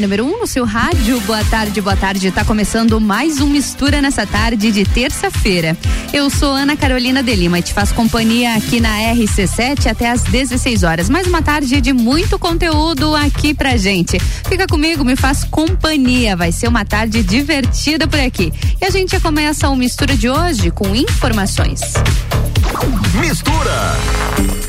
A número 1 um no seu rádio. Boa tarde, boa tarde. Está começando mais um Mistura nessa tarde de terça-feira. Eu sou Ana Carolina de Lima e te faço companhia aqui na RC7 até às 16 horas. Mais uma tarde de muito conteúdo aqui pra gente. Fica comigo, me faz companhia. Vai ser uma tarde divertida por aqui. E a gente começa o Mistura de hoje com informações. Mistura!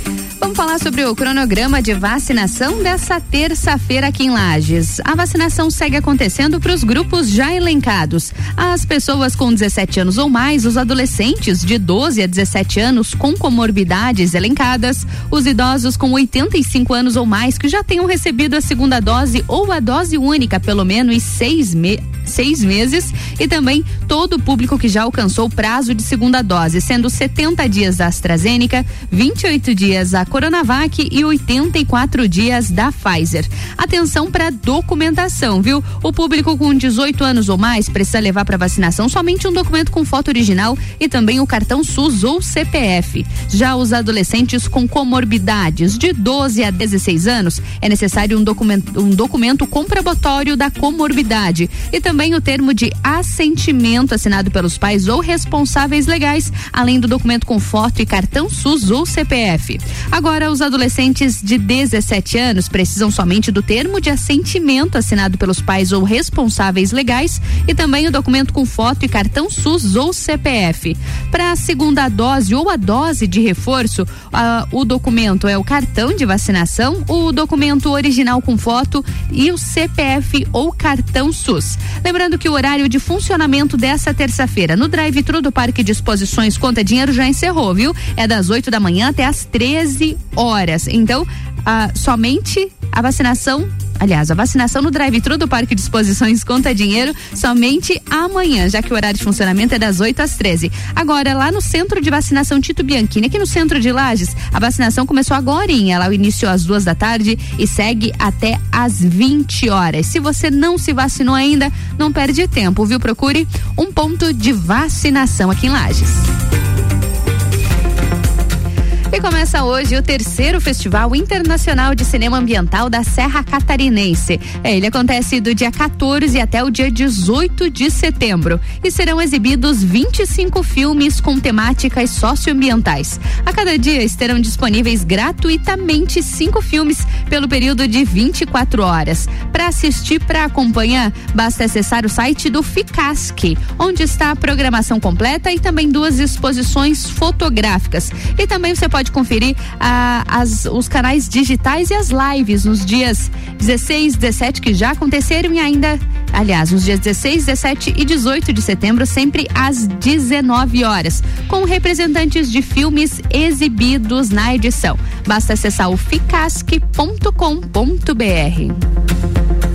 Vamos falar sobre o cronograma de vacinação dessa terça-feira aqui em Lages. A vacinação segue acontecendo para os grupos já elencados. As pessoas com 17 anos ou mais, os adolescentes de 12 a 17 anos com comorbidades elencadas, os idosos com 85 anos ou mais que já tenham recebido a segunda dose ou a dose única pelo menos seis, me seis meses e também todo o público que já alcançou o prazo de segunda dose, sendo 70 dias da AstraZeneca, 28 dias a Coronavac e 84 dias da Pfizer. Atenção para documentação, viu? O público com 18 anos ou mais precisa levar para vacinação somente um documento com foto original e também o cartão SUS ou CPF. Já os adolescentes com comorbidades de 12 a 16 anos é necessário um documento, um documento comprobatório da comorbidade e também o termo de assentimento assinado pelos pais ou responsáveis legais, além do documento com foto e cartão SUS ou CPF. Os adolescentes de 17 anos precisam somente do termo de assentimento assinado pelos pais ou responsáveis legais e também o documento com foto e cartão SUS ou CPF. Para a segunda dose ou a dose de reforço, uh, o documento é o cartão de vacinação, o documento original com foto e o CPF ou cartão SUS. Lembrando que o horário de funcionamento dessa terça-feira no drive-thru do Parque de Exposições Conta Dinheiro já encerrou, viu? É das 8 da manhã até as 13 horas. Então, ah, somente a vacinação Aliás, a vacinação no drive-thru do Parque de Exposições conta dinheiro somente amanhã, já que o horário de funcionamento é das 8 às 13. Agora, lá no Centro de Vacinação Tito Bianchini, aqui no centro de Lages, a vacinação começou agora. Ela iniciou às duas da tarde e segue até às 20 horas. Se você não se vacinou ainda, não perde tempo, viu? Procure um ponto de vacinação aqui em Lages. E começa hoje o terceiro Festival Internacional de Cinema Ambiental da Serra Catarinense. É, ele acontece do dia 14 até o dia 18 de setembro e serão exibidos 25 filmes com temáticas socioambientais. A cada dia estarão disponíveis gratuitamente cinco filmes pelo período de 24 horas. Para assistir, para acompanhar, basta acessar o site do Ficasque, onde está a programação completa e também duas exposições fotográficas. E também você pode pode conferir ah, as, os canais digitais e as lives nos dias 16, 17 que já aconteceram e ainda, aliás, nos dias 16, 17 e 18 de setembro, sempre às 19 horas, com representantes de filmes exibidos na edição. Basta acessar o ficasque.com.br.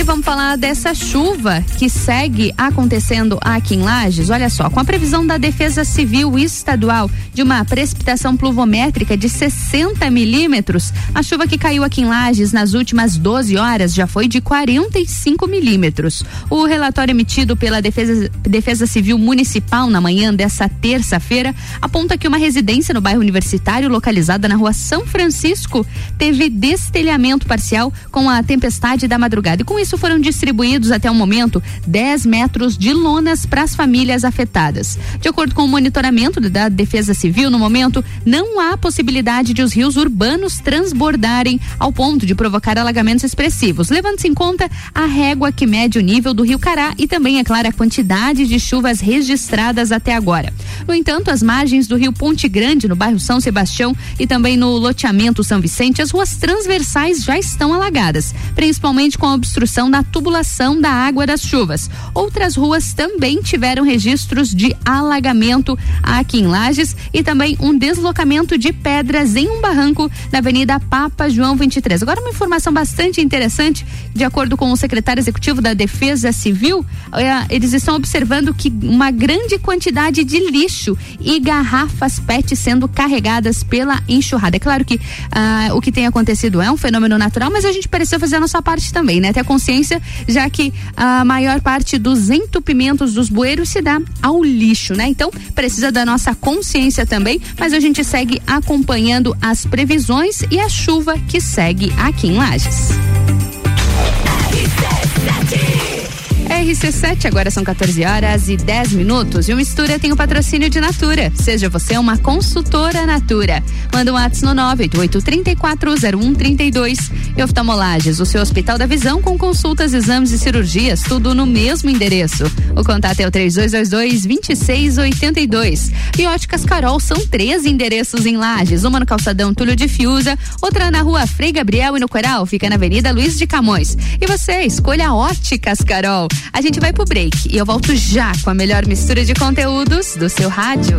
E vamos falar dessa chuva que segue acontecendo aqui em Lages. Olha só, com a previsão da Defesa Civil Estadual de uma precipitação pluvométrica de 60 milímetros, a chuva que caiu aqui em Lages nas últimas 12 horas já foi de 45 milímetros. O relatório emitido pela Defesa, Defesa Civil Municipal na manhã dessa terça-feira aponta que uma residência no bairro Universitário, localizada na rua São Francisco, teve destelhamento parcial com a tempestade da madrugada. E com isso, isso, foram distribuídos até o momento 10 metros de lonas para as famílias afetadas. De acordo com o monitoramento da Defesa Civil, no momento, não há possibilidade de os rios urbanos transbordarem ao ponto de provocar alagamentos expressivos, levando-se em conta a régua que mede o nível do rio Cará e também, é claro, a quantidade de chuvas registradas até agora. No entanto, as margens do rio Ponte Grande, no bairro São Sebastião e também no loteamento São Vicente, as ruas transversais já estão alagadas, principalmente com a obstrução na tubulação da água das chuvas. Outras ruas também tiveram registros de alagamento aqui em Lages e também um deslocamento de pedras em um barranco na Avenida Papa João 23. Agora uma informação bastante interessante, de acordo com o secretário executivo da Defesa Civil, eh, eles estão observando que uma grande quantidade de lixo e garrafas PET sendo carregadas pela enxurrada. É claro que ah, o que tem acontecido é um fenômeno natural, mas a gente precisa fazer a nossa parte também, né? Até com consciência, já que a maior parte dos entupimentos dos bueiros se dá ao lixo, né? Então, precisa da nossa consciência também, mas a gente segue acompanhando as previsões e a chuva que segue aqui em Lages. RC7, agora são 14 horas e 10 minutos. E o Mistura tem o patrocínio de Natura. Seja você uma consultora Natura. Manda um WhatsApp no 988340132. E oftalmolages, o seu Hospital da Visão com consultas, exames e cirurgias, tudo no mesmo endereço. O contato é o 3222-2682. E Óticas Carol são três endereços em Lages. Uma no calçadão Túlio de Fiuza, outra na rua Frei Gabriel e no Coral, fica na Avenida Luiz de Camões. E você, escolha Óticas Carol. A gente vai pro break e eu volto já com a melhor mistura de conteúdos do seu rádio.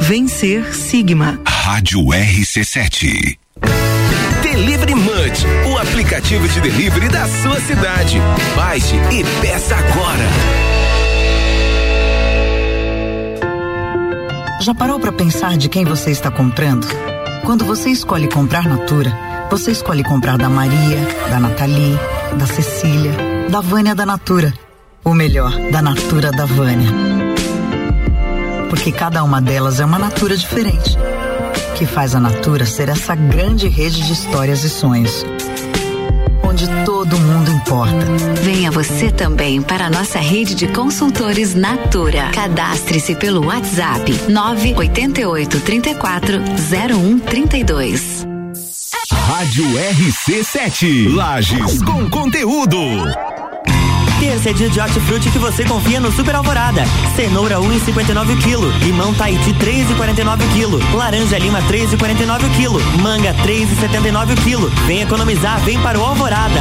Vencer Sigma. Rádio RC7. Delivery Munch, o aplicativo de delivery da sua cidade. Baixe e peça agora. Já parou para pensar de quem você está comprando? Quando você escolhe comprar Natura, você escolhe comprar da Maria, da Nathalie, da Cecília, da Vânia da Natura. Ou melhor, da Natura da Vânia porque cada uma delas é uma natura diferente, que faz a Natura ser essa grande rede de histórias e sonhos. Onde todo mundo importa. Venha você também para a nossa rede de consultores Natura. Cadastre-se pelo WhatsApp 988 34 0132. Rádio RC7. Lages com conteúdo. Terça é dia de hortifruti que você confia no Super Alvorada. Cenoura 1,59 kg, limão Tahiti 3,49 kg, laranja lima 3,49 kg, manga 3,79 kg. Vem economizar, vem para o Alvorada.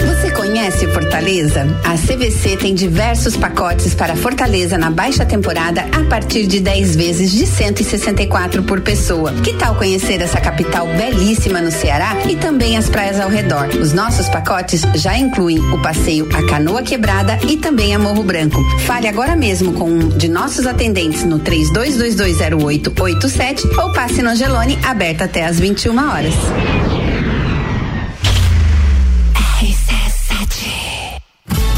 Você conhece Fortaleza? A CVC tem diversos pacotes para Fortaleza na baixa temporada a partir de 10 vezes de 164 por pessoa. Que tal conhecer essa capital belíssima no Ceará e também as praias ao redor? Os nossos pacotes já incluem o passeio a Canoa Quebrada e também a Morro Branco. Fale agora mesmo com um de nossos atendentes no 32220887 ou passe no Angelone, aberta até às 21 horas.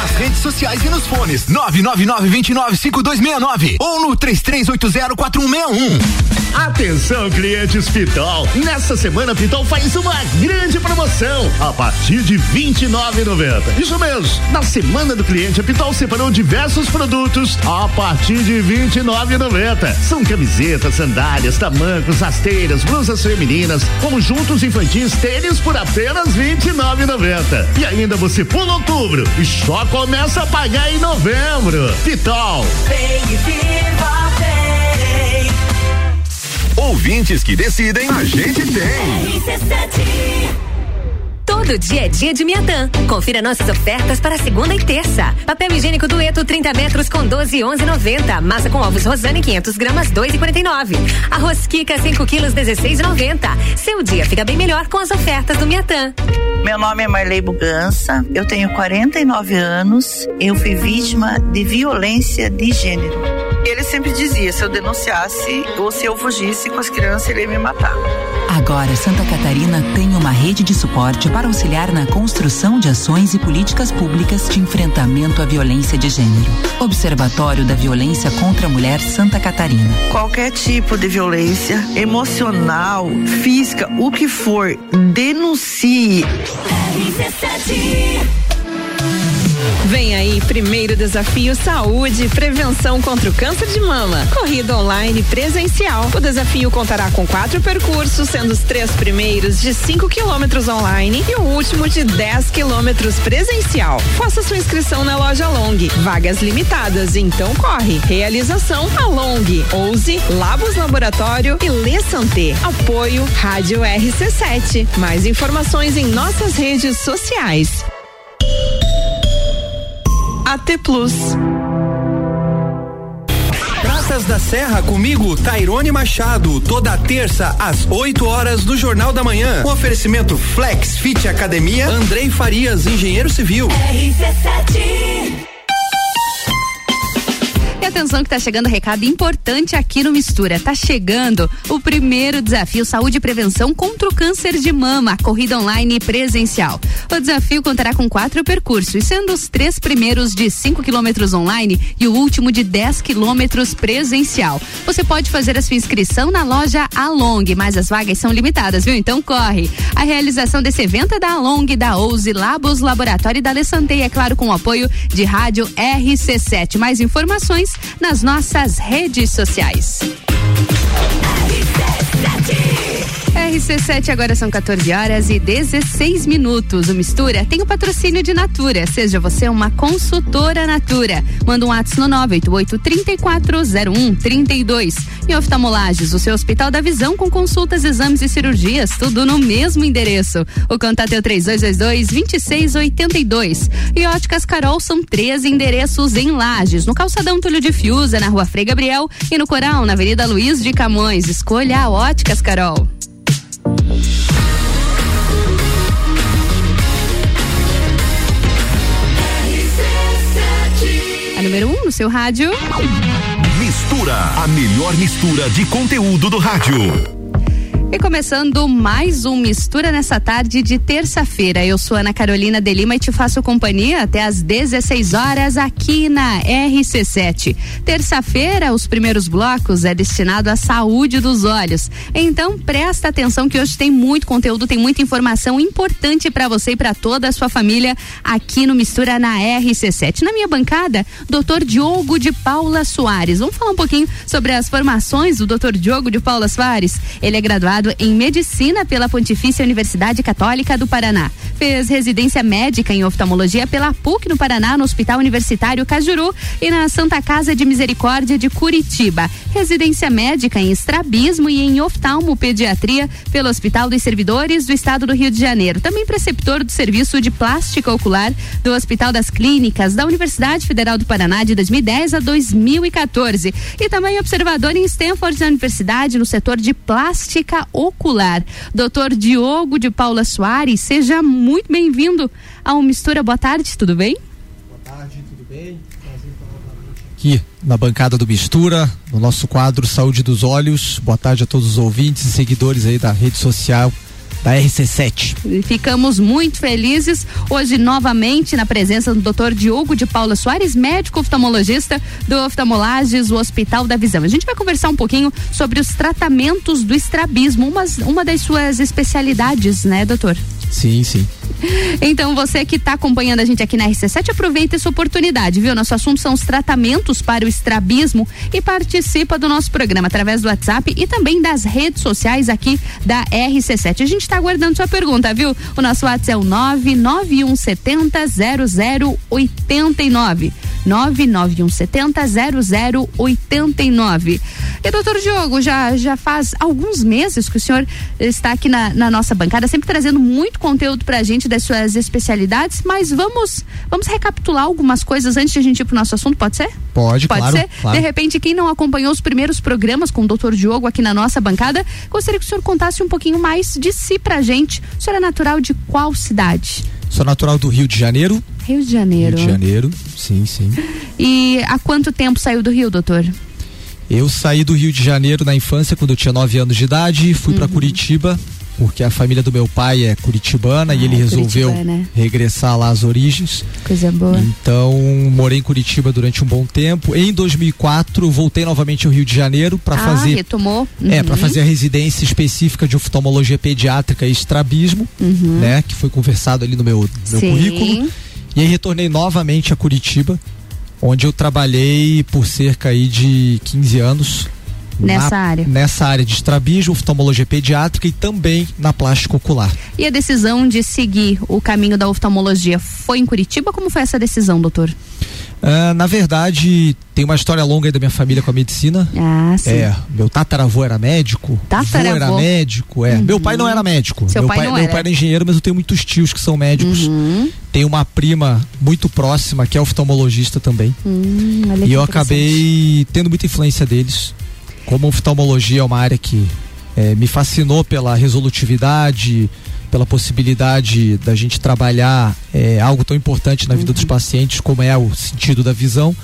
Nas redes sociais e nos fones 999-295269 ou no 33804161. Atenção, clientes Pitol. Nessa semana, Pitol faz uma grande promoção a partir de R$ 29,90. Isso mesmo. Na semana do cliente, a Pitol separou diversos produtos a partir de R$ 29,90. São camisetas, sandálias, tamancos, rasteiras, blusas femininas, conjuntos infantis, tênis por apenas R$ 29,90. E ainda você pula outubro e só começa a pagar em novembro. Pitol. Vem e viva, vem. Ouvintes que decidem, a gente tem. Do dia a dia de Miatã. Confira nossas ofertas para segunda e terça. Papel higiênico dueto 30 metros com 12 11,90. Massa com ovos Rosane 500 gramas 2,49. Arroz Kika 5 quilos 16,90. Seu dia fica bem melhor com as ofertas do Miatã. Meu nome é Marley Bugança, eu tenho 49 anos, eu fui vítima de violência de gênero. Ele sempre dizia: se eu denunciasse ou se eu fugisse com as crianças, ele ia me matar. Agora, Santa Catarina tem uma rede de suporte para auxiliar na construção de ações e políticas públicas de enfrentamento à violência de gênero. Observatório da Violência contra a Mulher Santa Catarina. Qualquer tipo de violência, emocional, física, o que for, denuncie. Vem aí, primeiro desafio Saúde Prevenção contra o Câncer de Mama. Corrida online presencial. O desafio contará com quatro percursos, sendo os três primeiros de 5 quilômetros online e o último de 10 quilômetros presencial. Faça sua inscrição na loja Long. Vagas limitadas, então corre. Realização a Long, Ouse, Labos Laboratório e Lê Santé. Apoio Rádio RC7. Mais informações em nossas redes sociais. AT Plus. Praças da Serra comigo, Tairone Machado, toda terça às 8 horas do Jornal da Manhã. Um oferecimento Flex Fit Academia, Andrei Farias, engenheiro civil. RC7 atenção que tá chegando recado importante aqui no Mistura. Tá chegando o primeiro desafio Saúde e Prevenção contra o Câncer de Mama, corrida online presencial. O desafio contará com quatro percursos, sendo os três primeiros de 5 quilômetros online e o último de 10 quilômetros presencial. Você pode fazer a sua inscrição na loja Along, mas as vagas são limitadas, viu? Então corre. A realização desse evento é da Along, da Ouse, Labos Laboratório e da Alessandei, é claro, com o apoio de Rádio RC7. Mais informações nas nossas redes sociais. RC7 agora são 14 horas e 16 minutos. O Mistura tem o patrocínio de Natura. Seja você uma consultora Natura. Manda um WhatsApp no 988 3401 32. E oftalmolages, o seu Hospital da Visão com consultas, exames e cirurgias, tudo no mesmo endereço. O contato é o 3222 2682. E Óticas Carol são três endereços em Lages, no Calçadão Túlio de Fiuza, na Rua Frei Gabriel e no Coral, na Avenida Luiz de Camões. Escolha a Óticas Carol. A número 1 um no seu rádio. Mistura, a melhor mistura de conteúdo do rádio. E começando mais um Mistura nessa tarde de terça-feira. Eu sou Ana Carolina de Lima e te faço companhia até às 16 horas aqui na RC7. Terça-feira, os primeiros blocos é destinado à saúde dos olhos. Então, presta atenção que hoje tem muito conteúdo, tem muita informação importante para você e para toda a sua família aqui no Mistura na RC7. Na minha bancada, Dr. Diogo de Paula Soares. Vamos falar um pouquinho sobre as formações do Dr. Diogo de Paula Soares. Ele é graduado graduado em Medicina pela Pontifícia Universidade Católica do Paraná. Fez residência médica em oftalmologia pela PUC no Paraná, no Hospital Universitário Cajuru e na Santa Casa de Misericórdia de Curitiba. Residência médica em estrabismo e em oftalmopediatria pelo Hospital dos Servidores do Estado do Rio de Janeiro. Também preceptor do Serviço de Plástica Ocular do Hospital das Clínicas da Universidade Federal do Paraná de 2010 a 2014. E também observador em Stanford na Universidade no setor de plástica ocular. Doutor Diogo de Paula Soares, seja muito bem-vindo ao Mistura. Boa tarde, tudo bem? Boa tarde, tudo bem? Prazer falar aqui na bancada do Mistura, no nosso quadro Saúde dos Olhos. Boa tarde a todos os ouvintes e seguidores aí da rede social da RC7. Ficamos muito felizes hoje novamente na presença do Dr. Diogo de Paula Soares, médico oftalmologista do Oftalmolages, o Hospital da Visão. A gente vai conversar um pouquinho sobre os tratamentos do estrabismo, uma, uma das suas especialidades, né, doutor? Sim, sim. Então, você que está acompanhando a gente aqui na RC7, aproveita essa oportunidade, viu? Nosso assunto são os tratamentos para o estrabismo e participa do nosso programa através do WhatsApp e também das redes sociais aqui da RC7. A gente está aguardando sua pergunta, viu? O nosso WhatsApp é o 99170 0089. 99170 0089. E doutor Diogo, já, já faz alguns meses que o senhor está aqui na, na nossa bancada, sempre trazendo muito conteúdo pra gente das suas especialidades, mas vamos, vamos recapitular algumas coisas antes de a gente ir pro nosso assunto, pode ser? Pode, Pode claro, ser? claro. De repente, quem não acompanhou os primeiros programas com o doutor Diogo aqui na nossa bancada, gostaria que o senhor contasse um pouquinho mais de si pra gente. O senhor é natural de qual cidade? Sou natural do Rio de Janeiro. Rio de Janeiro. Rio de Janeiro, sim, sim. E há quanto tempo saiu do Rio, doutor? Eu saí do Rio de Janeiro na infância, quando eu tinha 9 anos de idade, fui pra Curitiba, porque a família do meu pai é curitibana e ele resolveu Curitiba, né? regressar lá às origens. Coisa boa. Então, morei em Curitiba durante um bom tempo. Em 2004, eu voltei novamente ao Rio de Janeiro para ah, fazer retomou? É, Uhum. para fazer a residência específica de oftalmologia pediátrica e estrabismo, Uhum. né? Que foi conversado ali no meu, no meu currículo. E aí retornei novamente a Curitiba, onde eu trabalhei por cerca aí de 15 anos. Nessa na- área. Nessa área de estrabismo, oftalmologia pediátrica e também na plástica ocular. E a decisão de seguir o caminho da oftalmologia foi em Curitiba? Como foi essa decisão, doutor? Ah, na verdade, tem uma história longa aí da minha família com a medicina. Ah, sim. É, meu tataravô era médico. Tataravô. Vô era médico, é. Uhum. Meu pai não era médico. Seu meu pai não meu era. pai era engenheiro, mas eu tenho muitos tios que são médicos. Uhum. Tem uma prima muito próxima que é oftalmologista também. Hum, e eu acabei tendo muita influência deles. Como oftalmologia é uma área que eh, me fascinou pela resolutividade, pela possibilidade da gente trabalhar eh, algo tão importante na Uhum. vida dos pacientes como é o sentido da visão,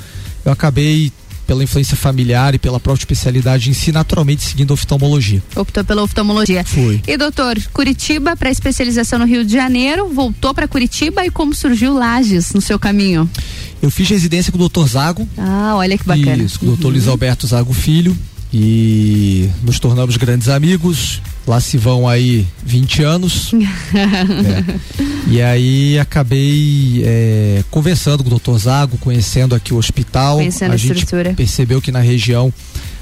eu acabei pela influência familiar e pela própria especialidade em si, naturalmente seguindo a oftalmologia. Optou pela oftalmologia. Foi. E doutor, Curitiba para especialização no Rio de Janeiro, voltou para Curitiba e como surgiu Lages no seu caminho? Eu fiz residência com o Dr. Zago. Ah, olha que bacana. Isso, com o Dr. Uhum. Luiz Alberto Zago Filho. E nos tornamos grandes amigos. Lá se vão aí 20 anos. É. E aí acabei é, conversando com o Dr. Zago, conhecendo aqui o hospital. Conhecendo a gente estrutura. percebeu que na região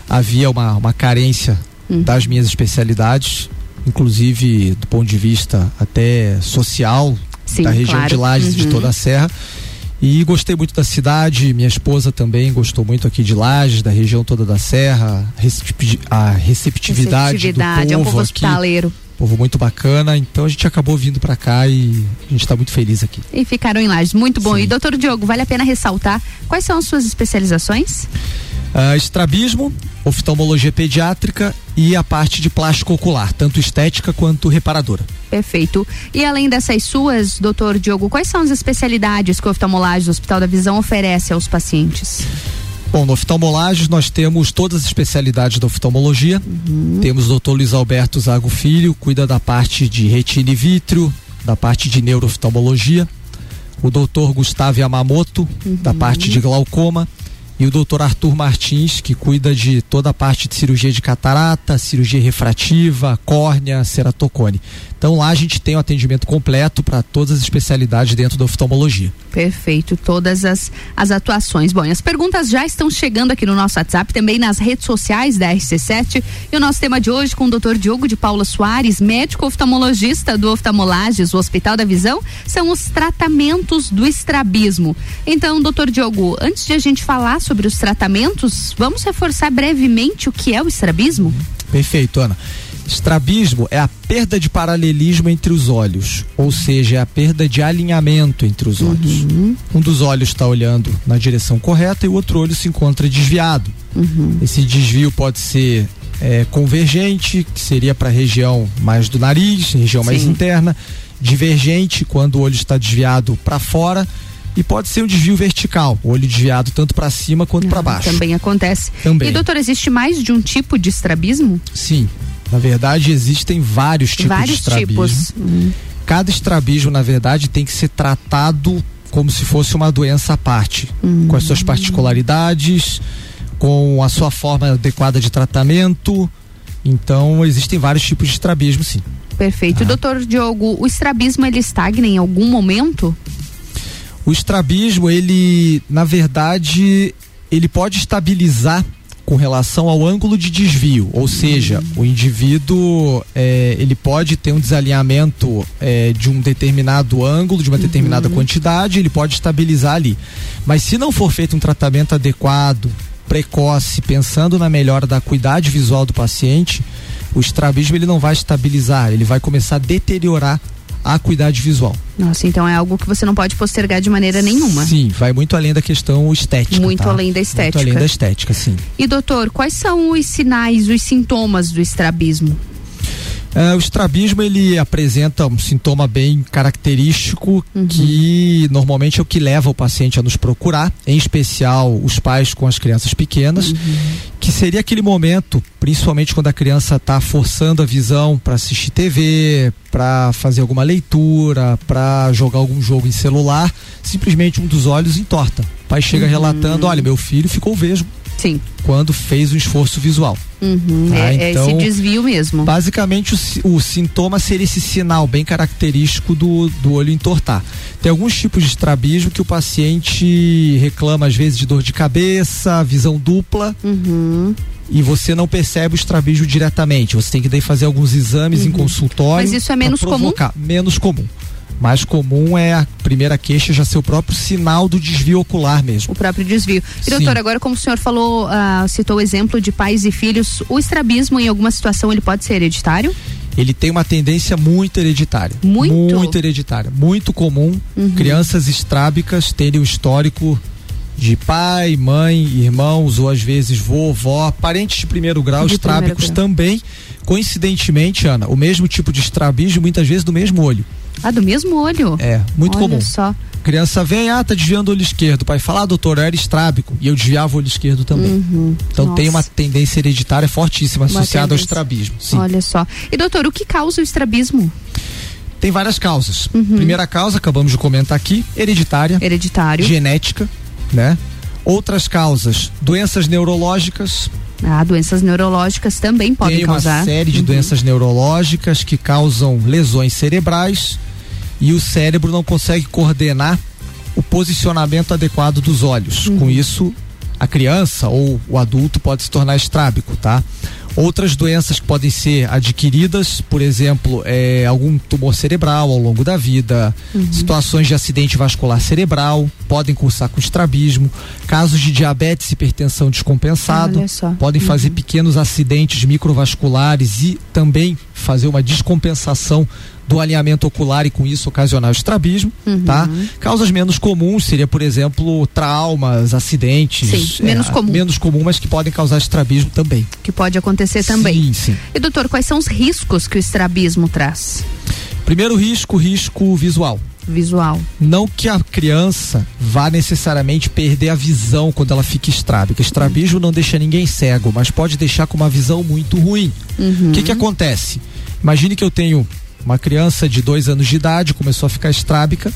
havia uma, uma carência Uhum. das minhas especialidades, inclusive do ponto de vista até social Sim, da região claro. de Lages, de Uhum. toda a Serra. E gostei muito da cidade, minha esposa também gostou muito aqui de Lages, da região toda da Serra, a receptividade, Receptividade, do é um povo povo aqui. hospitaleiro. Povo muito bacana, então a gente acabou vindo pra cá e a gente tá muito feliz aqui. E ficaram em Lages. Muito bom. E doutor Diogo, vale a pena ressaltar quais são as suas especializações? Ah, estrabismo, oftalmologia pediátrica e a parte de plástico ocular, tanto estética quanto reparadora. Perfeito. E além dessas suas, doutor Diogo, quais são as especialidades que o oftalmolagem do Hospital da Visão oferece aos pacientes? Bom, no oftalmolages nós temos todas as especialidades da oftalmologia. Temos o Dr. Luiz Alberto Zago Filho, cuida da parte de retina e vítreo, da parte de neurooftalmologia. O Dr. Gustavo Yamamoto, da parte de glaucoma. E o Dr. Arthur Martins, que cuida de toda a parte de cirurgia de catarata, cirurgia refrativa, córnea, ceratocone. Então lá a gente tem o atendimento completo para todas as especialidades dentro da oftalmologia. Perfeito, todas as, as atuações. Bom, e as perguntas já estão chegando aqui no nosso WhatsApp, também nas redes sociais da RC7. E o nosso tema de hoje com o Dr. Diogo de Paula Soares, médico oftalmologista do Oftalmolages, o Hospital da Visão, são os tratamentos do estrabismo. Então, doutor Diogo, antes de a gente falar sobre os tratamentos, vamos reforçar brevemente o que é o estrabismo? Perfeito, Ana. Estrabismo é a perda de paralelismo entre os olhos, ou seja, é a perda de alinhamento entre os olhos. Um dos olhos está olhando na direção correta e o outro olho se encontra desviado. Esse desvio pode ser é, convergente, que seria para a região mais do nariz, região mais Sim. interna, divergente, quando o olho está desviado para fora, e pode ser um desvio vertical, o olho desviado tanto para cima quanto para baixo. Também acontece. Também. E doutor, existe mais de um tipo de estrabismo? Sim. Na verdade, existem vários tipos Vários de estrabismo. tipos. Hum. Cada estrabismo, na verdade, tem que ser tratado como se fosse uma doença à parte, Hum. com as suas particularidades, com a sua forma adequada de tratamento. Então, existem vários tipos de estrabismo, sim. Perfeito. Doutor Diogo, o estrabismo ele estagna em algum momento? O estrabismo, ele, na verdade, ele pode estabilizar com relação ao ângulo de desvio, ou seja, o indivíduo eh, ele pode ter um desalinhamento eh, de um determinado ângulo, de uma determinada quantidade, ele pode estabilizar ali. Mas se não for feito um tratamento adequado precoce, pensando na melhora da acuidade visual do paciente, o estrabismo ele não vai estabilizar, ele vai começar a deteriorar acuidade visual. Nossa, então é algo que você não pode postergar de maneira nenhuma. Sim, vai muito além da questão estética. Muito tá? além da estética. Muito além da estética, sim. E doutor, quais são os sinais, os sintomas do estrabismo? É, o estrabismo ele apresenta um sintoma bem característico uhum. que normalmente é o que leva o paciente a nos procurar, em especial os pais com as crianças pequenas, uhum. que seria aquele momento, principalmente quando a criança está forçando a visão para assistir TV, para fazer alguma leitura, para jogar algum jogo em celular, simplesmente um dos olhos entorta. O pai chega uhum. relatando: olha, meu filho ficou vesgo Sim. Quando fez o esforço visual. Uhum, tá? é, então, esse desvio mesmo. Basicamente, o, o, sintoma seria esse sinal bem característico do, do olho entortar. Tem alguns tipos de estrabismo que o paciente reclama, às vezes, de dor de cabeça, visão dupla. Uhum. E você não percebe o estrabismo diretamente. Você tem que daí fazer alguns exames uhum. em consultório. Mas isso é menos comum? Menos comum mais comum é a primeira queixa já ser o próprio sinal do desvio ocular mesmo. O próprio desvio. E doutor, agora como o senhor falou, uh, citou o exemplo de pais e filhos, o estrabismo em alguma situação ele pode ser hereditário? Ele tem uma tendência muito hereditária. Muito? Muito hereditária. Muito comum uhum. crianças estrábicas terem o histórico de pai, mãe, irmãos ou às vezes vovó, parentes de primeiro grau, de estrábicos primeiro grau. também. Coincidentemente, Ana, o mesmo tipo de estrabismo muitas vezes do mesmo olho. Ah, do mesmo olho? É, muito Olha comum. só. Criança vem, ah, tá desviando o olho esquerdo. O pai fala, ah, doutor, eu era estrábico. E eu desviava o olho esquerdo também. Uhum. Então Nossa. tem uma tendência hereditária fortíssima uma associada tendência. ao estrabismo. Sim. Olha só. E doutor, o que causa o estrabismo? Tem várias causas. Uhum. Primeira causa, acabamos de comentar aqui, hereditária. Hereditário. Genética, né? Outras causas, doenças neurológicas, ah, doenças neurológicas também podem Tem causar. Tem uma série de uhum. doenças neurológicas que causam lesões cerebrais e o cérebro não consegue coordenar o posicionamento adequado dos olhos. Uhum. Com isso, a criança ou o adulto pode se tornar estrábico, tá? Outras doenças que podem ser adquiridas, por exemplo, é, algum tumor cerebral ao longo da vida, uhum. situações de acidente vascular cerebral, podem cursar com estrabismo, casos de diabetes e hipertensão descompensado, podem uhum. fazer pequenos acidentes microvasculares e também fazer uma descompensação do alinhamento ocular e com isso ocasionar o estrabismo, uhum. tá? Causas menos comuns seria, por exemplo, traumas, acidentes. Sim, menos é, comum. Menos comum, mas que podem causar estrabismo também. Que pode acontecer também. Sim, sim. E doutor, quais são os riscos que o estrabismo traz? Primeiro risco, risco visual. Visual. Não que a criança vá necessariamente perder a visão quando ela fica estrábica. Estrabismo não deixa ninguém cego, mas pode deixar com uma visão muito ruim. O uhum. que que acontece? Imagine que eu tenho uma criança de dois anos de idade começou a ficar estrábica,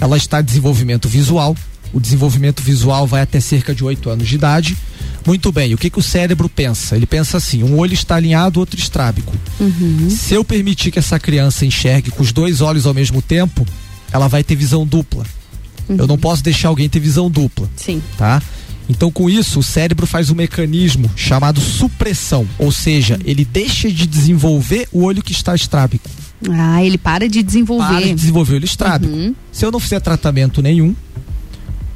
ela está em desenvolvimento visual. O desenvolvimento visual vai até cerca de oito anos de idade. Muito bem, o que, que o cérebro pensa? Ele pensa assim: um olho está alinhado, outro estrábico. Uhum. Se eu permitir que essa criança enxergue com os dois olhos ao mesmo tempo, ela vai ter visão dupla. Uhum. Eu não posso deixar alguém ter visão dupla. Sim. Tá? Então, com isso, o cérebro faz um mecanismo chamado supressão, ou seja, ele deixa de desenvolver o olho que está estrábico. Ah, ele para de desenvolver. Para de desenvolver o olho estrábico. Uhum. Se eu não fizer tratamento nenhum,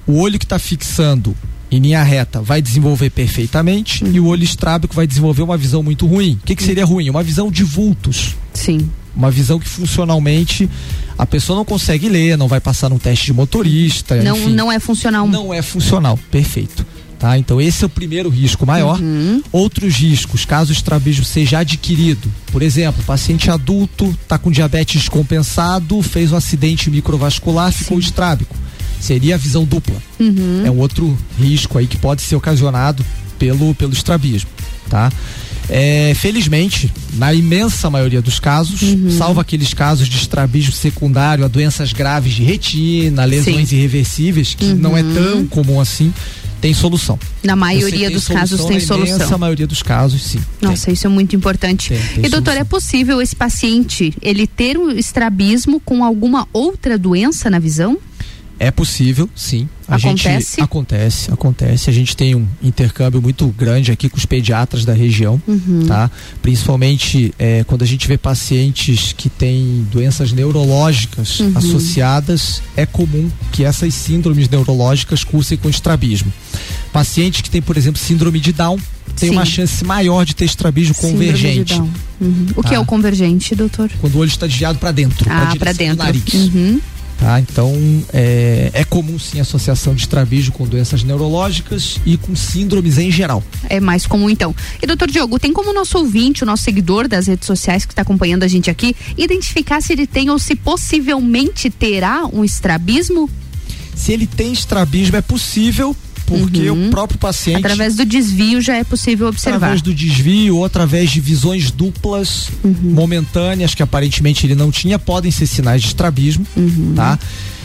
o olho que está fixando em linha reta vai desenvolver perfeitamente uhum. e o olho estrábico vai desenvolver uma visão muito ruim. O que, que seria ruim? Uma visão de vultos. Sim. Uma visão que funcionalmente a pessoa não consegue ler, não vai passar num teste de motorista. Não, enfim, não é funcional. Não é funcional, perfeito. Tá? Então esse é o primeiro risco maior. Uhum. Outros riscos, caso o estrabismo seja adquirido, por exemplo, paciente adulto está com diabetes descompensado, fez um acidente microvascular, ficou Sim. estrábico. Seria a visão dupla. Uhum. É um outro risco aí que pode ser ocasionado pelo, pelo estrabismo, tá? É, felizmente, na imensa maioria dos casos, Uhum. salvo aqueles casos de estrabismo secundário a doenças graves de retina, lesões Sim. irreversíveis, que não é Uhum. tão comum assim, tem solução. Na maioria dos tem casos tem na imensa solução. maioria dos casos, sim. Nossa, isso é muito importante. Tem, tem e doutor, solução. é possível esse paciente ele ter um estrabismo com alguma outra doença na visão? É possível, sim. A acontece? Gente, acontece, acontece. A gente tem um intercâmbio muito grande aqui com os pediatras da região, uhum. tá? Principalmente é, quando a gente vê pacientes que têm doenças neurológicas uhum. associadas, é comum que essas síndromes neurológicas cursem com estrabismo. Pacientes que têm, por exemplo, síndrome de Down, tem Sim. uma chance maior de ter estrabismo síndrome convergente. Uhum. O tá? que é o convergente, doutor? Quando o olho está desviado para dentro, ah, para dentro. Do nariz. Uhum. Tá? Então, é, é comum sim a associação de estrabismo com doenças neurológicas e com síndromes em geral. É mais comum então. E doutor Diogo, tem como o nosso ouvinte, o nosso seguidor das redes sociais que está acompanhando a gente aqui, identificar se ele tem ou se possivelmente terá um estrabismo? Se ele tem estrabismo, é possível porque uhum. o próprio paciente. Através do desvio já é possível observar. Através do desvio ou através de visões duplas, uhum. momentâneas, que aparentemente ele não tinha, podem ser sinais de estrabismo, uhum. tá?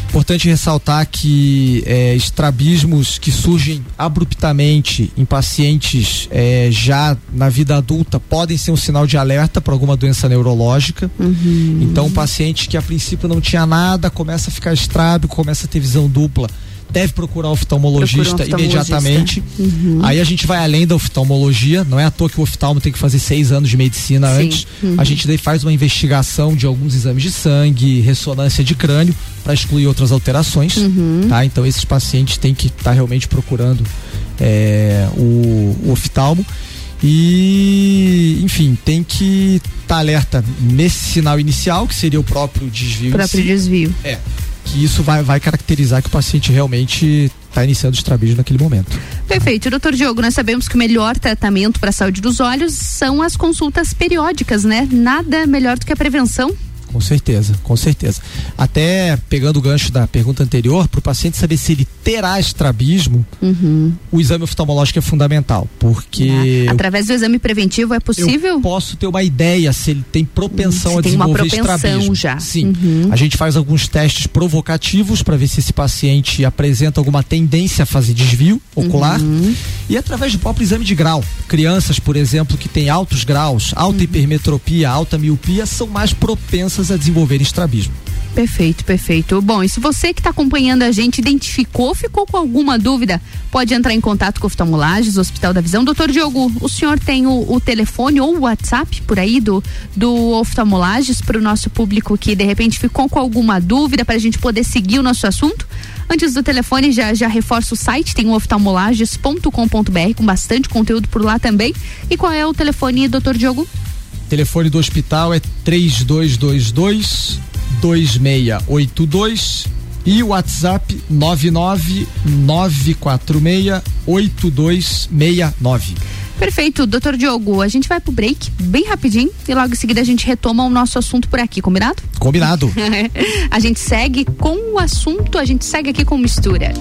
Importante ressaltar que é, estrabismos que surgem abruptamente em pacientes é, já na vida adulta podem ser um sinal de alerta para alguma doença neurológica. Uhum. Então, um paciente que a princípio não tinha nada começa a ficar estrábico, começa a ter visão dupla deve procurar o oftalmologista, um imediatamente. Uhum. Aí a gente vai além da oftalmologia, não é à toa que o oftalmo tem que fazer seis anos de medicina Sim. antes. Uhum. A gente daí faz uma investigação de alguns exames de sangue, ressonância de crânio, para excluir outras alterações. Uhum. Tá? Então esses pacientes têm que estar tá realmente procurando é, o, o oftalmo. E, enfim, tem que estar tá alerta nesse sinal inicial, que seria o próprio desvio. O próprio desvio. É que isso vai, vai caracterizar que o paciente realmente está iniciando o estrabismo naquele momento. Perfeito. Doutor Diogo, nós sabemos que o melhor tratamento para a saúde dos olhos são as consultas periódicas, né? Nada melhor do que a prevenção. Com certeza, com certeza. Até pegando o gancho da pergunta anterior, para o paciente saber se ele terá estrabismo, uhum. o exame oftalmológico é fundamental, porque. Ah, através do exame preventivo é possível? Eu posso ter uma ideia se ele tem propensão a desenvolver tem uma propensão estrabismo. já. Sim. Uhum. A gente faz alguns testes provocativos para ver se esse paciente apresenta alguma tendência a fazer desvio ocular. Uhum. E através do próprio exame de grau. Crianças, por exemplo, que têm altos graus, alta uhum. hipermetropia, alta miopia, são mais propensas a desenvolver estrabismo. Perfeito, perfeito. Bom, e se você que está acompanhando a gente identificou, ficou com alguma dúvida, pode entrar em contato com o Oftalmolages, Hospital da Visão. Doutor Diogo, o senhor tem o, o telefone ou o WhatsApp por aí do, do Oftalmolages para o nosso público que de repente ficou com alguma dúvida para a gente poder seguir o nosso assunto? Antes do telefone, já, já reforça o site, tem o oftalmolages.com.br com bastante conteúdo por lá também. E qual é o telefone, doutor Diogo? Telefone do hospital é 3222 2682 e o WhatsApp 99946 8269. Perfeito, doutor Diogo, a gente vai pro break bem rapidinho e logo em seguida a gente retoma o nosso assunto por aqui, combinado? Combinado. a gente segue com o assunto, a gente segue aqui com mistura.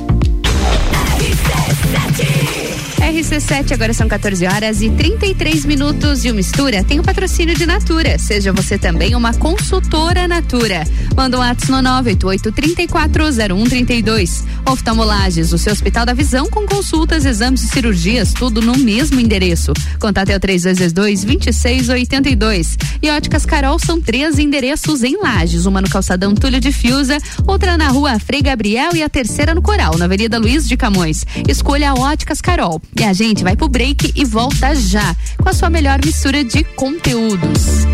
RC7, agora são 14 horas e 33 minutos e o Mistura tem o patrocínio de Natura. Seja você também uma consultora Natura. Manda um ato no 988-340132. Oftalmolages, o seu Hospital da Visão com consultas, exames e cirurgias, tudo no mesmo endereço. Contate é o 3222-2682. E Óticas Carol são três endereços em Lages: uma no calçadão Túlio de Fiuza, outra na rua Frei Gabriel e a terceira no Coral, na Avenida Luiz de Camões. Escolha Óticas Carol. E a gente vai pro break e volta já com a sua melhor mistura de conteúdos.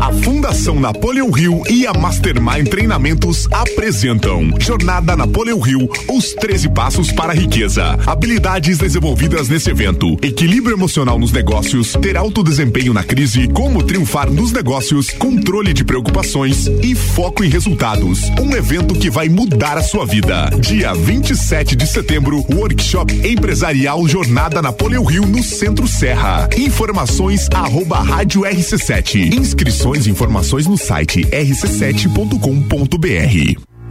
A Fundação Napoleão Rio e a Mastermind Treinamentos apresentam Jornada Napoleão Rio, os 13 passos para a riqueza. Habilidades desenvolvidas nesse evento: equilíbrio emocional nos negócios, ter alto desempenho na crise, como triunfar nos negócios, controle de preocupações e foco em resultados. Um evento que vai mudar a sua vida. Dia 27 de setembro, workshop empresarial Jornada Napoleão Rio no Centro Serra. Informações arroba rádio RC7. Inscrições e informações no site rc7.com.br.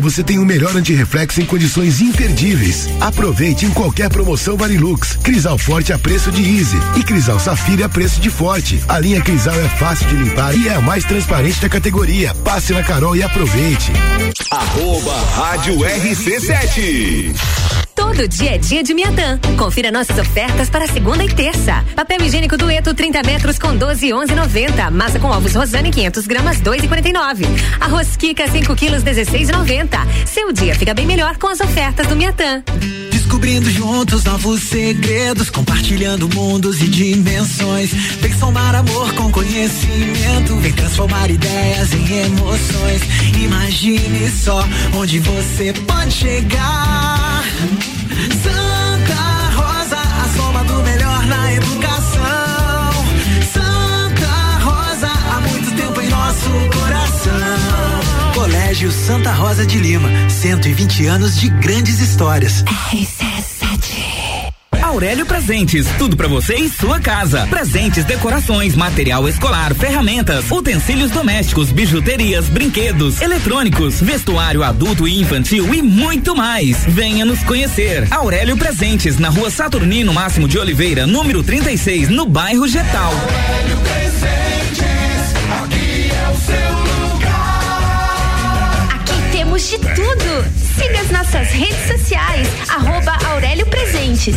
você tem o melhor antirreflexo em condições imperdíveis. Aproveite em qualquer promoção Varilux. Crisal Forte a preço de Easy e Crisal Safira a preço de Forte. A linha Crisal é fácil de limpar e é a mais transparente da categoria. Passe na Carol e aproveite. Arroba Rádio RC7. Todo dia é dia de Miatã. Confira nossas ofertas para segunda e terça. Papel higiênico dueto 30 metros com 12 11,90. Massa com ovos Rosane 500 gramas 2,49. Arroz Kika 5 quilos 16,90. Seu dia fica bem melhor com as ofertas do Miatã. Descobrindo juntos novos segredos, compartilhando mundos e dimensões. Vem somar amor com conhecimento, vem transformar ideias em emoções. Imagine só onde você pode chegar. Santa Rosa, a soma do melhor na educação. Santa Rosa, há muito tempo em nosso coração. Colégio Santa Rosa de Lima, 120 anos de grandes histórias. Aurélio Presentes, tudo para você em sua casa. Presentes, decorações, material escolar, ferramentas, utensílios domésticos, bijuterias, brinquedos, eletrônicos, vestuário adulto e infantil e muito mais. Venha nos conhecer. Aurélio Presentes, na rua Saturnino Máximo de Oliveira, número 36, no bairro Getal. Aurélio Presentes, aqui é o seu lugar. Aqui temos de tudo. Siga as nossas redes sociais, arroba Aurélio Presentes.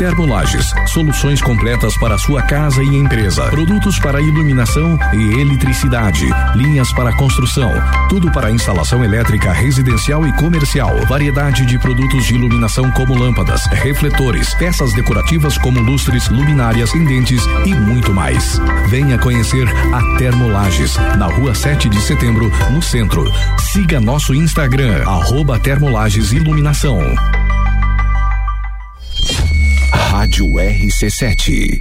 Termolages, soluções completas para sua casa e empresa. Produtos para iluminação e eletricidade, linhas para construção, tudo para instalação elétrica residencial e comercial. Variedade de produtos de iluminação como lâmpadas, refletores, peças decorativas como lustres, luminárias, pendentes e muito mais. Venha conhecer a Termolages, na rua 7 de setembro, no centro. Siga nosso Instagram, arroba Termolages Iluminação. Rádio RC7.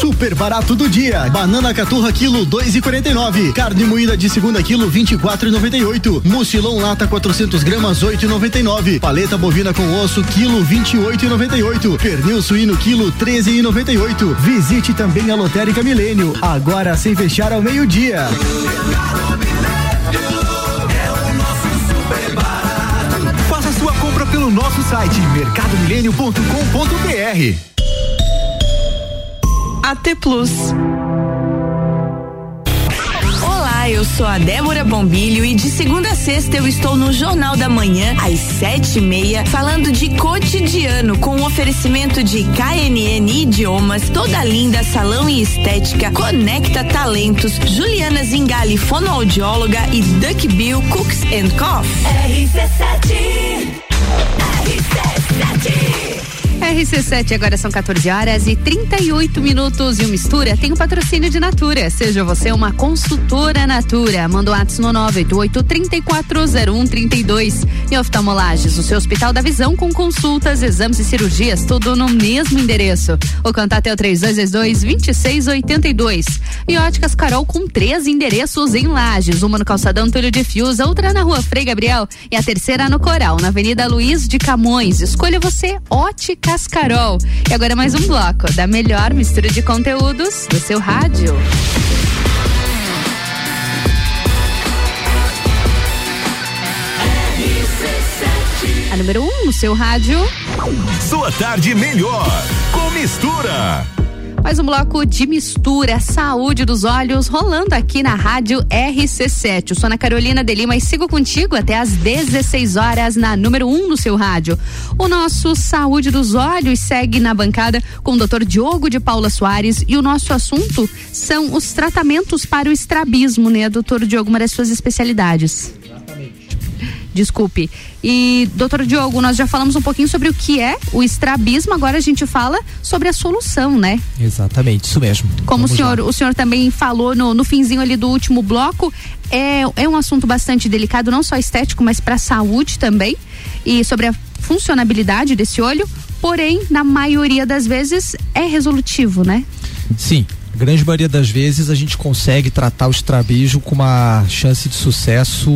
Super barato do dia. Banana caturra quilo 2,49. Carne moída de segunda quilo 24,98. Mucilão lata 400 gramas 8,99. Paleta bovina com osso quilo 28,98. Pernil suíno quilo 13,98. Visite também a Lotérica Milênio. Agora sem fechar ao meio dia. Faça nosso site mercadomilênio.com.br. AT Plus. Olá, eu sou a Débora Bombilho e de segunda a sexta eu estou no Jornal da Manhã, às sete e meia, falando de cotidiano, com um oferecimento de KNN Idiomas, Toda Linda Salão e Estética, Conecta Talentos, Juliana Zingali, fonoaudióloga e Duck Bill Cooks and Coffee. RC7 RC7 RC7, agora são 14 horas e 38 minutos e o Mistura tem o um patrocínio de Natura. Seja você uma consultora Natura. Manda o um no 988-340132. E oftalmolages, o seu Hospital da Visão com consultas, exames e cirurgias, tudo no mesmo endereço. O contato é o 3222-2682. E óticas Carol com três endereços em Lages: uma no Calçadão Túlio de Fios, outra na Rua Frei Gabriel e a terceira no Coral, na Avenida Luiz de Camões. Escolha você, Óticas Carol. E agora mais um bloco da melhor mistura de conteúdos do seu rádio. A número 1 um no seu rádio. Sua tarde melhor com mistura. Mais um bloco de mistura, saúde dos olhos, rolando aqui na rádio RC7. Eu sou Ana Carolina de Lima e sigo contigo até às 16 horas na número 1 um no seu rádio. O nosso Saúde dos Olhos segue na bancada com o Dr. Diogo de Paula Soares e o nosso assunto são os tratamentos para o estrabismo, né, doutor Diogo, uma das suas especialidades. Desculpe. E, doutor Diogo, nós já falamos um pouquinho sobre o que é o estrabismo, agora a gente fala sobre a solução, né? Exatamente, isso mesmo. Como Vamos o senhor, lá. o senhor também falou no, no finzinho ali do último bloco, é, é um assunto bastante delicado, não só estético, mas para a saúde também. E sobre a funcionabilidade desse olho, porém, na maioria das vezes, é resolutivo, né? Sim, a grande maioria das vezes a gente consegue tratar o estrabismo com uma chance de sucesso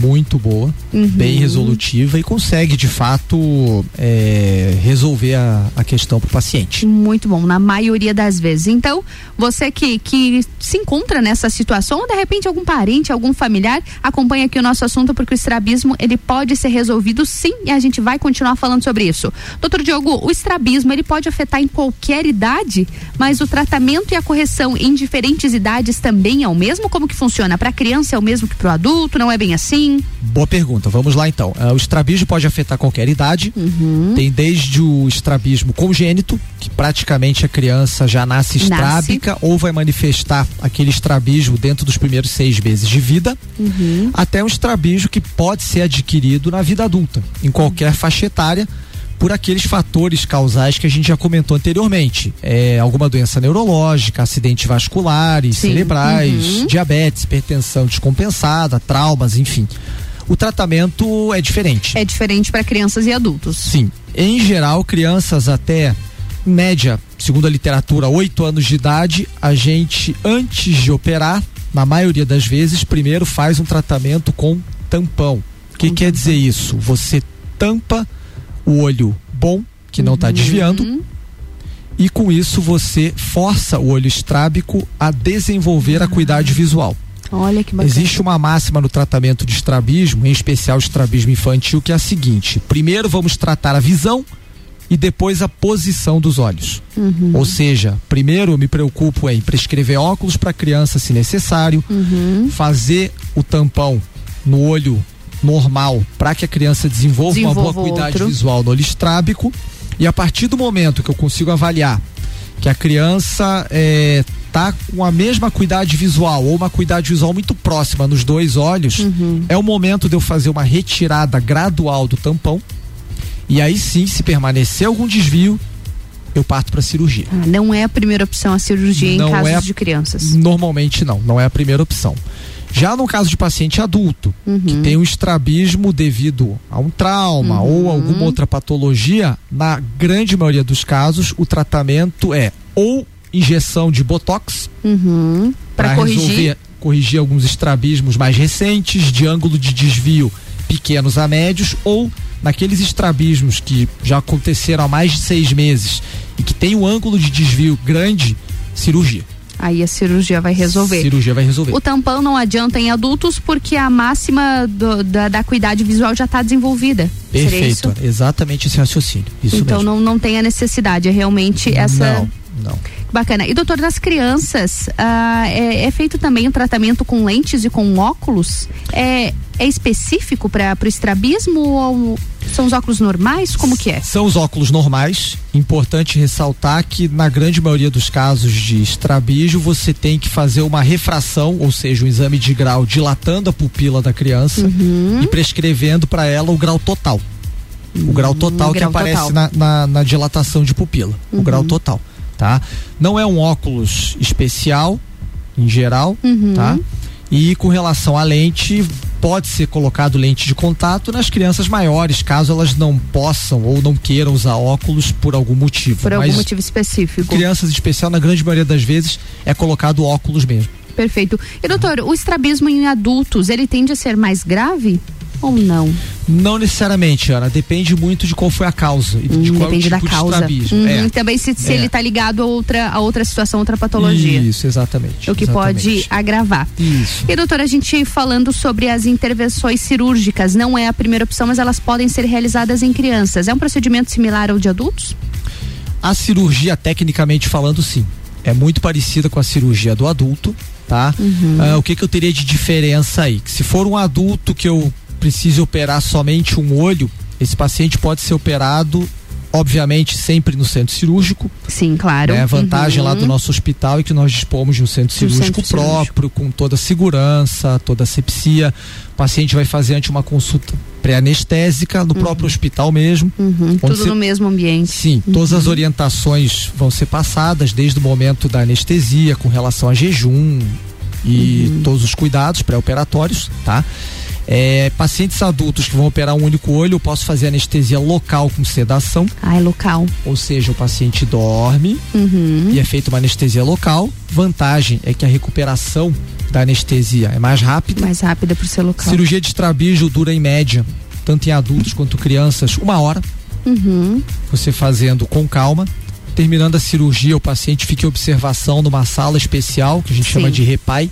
muito boa, Uhum. bem resolutiva e consegue de fato é, resolver a, a questão para o paciente. Muito bom, na maioria das vezes. Então, você que, que se encontra nessa situação, ou de repente algum parente, algum familiar, acompanha aqui o nosso assunto, porque o estrabismo, ele pode ser resolvido sim, e a gente vai continuar falando sobre isso. Doutor Diogo, o estrabismo, ele pode afetar em qualquer idade, mas o tratamento e a correção em diferentes idades também é o mesmo? Como que funciona? Para criança é o mesmo que para o adulto? Não é bem assim? Boa pergunta, vamos lá então. Ah, o estrabismo pode afetar qualquer idade. Uhum. Tem desde o estrabismo congênito, que praticamente a criança já nasce Nasce. estrábica ou vai manifestar aquele estrabismo dentro dos primeiros seis meses de vida, Uhum. até um estrabismo que pode ser adquirido na vida adulta, em qualquer faixa etária, por aqueles fatores causais que a gente já comentou anteriormente. É, alguma doença neurológica, acidentes vasculares, Sim. cerebrais, Uhum. diabetes, hipertensão descompensada, traumas, enfim. O tratamento é diferente. É diferente para crianças e adultos. Sim. Em geral, crianças até em média, segundo a literatura, 8 anos de idade, a gente, antes de operar, na maioria das vezes, primeiro faz um tratamento com tampão. O que quer dizer isso? Você tampa o olho bom, que não está Uhum. desviando, e com isso você força o olho estrábico a desenvolver a acuidade visual. Olha que bacana. Existe uma máxima no tratamento de estrabismo, em especial estrabismo infantil, que é a seguinte: primeiro vamos tratar a visão e depois a posição dos olhos. Uhum. Ou seja, primeiro eu me preocupo em prescrever óculos para criança se necessário, Uhum. fazer o tampão no olho normal para que a criança desenvolva, uma Desenvolva boa cuidade outro. visual no olho estrábico e a partir do momento que eu consigo avaliar que a criança é, tá com a mesma cuidade visual ou uma cuidade visual muito próxima nos dois olhos, Uhum. é o momento de eu fazer uma retirada gradual do tampão. E aí sim, se permanecer algum desvio, eu parto para cirurgia. Ah, não é a primeira opção a cirurgia Não em casos é a- de crianças. Normalmente não, não é a primeira opção. Já no caso de paciente adulto, que tem um estrabismo devido a um trauma ou alguma outra patologia, na grande maioria dos casos, o tratamento é ou injeção de botox Uhum. Para corrigir. resolver, corrigir alguns estrabismos mais recentes, de ângulo de desvio pequenos a médios, ou naqueles estrabismos que já aconteceram há mais de seis meses e que tem um ângulo de desvio grande, cirurgia. Aí a cirurgia vai resolver. Cirurgia vai resolver. O tampão não adianta em adultos porque a máxima do- da, da acuidade visual já está desenvolvida. Perfeito, exatamente esse raciocínio. Isso então mesmo. não, não tem a necessidade, é realmente essa. Não, não. Bacana. E doutor, das crianças, ah, é, é feito também o tratamento com lentes e com óculos? É, é específico para o estrabismo ou são os óculos normais? Como que é? São os óculos normais. Importante ressaltar que na grande maioria dos casos de estrabismo você tem que fazer uma refração, ou seja, um exame de grau dilatando a pupila da criança Uhum. e prescrevendo para ela o grau total. O grau total que grau aparece total. Na, na, na dilatação de pupila. O Uhum. grau total, tá? Não é um óculos especial, em geral, Uhum. tá? E com relação à lente, pode ser colocado lente de contato nas crianças maiores, caso elas não possam ou não queiram usar óculos por algum motivo. Por algum Mas motivo específico. crianças em especial, na grande maioria das vezes, é colocado óculos mesmo. Perfeito. E doutor, o estrabismo em adultos, ele tende a ser mais grave ou não? Não necessariamente, Ana. Depende muito de qual foi a causa e de Hum, qual depende tipo da de causa. Uhum, É. Também se, se É. ele está ligado a outra, a outra situação, outra patologia. Isso, exatamente. O que exatamente. pode agravar. Isso. E doutora, a gente falando sobre as intervenções cirúrgicas, não é a primeira opção, mas elas podem ser realizadas em crianças. É um procedimento similar ao de adultos? A cirurgia, tecnicamente falando, sim. É muito parecida com a cirurgia do adulto, tá? Uhum. Ah, o que, que eu teria de diferença aí? Que se for um adulto que eu precise operar somente um olho, esse paciente pode ser operado, obviamente, sempre no centro cirúrgico. Sim, claro. Né? A vantagem Uhum. lá do nosso hospital é que nós dispomos de um centro Um cirúrgico centro cirúrgico. próprio, com toda a segurança, toda a sepsia. O paciente vai fazer ante uma consulta pré-anestésica no próprio hospital mesmo. Uhum, tudo você- no mesmo ambiente. Sim, todas as orientações vão ser passadas desde o momento da anestesia com relação a jejum e todos os cuidados pré-operatórios, tá? É, pacientes adultos que vão operar um único olho, eu posso fazer anestesia local com sedação. Ah, é local. Ou seja, o paciente dorme Uhum. e é feita uma anestesia local. Vantagem é que a recuperação da anestesia é mais rápida. Mais rápida por ser local. Cirurgia de estrabismo dura em média, tanto em adultos quanto crianças, uma hora Uhum. você fazendo com calma. Terminando a cirurgia, o paciente fica em observação numa sala especial, que a gente Sim. chama de repai,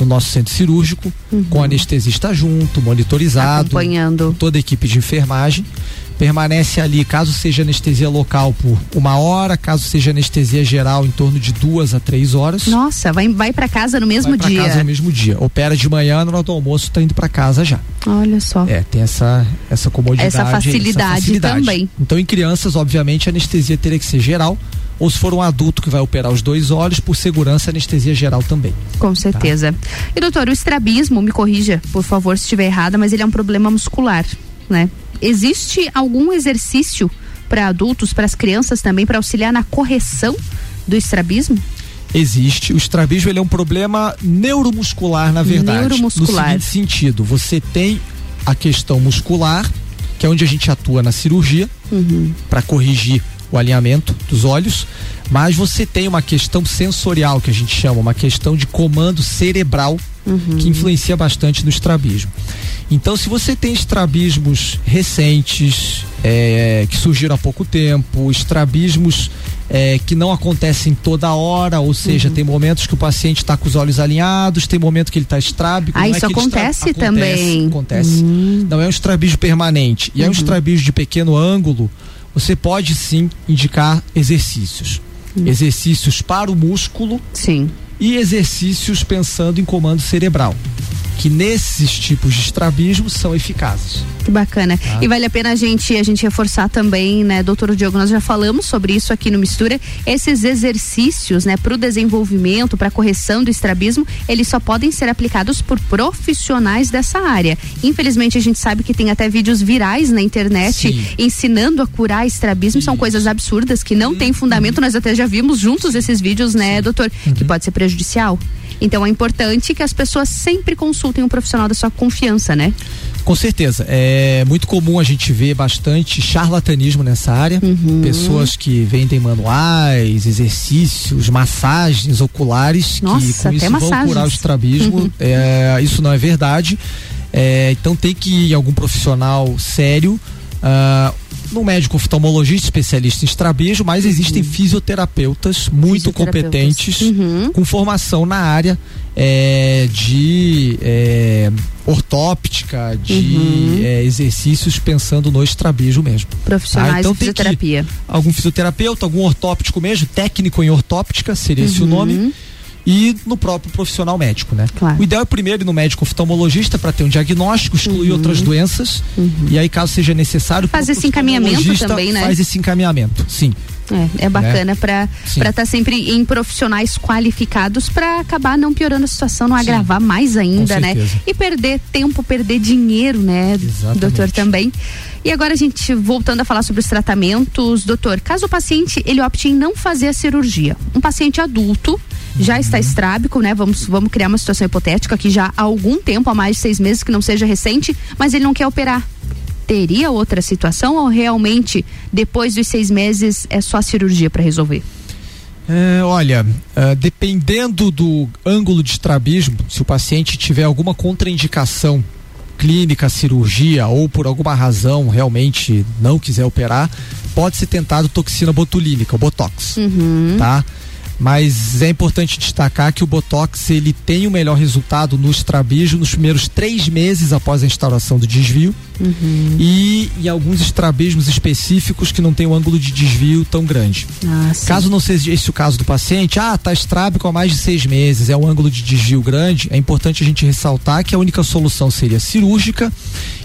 no nosso centro cirúrgico, com o anestesista junto, monitorizado, Acompanhando. toda a equipe de enfermagem. Permanece ali, caso seja anestesia local, por uma hora, caso seja anestesia geral, em torno de duas a três horas. Nossa, vai, vai para casa no mesmo Vai pra dia. casa no mesmo dia. Opera de manhã, na hora do almoço, tá indo para casa já. Olha só. É, tem essa, essa comodidade. Essa facilidade também. Então, em crianças, obviamente, a anestesia teria que ser geral. Ou se for um adulto que vai operar os dois olhos, por segurança, anestesia geral também. Com certeza. E doutor, o estrabismo, me corrija, por favor, se estiver errada, mas ele é um problema muscular, né? Existe algum exercício para adultos, para as crianças também, para auxiliar na correção do estrabismo? Existe. O estrabismo ele é um problema neuromuscular, na verdade. Neuromuscular. No seguinte sentido, você tem a questão muscular, que é onde a gente atua na cirurgia, Uhum. para corrigir o alinhamento dos olhos, mas você tem uma questão sensorial que a gente chama, uma questão de comando cerebral Uhum. que influencia bastante no estrabismo. Então, se você tem estrabismos recentes, é, que surgiram há pouco tempo, estrabismos é, que não acontecem toda hora, ou seja, Uhum. tem momentos que o paciente está com os olhos alinhados, tem momento que ele está estrábico. Ah, é isso estra- acontece também. Acontece. Não é um estrabismo permanente. E é um Uhum. estrabismo de pequeno ângulo, você pode sim indicar exercícios. Exercícios para o músculo. Sim. E exercícios pensando em comando cerebral. Que nesses tipos de estrabismo são eficazes. Que bacana. Tá. E vale a pena a gente, a gente reforçar também, né, doutor Diogo, nós já falamos sobre isso aqui no Mistura, esses exercícios, né, para o desenvolvimento, para correção do estrabismo, eles só podem ser aplicados por profissionais dessa área. Infelizmente, a gente sabe que tem até vídeos virais na internet Sim. ensinando a curar estrabismo, são coisas absurdas que não têm fundamento, nós até já vimos juntos esses vídeos, né, doutor, que pode ser prejudicial. Então é importante que as pessoas sempre consultem um profissional da sua confiança, né? Com certeza. É muito comum a gente ver bastante charlatanismo nessa área. Uhum. Pessoas que vendem manuais, exercícios, massagens oculares que Nossa, com até isso vão massagens. curar o estrabismo. Uhum. É, isso não é verdade. É, então tem que ir em algum profissional sério. ah, no médico oftalmologista especialista em estrabismo, mas existem fisioterapeutas muito Uhum. Fisioterapeutas. competentes Uhum. com formação na área é, de é, ortóptica, de Uhum. é, exercícios pensando no estrabismo mesmo. Profissionais Tá? Então de fisioterapia. algum fisioterapeuta, algum ortóptico mesmo, técnico em ortóptica, seria esse o Uhum. nome. E no próprio profissional médico, né? O ideal é primeiro ir no médico oftalmologista para ter um diagnóstico, excluir Uhum. outras doenças. E aí, caso seja necessário, Faz esse encaminhamento também, né? Faz esse encaminhamento, sim. É, é bacana Né? para Sim. estar sempre em profissionais qualificados para acabar não piorando a situação, não agravar mais ainda, né? E perder tempo, perder dinheiro, né, doutor também. E agora a gente voltando a falar sobre os tratamentos, doutor, caso o paciente ele opte em não fazer a cirurgia, um paciente adulto já está estrábico, né? Vamos, vamos criar uma situação hipotética que já há algum tempo, há mais de seis meses, que não seja recente, mas ele não quer operar. Teria outra situação ou realmente depois dos seis meses é só a cirurgia para resolver? É, olha, ah, dependendo do ângulo de estrabismo, se o paciente tiver alguma contraindicação clínica, cirurgia ou por alguma razão realmente não quiser operar, pode ser tentado toxina botulínica, o botox, Uhum. tá? Mas é importante destacar que o Botox ele tem o melhor resultado no estrabijo nos primeiros três meses após a instauração do desvio Uhum. e em alguns estrabismos específicos que não tem um ângulo de desvio tão grande. Ah. Caso não seja esse o caso do paciente, ah, tá estrábico há mais de seis meses, é um ângulo de desvio grande, é importante a gente ressaltar que a única solução seria cirúrgica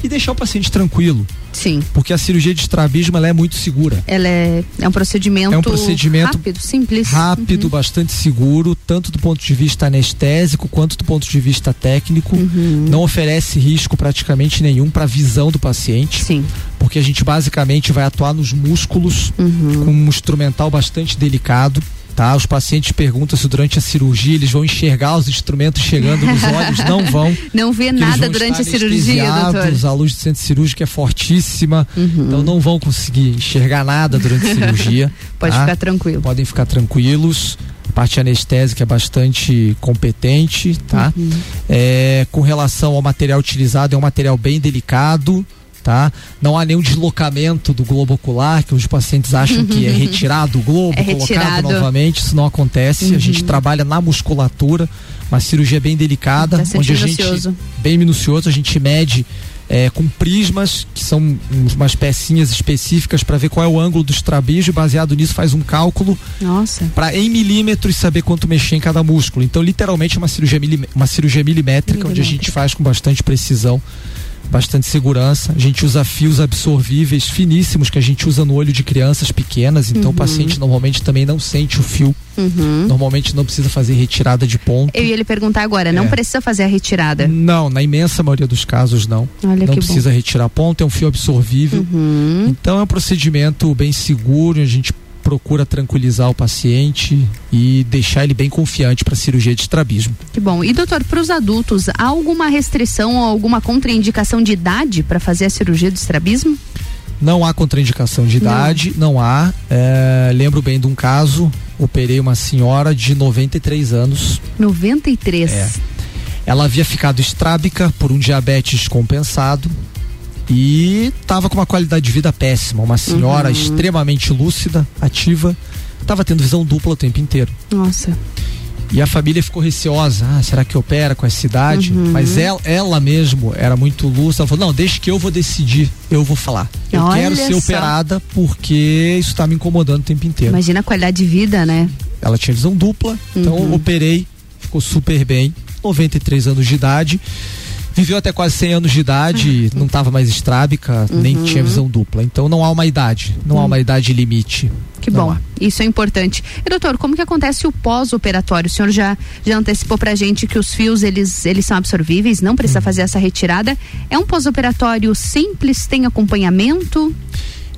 e deixar o paciente tranquilo. Sim. Porque a cirurgia de estrabismo ela é muito segura. Ela é, é um procedimento, É um procedimento rápido, simples. Rápido, Uhum. bastante seguro, tanto do ponto de vista anestésico quanto do ponto de vista técnico. Uhum. Não oferece risco praticamente nenhum para a visão do paciente. Sim. Porque a gente basicamente vai atuar nos músculos Uhum. com um instrumental bastante delicado. Tá? Os pacientes perguntam se durante a cirurgia eles vão enxergar os instrumentos chegando nos olhos. Não vão. Não vê nada durante a cirurgia, doutor. A luz do centro cirúrgico é fortíssima, Uhum. então não vão conseguir enxergar nada durante a cirurgia. Pode tá? ficar tranquilo. Podem ficar tranquilos. A parte anestésica é bastante competente, tá? Uhum. É, com relação ao material utilizado, é um material bem delicado, tá? Não há nenhum deslocamento do globo ocular, que os pacientes acham que é retirado o globo, É colocado retirado. novamente, isso não acontece. A gente Uhum. trabalha na musculatura, uma cirurgia bem delicada, Bastante onde a gente bem minucioso, a gente mede é, com prismas, que são umas pecinhas específicas para ver qual é o ângulo do e baseado nisso faz um cálculo para em milímetros saber quanto mexer em cada músculo. Então, literalmente, é uma cirurgia, mili- uma cirurgia milimétrica, onde a gente faz com bastante precisão, bastante segurança. A gente usa fios absorvíveis finíssimos que a gente usa no olho de crianças pequenas, então Uhum. o paciente normalmente também não sente o fio. Uhum. Normalmente não precisa fazer retirada de ponto. Eu ia lhe perguntar agora, não É. precisa fazer a retirada. Não, na imensa maioria dos casos não. Olha não precisa retirar ponto, é um fio absorvível. Uhum. Então é um procedimento bem seguro, a gente procura tranquilizar o paciente e deixar ele bem confiante para a cirurgia de estrabismo. Que bom. E doutor, para os adultos, há alguma restrição ou alguma contraindicação de idade para fazer a cirurgia do estrabismo? Não há contraindicação de idade, não, há. É, lembro bem de um caso, operei uma senhora de 93 anos. 93. É. Ela havia ficado estrábica por um diabetes compensado e estava com uma qualidade de vida péssima. Uma senhora Uhum. extremamente lúcida, ativa, estava tendo visão dupla o tempo inteiro. Nossa. E a família ficou receosa. Ah, será que opera com essa idade? Uhum. Mas ela, ela mesmo era muito lúcida. Ela falou: não, deixa que eu vou decidir, eu vou falar. Eu Olha quero ser só. operada porque isso está me incomodando o tempo inteiro. Imagina a qualidade de vida, né? Ela tinha visão dupla, então Uhum. operei, ficou super bem. 93 anos de idade. Viveu até quase 100 anos de idade, não estava mais estrábica, nem Uhum. tinha visão dupla. Então não há uma idade, não há Hum. uma idade limite. Que Não bom, há. isso é importante. E doutor, como que acontece o pós-operatório? O senhor já, já antecipou pra gente que os fios, eles, eles são absorvíveis, não precisa fazer essa retirada. É um pós-operatório simples, tem acompanhamento?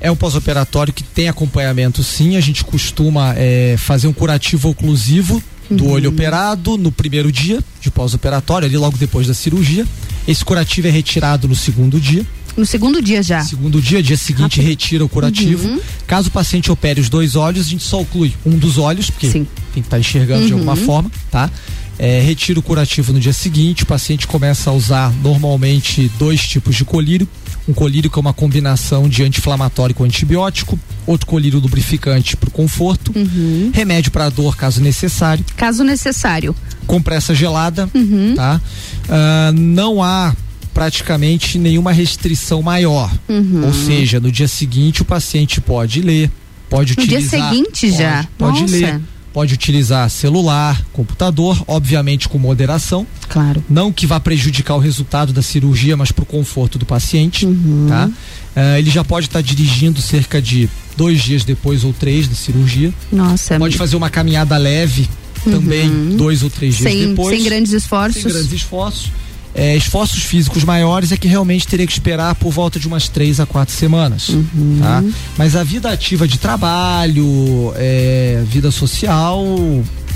É um pós-operatório que tem acompanhamento sim. A gente costuma é, fazer um curativo oclusivo do olho operado no primeiro dia de pós-operatório, ali logo depois da cirurgia. Esse curativo é retirado no segundo dia. No segundo dia já? Segundo dia, dia seguinte, retira o curativo. Uhum. Caso o paciente opere os dois olhos, a gente só oclui um dos olhos, porque Sim. tem que estar enxergando de Uhum. alguma forma, tá? É, retira o curativo no dia seguinte, o paciente começa a usar normalmente dois tipos de colírio. Um colírio que é uma combinação de anti-inflamatório com antibiótico, outro colírio lubrificante para o conforto, Uhum. remédio para dor caso necessário, Caso necessário. compressa gelada, Uhum. tá? Ah, não há praticamente nenhuma restrição maior. Uhum. Ou seja, no dia seguinte o paciente pode ler, pode No dia utilizar. seguinte pode, já? Pode Nossa. ler. Pode utilizar celular, computador, obviamente com moderação. Claro. Não que vá prejudicar o resultado da cirurgia, mas para o conforto do paciente. Uhum. Tá? Ah, ele já pode estar dirigindo cerca de dois dias depois ou três da cirurgia. Nossa. Pode fazer uma caminhada leve também, Uhum. dois ou três dias Sem, depois. sem grandes esforços. Sem grandes esforços. É, esforços físicos maiores é que realmente teria que esperar por volta de umas três a quatro semanas, Uhum. tá? Mas a vida ativa de trabalho, é, vida social,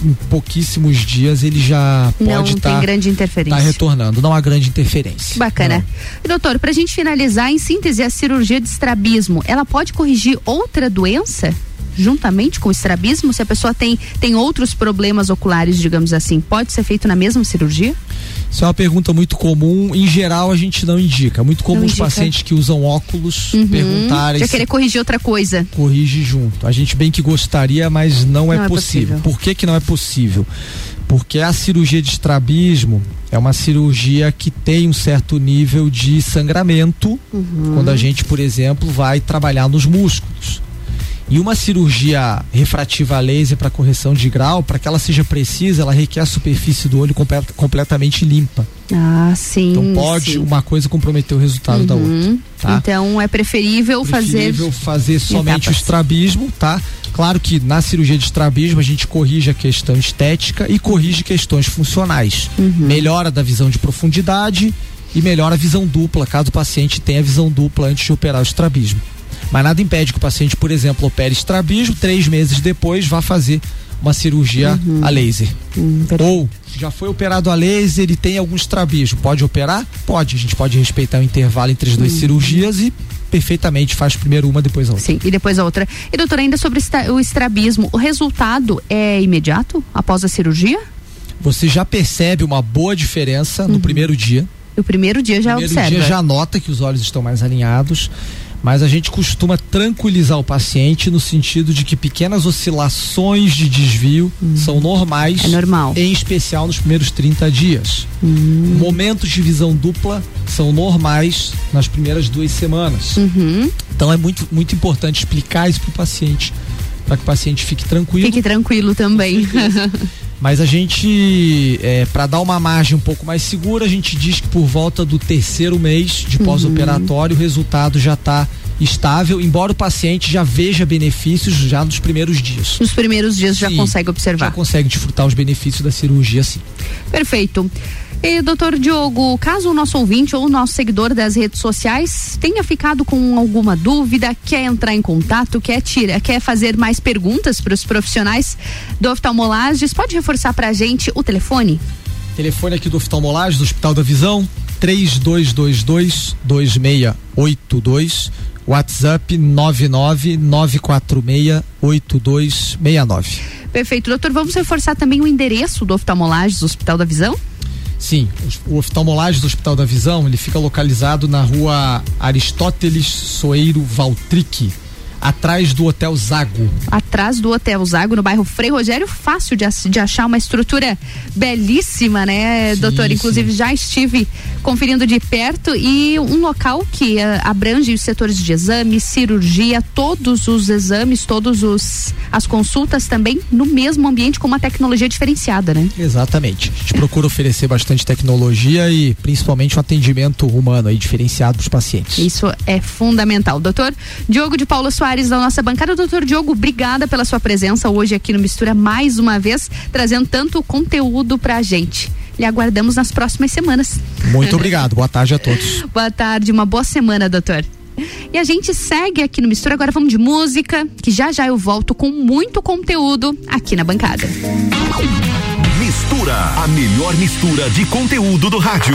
em pouquíssimos dias ele já Não pode tem estar grande interferência. retornando, não há grande interferência. Bacana. E, doutor, pra gente finalizar, em síntese, a cirurgia de estrabismo, ela pode corrigir outra doença? Juntamente com o estrabismo? Se a pessoa tem, tem outros problemas oculares, digamos assim, pode ser feito na mesma cirurgia? Isso é uma pergunta muito comum. Em geral, a gente não indica. É muito comum os pacientes que usam óculos uhum. perguntarem. Já querer corrigir outra coisa. Corrige junto. A gente bem que gostaria, mas não, é não é, é possível. possível. Por que, que não é possível? Porque a cirurgia de estrabismo é uma cirurgia que tem um certo nível de sangramento uhum. quando a gente, por exemplo, vai trabalhar nos músculos. E uma cirurgia refrativa a laser para correção de grau, para que ela seja precisa, ela requer a superfície do olho complet, completamente limpa. Ah, sim. Então pode sim. uma coisa comprometer o resultado uhum. da outra. Tá? Então é preferível, preferível fazer. fazer somente etapas. o estrabismo, tá? Claro que na cirurgia de estrabismo a gente corrige a questão estética e corrige questões funcionais. Uhum. Melhora da visão de profundidade e melhora a visão dupla, caso o paciente tenha visão dupla antes de operar o estrabismo. Mas nada impede que o paciente, por exemplo, opere estrabismo, três meses depois vá fazer uma cirurgia uhum. a laser. Uhum. Ou já foi operado a laser e tem algum estrabismo, pode operar? Pode. A gente pode respeitar o intervalo entre as duas uhum. cirurgias e perfeitamente faz primeiro uma, depois a outra. Sim, e depois a outra. E doutora, ainda sobre o estrabismo, o resultado é imediato após a cirurgia? Você já percebe uma boa diferença no uhum. primeiro dia. O primeiro dia já primeiro observa. dia já nota que os olhos estão mais alinhados mas a gente costuma tranquilizar o paciente no sentido de que pequenas oscilações de desvio hum. são normais. É normal. Em especial nos primeiros 30 dias. Hum. Momentos de visão dupla são normais nas primeiras duas semanas. Uhum. Então é muito, muito importante explicar isso para o paciente, para que o paciente fique tranquilo. Fique tranquilo também. Mas a gente, é, para dar uma margem um pouco mais segura, a gente diz que por volta do terceiro mês de pós-operatório uhum. o resultado já está estável, embora o paciente já veja benefícios já nos primeiros dias. Nos primeiros dias sim, já consegue observar. Já consegue desfrutar os benefícios da cirurgia, sim. Perfeito. E, doutor Diogo, caso o nosso ouvinte ou o nosso seguidor das redes sociais tenha ficado com alguma dúvida, quer entrar em contato, quer tira, quer fazer mais perguntas para os profissionais do oftalmolages, pode reforçar para a gente o telefone? Telefone aqui do oftalmolages, do Hospital da Visão, 3222 2682 WhatsApp 999468269. Perfeito, doutor. Vamos reforçar também o endereço do oftalmolages do Hospital da Visão? Sim, o oftalmolagem do Hospital da Visão, ele fica localizado na rua Aristóteles Soeiro Valtrique, atrás do Hotel Zago. Atrás do Hotel Zago, no bairro Frei Rogério, fácil de, de achar uma estrutura belíssima, né, sim, doutor? Inclusive sim. já estive conferindo de perto e um local que uh, abrange os setores de exame, cirurgia, todos os exames, todos os as consultas também no mesmo ambiente com uma tecnologia diferenciada, né? Exatamente. A gente procura oferecer bastante tecnologia e principalmente um atendimento humano aí diferenciado para os pacientes. Isso é fundamental. Doutor Diogo de Paulo Soares Da nossa bancada. Doutor Diogo, obrigada pela sua presença hoje aqui no Mistura mais uma vez, trazendo tanto conteúdo pra gente. Lhe aguardamos nas próximas semanas. Muito obrigado. boa tarde a todos. boa tarde, uma boa semana, doutor. E a gente segue aqui no Mistura. Agora vamos de música, que já já eu volto com muito conteúdo aqui na bancada. Mistura, a melhor mistura de conteúdo do rádio.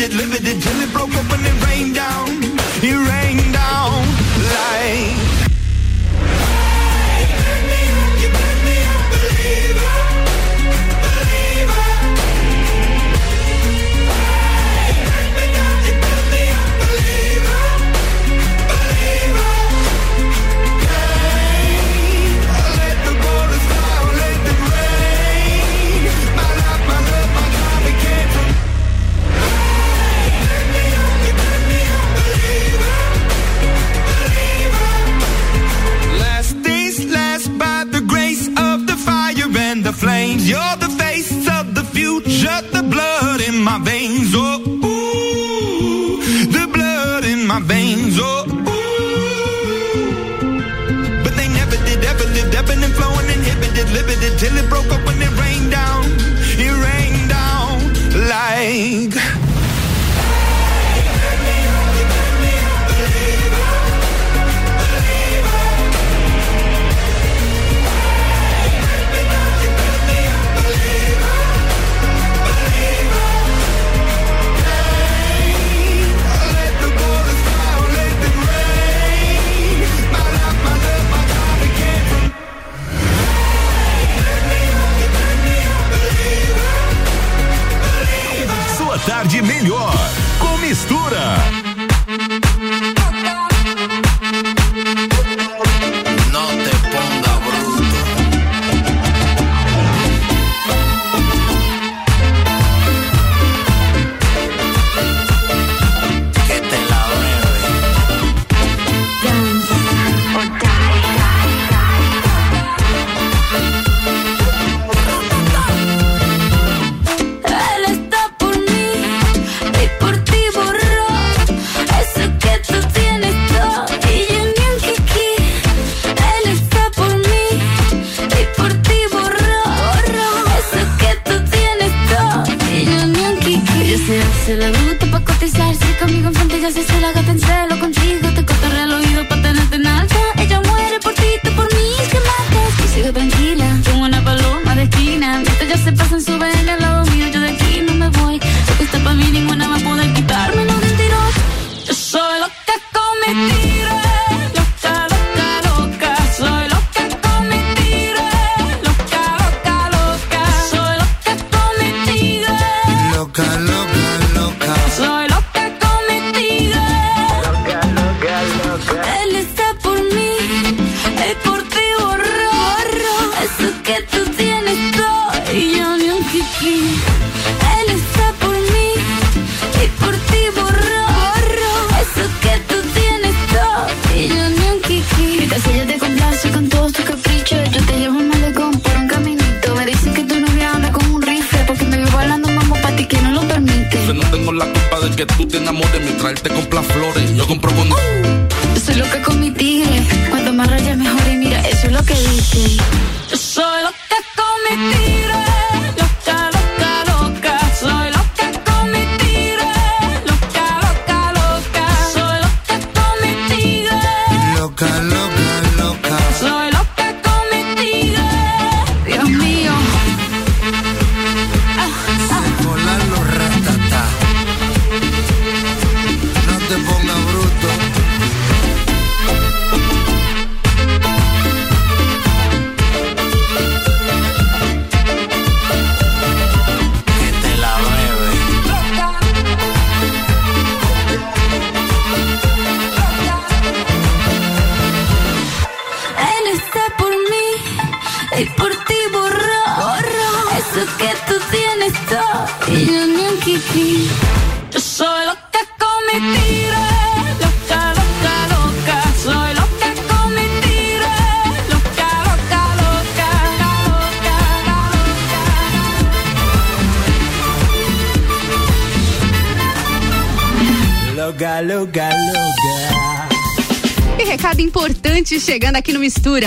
limited, limited, till it broke up.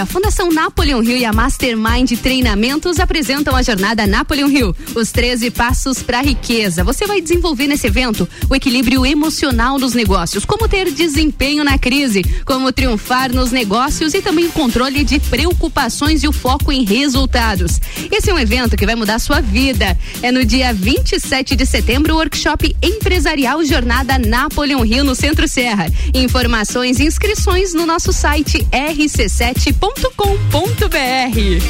Aqui no Mistura. Napoleon Hill e a Mastermind Treinamentos apresentam a jornada Napoleon Hill, os 13 passos para a riqueza. Você vai desenvolver nesse evento o equilíbrio emocional dos negócios, como ter desempenho na crise, como triunfar nos negócios e também o controle de preocupações e o foco em resultados. Esse é um evento que vai mudar sua vida. É no dia 27 de setembro o workshop empresarial Jornada Napoleon Hill no Centro Serra. Informações e inscrições no nosso site rc7.com.br. Muito BR.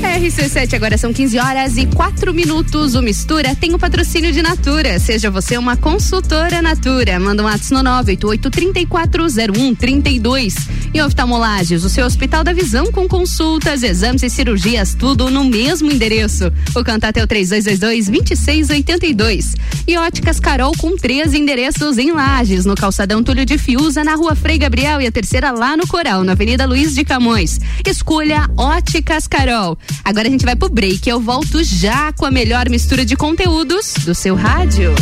RC7, agora são 15 horas e 4 minutos. O Mistura tem o patrocínio de Natura. Seja você uma consultora Natura. Manda um ato no 988-340132. E oftalmolages, o seu Hospital da Visão com consultas, exames e cirurgias, tudo no mesmo endereço. O contato é o 3222-2682. E óticas Carol com três endereços em Lages, no calçadão Túlio de Fiuza, na rua Frei Gabriel e a terceira lá no Coral, na Avenida Luiz de Camões. Escolha Óticas Carol. Agora a gente vai pro break. Eu volto já com a melhor mistura de conteúdos do seu rádio.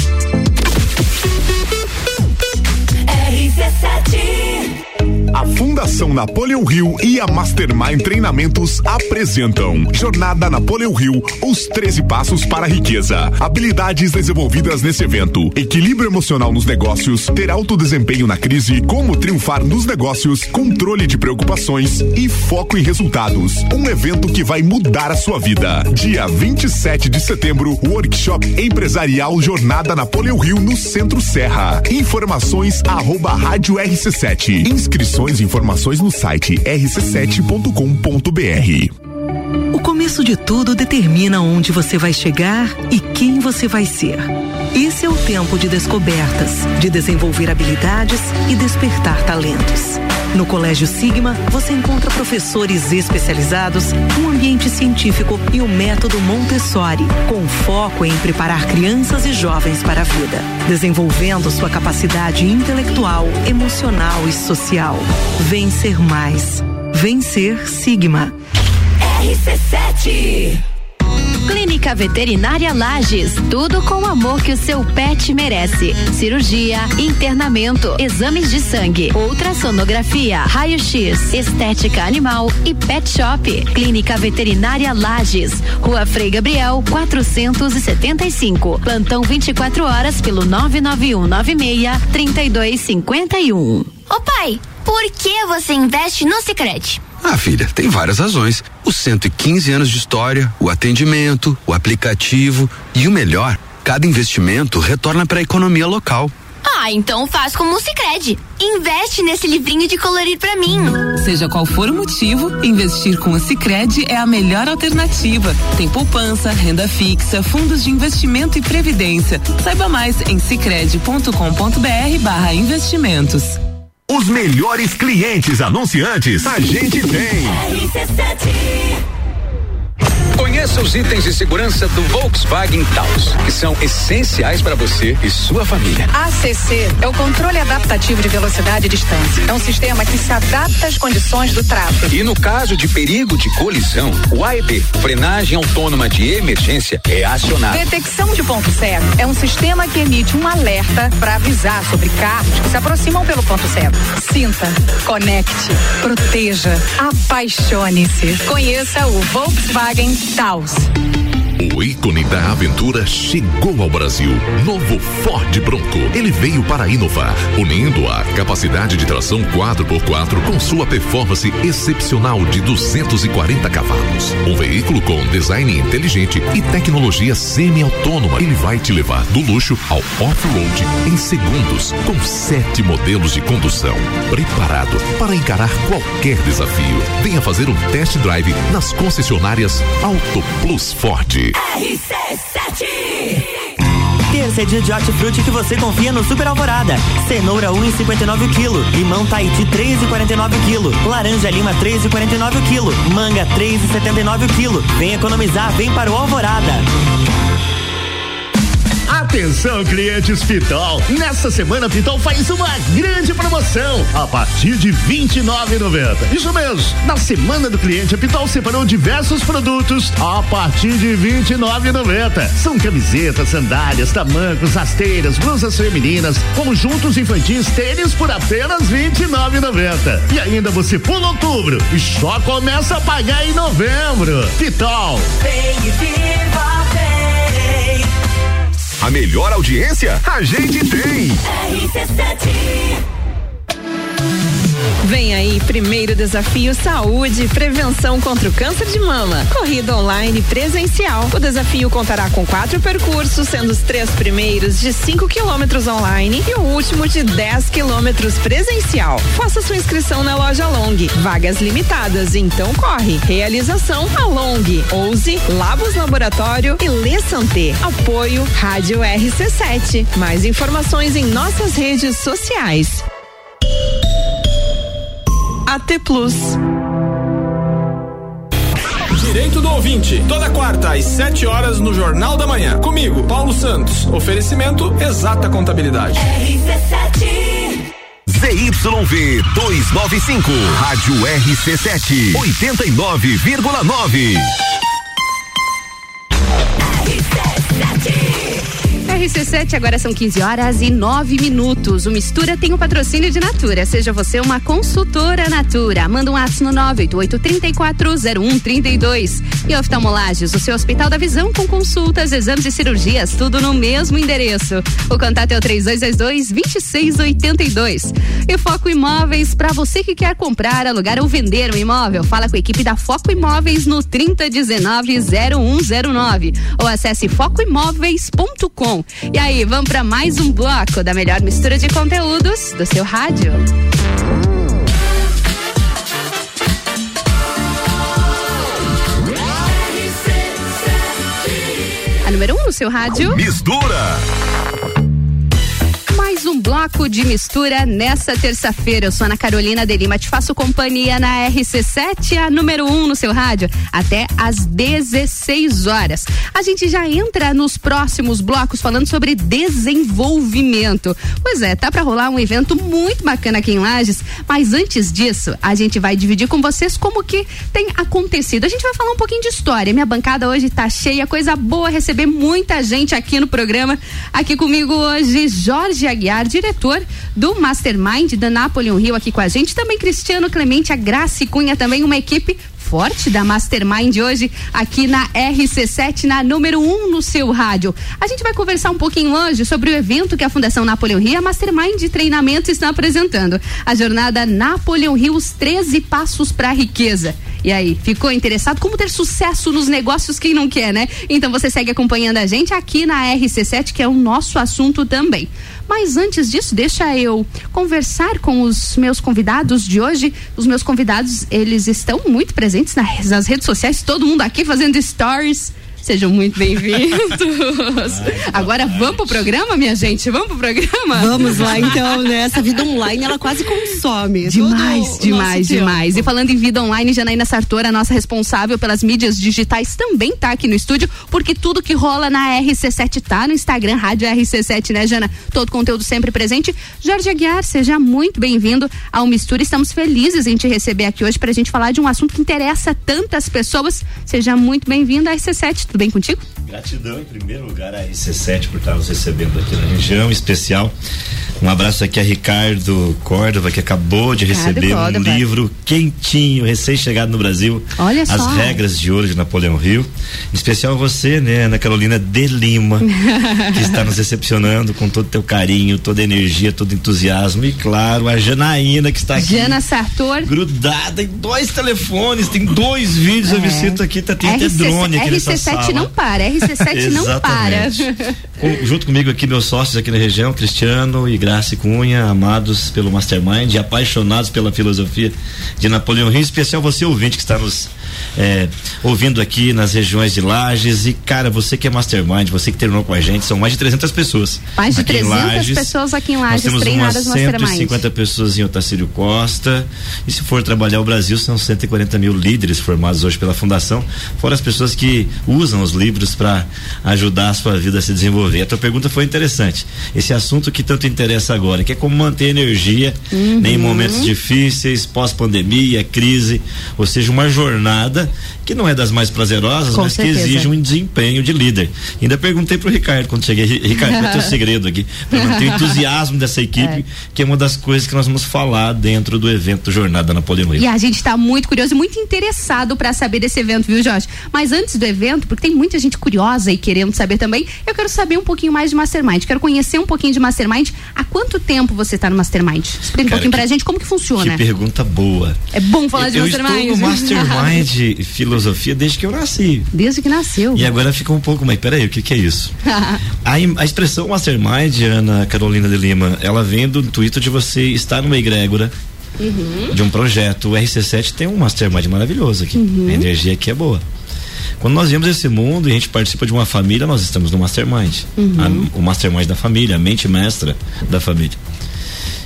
RC7 a Fundação Napoleão Rio e a Mastermind Treinamentos apresentam Jornada Napoleão Rio, os 13 passos para a riqueza. Habilidades desenvolvidas nesse evento, equilíbrio emocional nos negócios, ter alto desempenho na crise, como triunfar nos negócios, controle de preocupações e foco em resultados. Um evento que vai mudar a sua vida. Dia 27 de setembro, workshop empresarial Jornada Napoleão Rio no Centro Serra. Informações arroba rádio RC7. Inscrições Inscrições e informações no site rc7.com.br. O começo de tudo determina onde você vai chegar e quem você vai ser. Esse é o tempo de descobertas, de desenvolver habilidades e despertar talentos. No Colégio Sigma, você encontra professores especializados, um ambiente científico e o método Montessori, com foco em preparar crianças e jovens para a vida, desenvolvendo sua capacidade intelectual, emocional e social. Vencer mais. Vencer Sigma. RC7 Clínica Veterinária Lages, tudo com o amor que o seu pet merece. Cirurgia, internamento, exames de sangue, ultrassonografia, raio-x, estética animal e pet shop. Clínica Veterinária Lages, Rua Frei Gabriel, 475. Plantão 24 horas pelo 99196 3251. Ô pai, por que você investe no Sicredi? Ah, filha, tem várias razões. Os 115 anos de história, o atendimento, o aplicativo e o melhor, cada investimento retorna para a economia local. Ah, então faz como o Sicredi. Investe nesse livrinho de colorir para mim. Seja qual for o motivo, investir com o Sicredi é a melhor alternativa. Tem poupança, renda fixa, fundos de investimento e previdência. Saiba mais em sicredi.com.br/barra investimentos. Os melhores clientes anunciantes a gente tem. Conheça os itens de segurança do Volkswagen Taos, que são essenciais para você e sua família. ACC é o controle adaptativo de velocidade e distância. É um sistema que se adapta às condições do tráfego. E no caso de perigo de colisão, o AEB, frenagem autônoma de emergência, é acionado. Detecção de ponto cego é um sistema que emite um alerta para avisar sobre carros que se aproximam pelo ponto cego. Sinta, conecte, proteja, apaixone-se. Conheça o Volkswagen Taos. O ícone da aventura chegou ao Brasil. Novo Ford Bronco. Ele veio para inovar, unindo a capacidade de tração 4x4 com sua performance excepcional de 240 cavalos. Um veículo com design inteligente e tecnologia semi-autônoma. Ele vai te levar do luxo ao off-road em segundos, com sete modelos de condução. Preparado para encarar qualquer desafio. Venha fazer um test drive nas concessionárias Auto Plus Ford. RC7 Terça é dia de hortifruti que você confia no Super Alvorada. Cenoura 1,59 kg, limão Tahiti 3,49 kg, laranja lima 3,49 kg, manga 3,79 kg. Vem economizar, vem para o Alvorada. AT Atenção, clientes Pitol. Nessa semana, Pitol faz uma grande promoção a partir de R$ 29,90. Isso mesmo. Na semana do cliente, a Pitol separou diversos produtos a partir de R$ 29,90. São camisetas, sandálias, tamancos, rasteiras, blusas femininas, conjuntos infantis, tênis por apenas R$ 29,90. E ainda você pula outubro e só começa a pagar em novembro. Pitol. Vem e. A melhor audiência a gente tem. Vem aí, primeiro desafio Saúde Prevenção contra o Câncer de Mama. Corrida online presencial. O desafio contará com quatro percursos, sendo os três primeiros de 5 quilômetros online e o último de 10 quilômetros presencial. Faça sua inscrição na loja Long. Vagas limitadas, então corre. Realização a Long, Ouse, Labos Laboratório e Lê Santé. Apoio Rádio RC7. Mais informações em nossas redes sociais. AT Plus. Direito do ouvinte, toda quarta às 7 horas no Jornal da Manhã. Comigo, Paulo Santos. Oferecimento Exata Contabilidade. ZYV 295, Rádio RC7, 89,9. RC7, agora são 15 horas e 9 minutos. O Mistura tem o patrocínio de Natura. Seja você uma consultora Natura. Manda um ato no 988-340132. E oftalmolages, o seu Hospital da Visão com consultas, exames e cirurgias, tudo no mesmo endereço. O contato é o 3222-2682. E Foco Imóveis, para você que quer comprar, alugar ou vender um imóvel, fala com a equipe da Foco Imóveis no 3019-0109 ou acesse focoimóveis.com. E aí, vamos para mais um bloco da melhor mistura de conteúdos do seu rádio. A número 1 um no seu rádio. Mistura. Mais um bloco de mistura nessa terça-feira. Eu sou Ana Carolina de Lima, te faço companhia na RC7, a número 1 um no seu rádio, até às 16 horas. A gente já entra nos próximos blocos falando sobre desenvolvimento. Pois é, tá para rolar um evento muito bacana aqui em Lages, mas antes disso, a gente vai dividir com vocês como que tem acontecido. A gente vai falar um pouquinho de história. Minha bancada hoje tá cheia, coisa boa receber muita gente aqui no programa. Aqui comigo hoje, Jorge Aguiar, diretor do Mastermind da Napoleon Rio aqui com a gente. Também Cristiano Clemente, a Graça Cunha, também uma equipe forte da Mastermind hoje aqui na RC7, na número 1 um no seu rádio. A gente vai conversar um pouquinho hoje sobre o evento que a Fundação Napoleon Rio, a Mastermind de Treinamento, está apresentando. A jornada Napoleon Rio, os 13 passos para a riqueza. E aí, ficou interessado? Como ter sucesso nos negócios? Quem não quer, né? Então você segue acompanhando a gente aqui na RC7, que é o nosso assunto também. Mas antes disso, deixa eu conversar com os meus convidados de hoje. Os meus convidados, eles estão muito presentes nas, redes sociais, todo mundo aqui fazendo stories. Sejam muito bem-vindos. Agora vamos pro programa, minha gente? Vamos pro programa? Vamos lá, então, né? Essa vida online, ela quase consome. Demais, demais, demais. E falando em vida online, Janaína Sartora, nossa responsável pelas mídias digitais, também tá aqui no estúdio, porque tudo que rola na RC7 tá no Instagram, Rádio RC7, né, Jana? Todo conteúdo sempre presente. Jorge Aguiar, seja muito bem-vindo ao Mistura. Estamos felizes em te receber aqui hoje pra gente falar de um assunto que interessa tantas pessoas. Seja muito bem-vindo à RC7. Tudo bem contigo? Gratidão em primeiro lugar a RC7 por estar nos recebendo aqui na região especial. Um abraço aqui a Ricardo Córdova, que acabou de Ricardo receber Córdova. um livro quentinho, recém-chegado no Brasil. Olha As só. regras de ouro de Napoleão Rio. Em especial você, né, Ana Carolina de Lima, que está nos recepcionando com todo o teu carinho, toda a energia, todo o entusiasmo. E claro, a Janaína, que está aqui. Jana Sartor. Grudada em dois telefones, tem dois vídeos, eu me sinto aqui, tá, tem até RC7 drone aqui nessa RC7 sala. não para, RC7 não para. Com- junto comigo aqui, meus sócios aqui na região, Cristiano e Graça Cunha, amados pelo Mastermind e apaixonados pela filosofia de Napoleão Rio, em especial você ouvinte que está nos é, ouvindo aqui nas regiões de Lages e cara, você que é Mastermind, você que terminou com a gente, são mais de 300 pessoas. Mais de aqui em 300 Lages. pessoas aqui em Nós Lages temos treinadas umas Mastermind. 150 pessoas em Otacílio Costa. E se for trabalhar o Brasil, são 140 mil líderes formados hoje pela Fundação, fora as pessoas que usam usam os livros para ajudar a sua vida a se desenvolver. A tua pergunta foi interessante. Esse assunto que tanto interessa agora, que é como manter energia Uhum. em momentos difíceis, pós-pandemia, crise, ou seja, uma jornada que não é das mais prazerosas, Com mas certeza. que exige um desempenho de líder. Ainda perguntei pro Ricardo quando cheguei, "Ri- Ricardo, qual é o teu segredo aqui? Para manter o entusiasmo dessa equipe, que é uma das coisas que nós vamos falar dentro do evento Jornada Napoleão. E a gente está muito curioso e muito interessado para saber desse evento, viu, Jorge? Mas antes do evento, porque tem muita gente curiosa e querendo saber também, eu quero saber um pouquinho mais de Mastermind. Quero conhecer um pouquinho de Mastermind. Há quanto tempo você está no Mastermind? Explica um Cara, pouquinho pra que- gente como que funciona. Que pergunta boa. É bom falar de eu Mastermind. estou no Mastermind Filosofia desde que eu nasci. Desde que nasceu. E agora fica um pouco, mas peraí, o que, que é isso? A, a expressão Mastermind, Ana Carolina de Lima, ela vem do intuito de você estar numa egrégora Uhum. de um projeto. O RC7 tem um Mastermind maravilhoso aqui. Uhum. A energia aqui é boa. Quando nós vemos esse mundo e a gente participa de uma família, nós estamos no Mastermind. Uhum. A- o Mastermind da família, a mente mestra da família.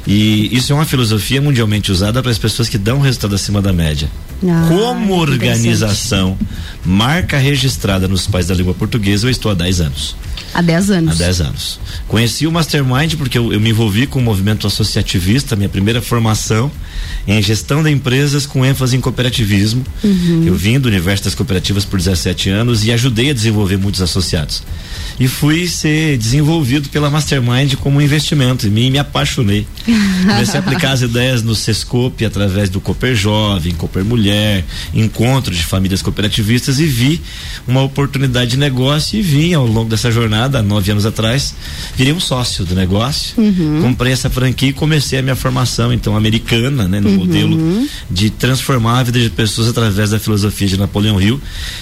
E isso é uma filosofia mundialmente usada para as pessoas que dão resultado acima da média. Ah, Como organização, marca registrada nos pais da língua portuguesa, eu estou há 10 anos. Há 10 anos. Há 10 anos. Conheci o Mastermind porque eu, eu me envolvi com o movimento associativista, minha primeira formação em gestão de empresas com ênfase em cooperativismo. Uhum. Eu vim do universo das cooperativas por 17 anos e ajudei a desenvolver muitos associados. E fui ser desenvolvido pela Mastermind como um investimento em mim me apaixonei. Comecei a aplicar as ideias no Sescope através do Cooper Jovem, Cooper Mulher, encontros de famílias cooperativistas e vi uma oportunidade de negócio e vim ao longo dessa jornada, há nove anos atrás, virei um sócio do negócio, Uhum. comprei essa franquia e comecei a minha formação, então, americana, né, no Uhum. modelo de transformar a vida de pessoas através da filosofia de Napoleão Hill,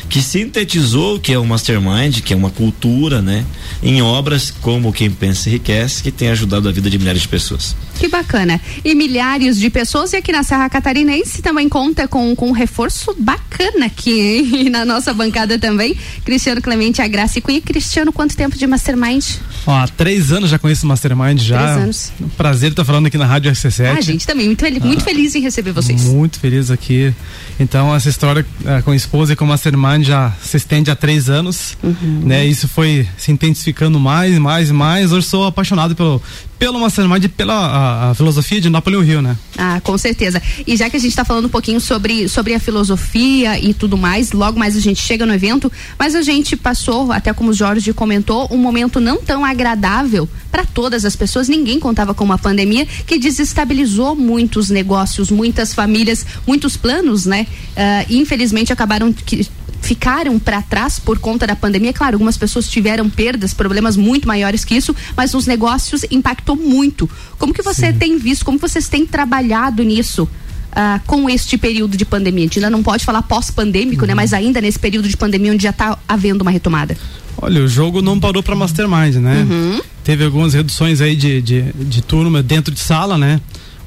que sintetizou o que é o Mastermind, que é uma cultura, né, em obras como Quem Pensa Enriquece, que tem ajudado a vida de milhares de pessoas. Que bacana. E milhares de pessoas, e aqui na Serra Catarinense também conta com, com um reforço bacana aqui, hein? E na nossa bancada também. Cristiano Clemente, a Graça e Cunha. Cristiano, quanto tempo de Mastermind? Ó, há três anos já conheço o Mastermind já. Três anos. Prazer estar falando aqui na Rádio RC7. Ah, gente, também muito, muito Ah. feliz em receber vocês. Muito feliz aqui. Então, essa história eh, com a esposa e com o Mastermind já se estende há três anos. Uhum. Né? Isso foi se intensificando mais, mais, mais. Hoje sou apaixonado pelo, pelo Mastermind e pela a, a filosofia de Napoleão Hill, né? Ah, com certeza. E já que a gente está falando um pouquinho sobre, sobre a filosofia e tudo mais, logo mais a gente chega no evento, mas a gente passou, até como o Jorge comentou, um momento não tão agradável para todas as pessoas. Ninguém contava com uma pandemia que desestabilizou muitos negócios, muitas famílias, muitos planos, né? Ah, infelizmente acabaram que ficaram para trás por conta da pandemia. Claro, algumas pessoas tiveram perdas, problemas muito maiores que isso, mas nos negócios impactou muito. Como que você tem visto, como vocês têm trabalhado nisso? ah, com este período de pandemia, a gente ainda não pode falar pós-pandêmico, né? Mas ainda nesse período de pandemia onde já está havendo uma retomada. Olha, o jogo não parou para Mastermind, né? Uhum. Teve algumas reduções aí de, de, de turma dentro de sala, né?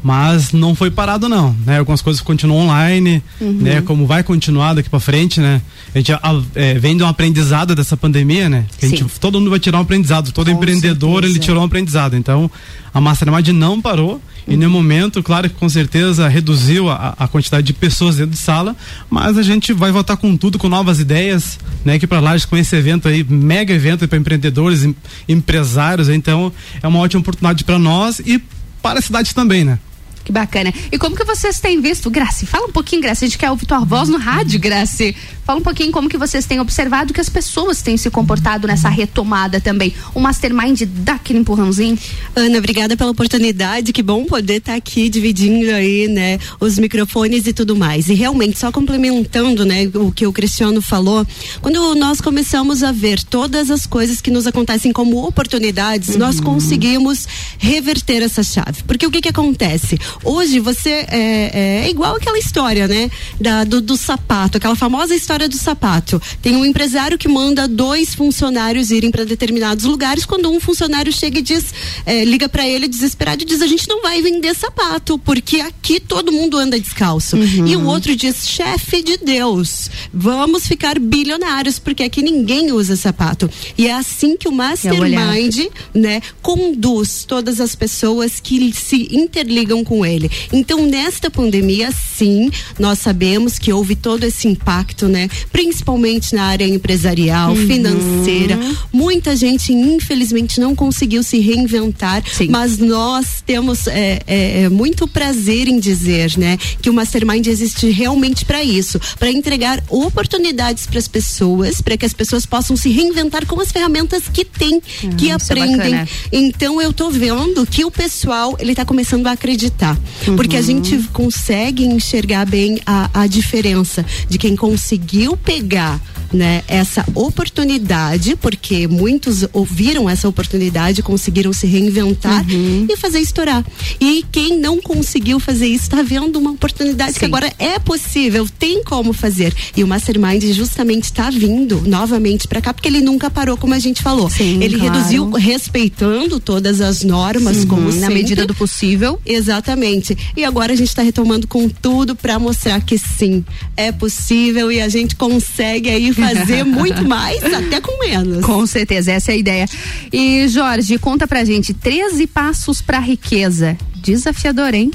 Mas não foi parado não, né? Algumas coisas continuam online, Uhum. né? Como vai continuar daqui para frente, né? A gente é, vem de um aprendizado dessa pandemia, né? Que a gente, todo mundo vai tirar um aprendizado, todo Com empreendedor certeza. ele tirou um aprendizado. Então, a Mastermind não parou e Uhum. no momento, claro que com certeza reduziu a, a quantidade de pessoas dentro de sala, mas a gente vai voltar com tudo, com novas ideias, né? Que para lá com esse evento aí, mega evento para empreendedores, em- empresários, então é uma ótima oportunidade para nós e para a cidade também, né? Que bacana. E como que vocês têm visto, Graci? Fala um pouquinho, Graci. A gente quer ouvir tua voz no rádio, Graci. Fala um pouquinho como que vocês têm observado que as pessoas têm se comportado nessa retomada também. O Mastermind dá aquele empurrãozinho. Ana, obrigada pela oportunidade. Que bom poder estar aqui dividindo aí, né, os microfones e tudo mais. E realmente, só complementando, né, o que o Cristiano falou, quando nós começamos a ver todas as coisas que nos acontecem como oportunidades, nós conseguimos reverter essa chave. Porque o que que acontece? Hoje você é, é igual aquela história, né, da, do, do sapato, aquela famosa história do sapato. Tem um empresário que manda dois funcionários irem para determinados lugares. Quando um funcionário chega e diz, é, liga para ele desesperado e diz: a gente não vai vender sapato porque aqui todo mundo anda descalço. E o outro diz: chefe de Deus, vamos ficar bilionários porque aqui ninguém usa sapato. E é assim que o Mastermind, né, conduz todas as pessoas que se interligam com ele. Então, nesta pandemia, sim, nós sabemos que houve todo esse impacto, né? Né? Principalmente na área empresarial, Uhum. financeira. Muita gente, infelizmente, não conseguiu se reinventar, mas nós temos é, é, é, muito prazer em dizer, né, que o Mastermind existe realmente para isso, para entregar oportunidades para as pessoas, para que as pessoas possam se reinventar com as ferramentas que têm, que isso é aprendem. bacana. Então eu tô vendo que o pessoal ele tá começando a acreditar, porque a Uhum. gente consegue enxergar bem a, a diferença de quem conseguiu pegar né, essa oportunidade, porque muitos ouviram essa oportunidade, conseguiram se reinventar Uhum. e fazer estourar. E quem não conseguiu fazer isso está vendo uma oportunidade que agora é possível, tem como fazer. E o Mastermind justamente está vindo novamente para cá, porque ele nunca parou, como a gente falou. ele claro. reduziu respeitando todas as normas, Uhum, como na sempre. medida do possível. Exatamente. E agora a gente está retomando com tudo para mostrar que sim, é possível e a gente consegue aí fazer muito mais, até com menos. Com certeza, essa é a ideia. E Jorge, conta pra gente, 13 passos pra riqueza. Desafiador, hein?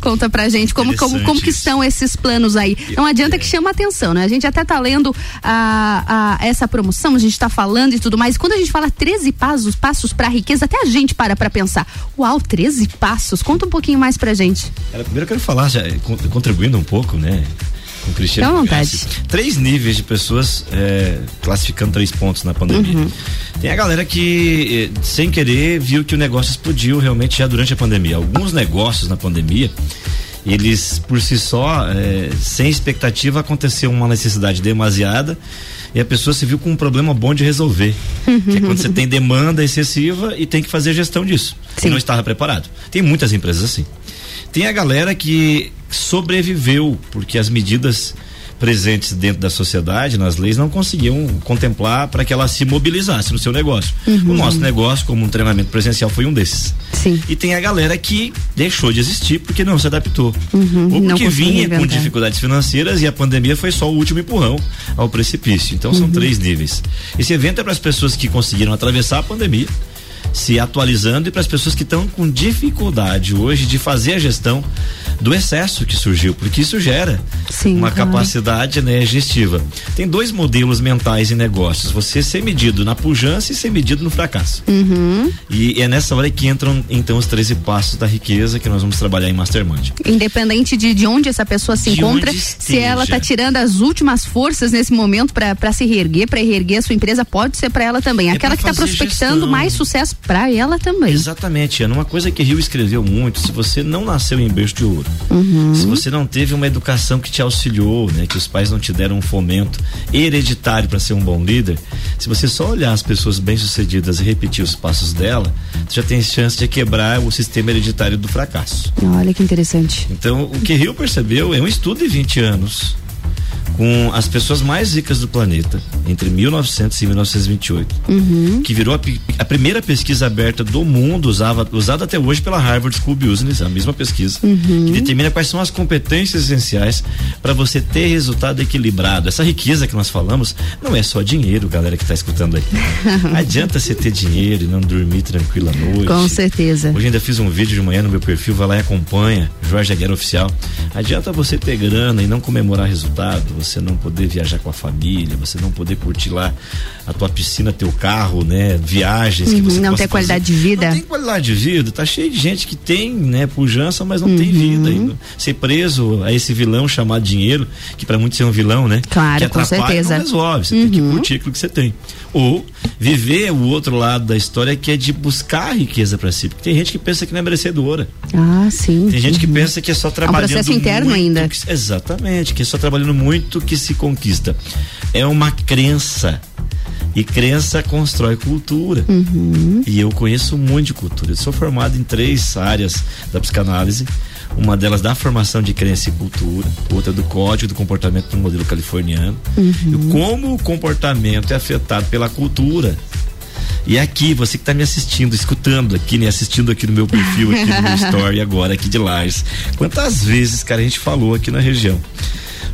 Conta pra gente como, como, como que estão esses planos aí. Não adianta que chama atenção, né? A gente até tá lendo a, a, essa promoção, a gente tá falando e tudo mais. Quando a gente fala 13 passos, passos pra riqueza, até a gente para pra pensar. Uau, 13 passos. Conta um pouquinho mais pra gente. Primeiro eu quero falar, já, con- contribuindo um pouco, né? Com Cristiano. Fica à vontade. Três níveis de pessoas é, classificando três pontos na pandemia. Uhum. Tem a galera que, eh, sem querer, viu que o negócio explodiu realmente já durante a pandemia. Alguns negócios na pandemia, eles por si só, eh, sem expectativa, aconteceu uma necessidade demasiada e a pessoa se viu com um problema bom de resolver. que é quando você tem demanda excessiva e tem que fazer gestão disso. E não estava preparado. Tem muitas empresas assim. Tem a galera que sobreviveu porque as medidas presentes dentro da sociedade, nas leis, não conseguiam contemplar para que ela se mobilizasse no seu negócio. Uhum. O nosso negócio, como um treinamento presencial, foi um desses. Sim. E tem a galera que deixou de existir porque não se adaptou. Uhum, Ou porque vinha com reinventar. dificuldades financeiras e a pandemia foi só o último empurrão ao precipício. Então são Uhum. três níveis. Esse evento é para as pessoas que conseguiram atravessar a pandemia, se atualizando e para as pessoas que estão com dificuldade hoje de fazer a gestão do excesso que surgiu, porque isso gera uma claro. capacidade né, gestiva. Tem dois modelos mentais em negócios: você ser medido na pujança e ser medido no fracasso. Uhum. E é nessa hora que entram então os 13 passos da riqueza que nós vamos trabalhar em Mastermind. Independente de, de onde essa pessoa se De encontra, se ela esteja. tá tirando as últimas forças nesse momento para se reerguer, para reerguer a sua empresa, pode ser para ela também. É Aquela que tá fazer prospectando gestão. mais sucesso para ela também. Exatamente, Ana. Uma coisa que Rio escreveu muito: se você não nasceu em berço de ouro, Uhum. se você não teve uma educação que te auxiliou, né, que os pais não te deram um fomento hereditário para ser um bom líder, se você só olhar as pessoas bem-sucedidas e repetir os passos dela, você já tem chance de quebrar o sistema hereditário do fracasso. Olha que interessante. Então, o que Rio percebeu é um estudo de 20 anos com as pessoas mais ricas do planeta, entre 1900 e 1928 Uhum. que virou a, a primeira pesquisa aberta do mundo, usava, usada até hoje pela Harvard School Business, a mesma pesquisa, Uhum. que determina quais são as competências essenciais para você ter resultado equilibrado. Essa riqueza que nós falamos não é só dinheiro, galera que está escutando aí. Adianta você ter dinheiro e não dormir tranquilo à noite. Com certeza. Hoje ainda fiz um vídeo de manhã no meu perfil, vai lá e acompanha, Jorge Aguero Oficial. Adianta você ter grana e não comemorar resultado, você não poder viajar com a família, você não poder curtir lá a tua piscina, teu carro, né? Viagens que Uhum, você não ter qualidade fazer. de vida. Não tem qualidade de vida, tá cheio de gente que tem, né, pujança, mas não tem Uhum. vida. E ser preso a esse vilão chamado dinheiro, que para muitos é um vilão, né? Claro, que com certeza. Não resolve, você tem que curtir aquilo que você tem. Ou viver o outro lado da história que é de buscar a riqueza para si. Porque tem gente que pensa que não é merecedora. Ah, sim. Tem gente que Uhum. pensa que é só trabalhando processo interno muito ainda. que- exatamente, que é só trabalhando muito que se conquista. É uma crença. E crença constrói cultura. Uhum. E eu conheço muito de cultura. Eu sou formado em três áreas da psicanálise. Uma delas da formação de crença e cultura, outra do código do comportamento do modelo californiano. Uhum. E como o comportamento é afetado pela cultura. E aqui, você que está me assistindo, escutando aqui, né? Assistindo aqui no meu perfil, aqui no meu story agora, aqui de Lages. Quantas vezes, cara, a gente falou aqui na região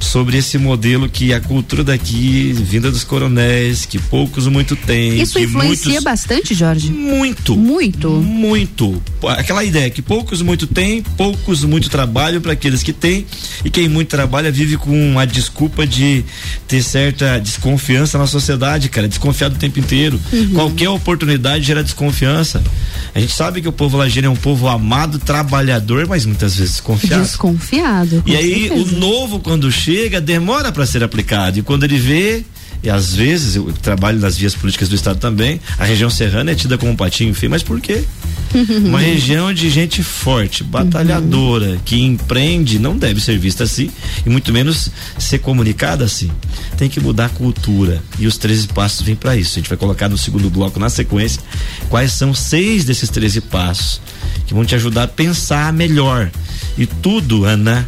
sobre esse modelo que a cultura daqui, vinda dos coronéis, que poucos muito têm. Isso influencia muitos, bastante, Jorge? Muito. Muito. Muito. Aquela ideia que poucos muito têm, poucos muito trabalham para aqueles que têm e quem muito trabalha vive com a desculpa de ter certa desconfiança na sociedade, cara, desconfiado o tempo inteiro. Uhum. Qualquer oportunidade gera desconfiança. A gente sabe que o povo lajeiro é um povo amado, trabalhador, mas muitas vezes desconfiado. Desconfiado. E aí certeza. o novo quando chega demora para ser aplicado e quando ele vê e às vezes eu trabalho nas vias políticas do estado também, a região serrana é tida como um patinho feio, mas por quê? Uma região de gente forte, batalhadora, que empreende, não deve ser vista assim e muito menos ser comunicada assim. Tem que mudar a cultura e os 13 passos vêm para isso. A gente vai colocar no segundo bloco na sequência quais são seis desses 13 passos que vão te ajudar a pensar melhor. E tudo, Ana,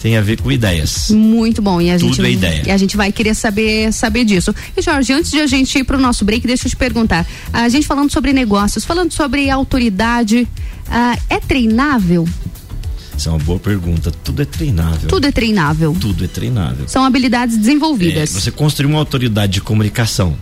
tem a ver com ideias. Muito bom. E a Tudo gente, é ideia. E a gente vai querer saber, saber disso. E Jorge, antes de a gente ir pro nosso break, deixa eu te perguntar. A gente falando sobre negócios, falando sobre autoridade, ah, é treinável? Isso é uma boa pergunta. Tudo é treinável. Tudo é treinável. Tudo é treinável. São habilidades É, desenvolvidas. você construir uma autoridade de comunicação.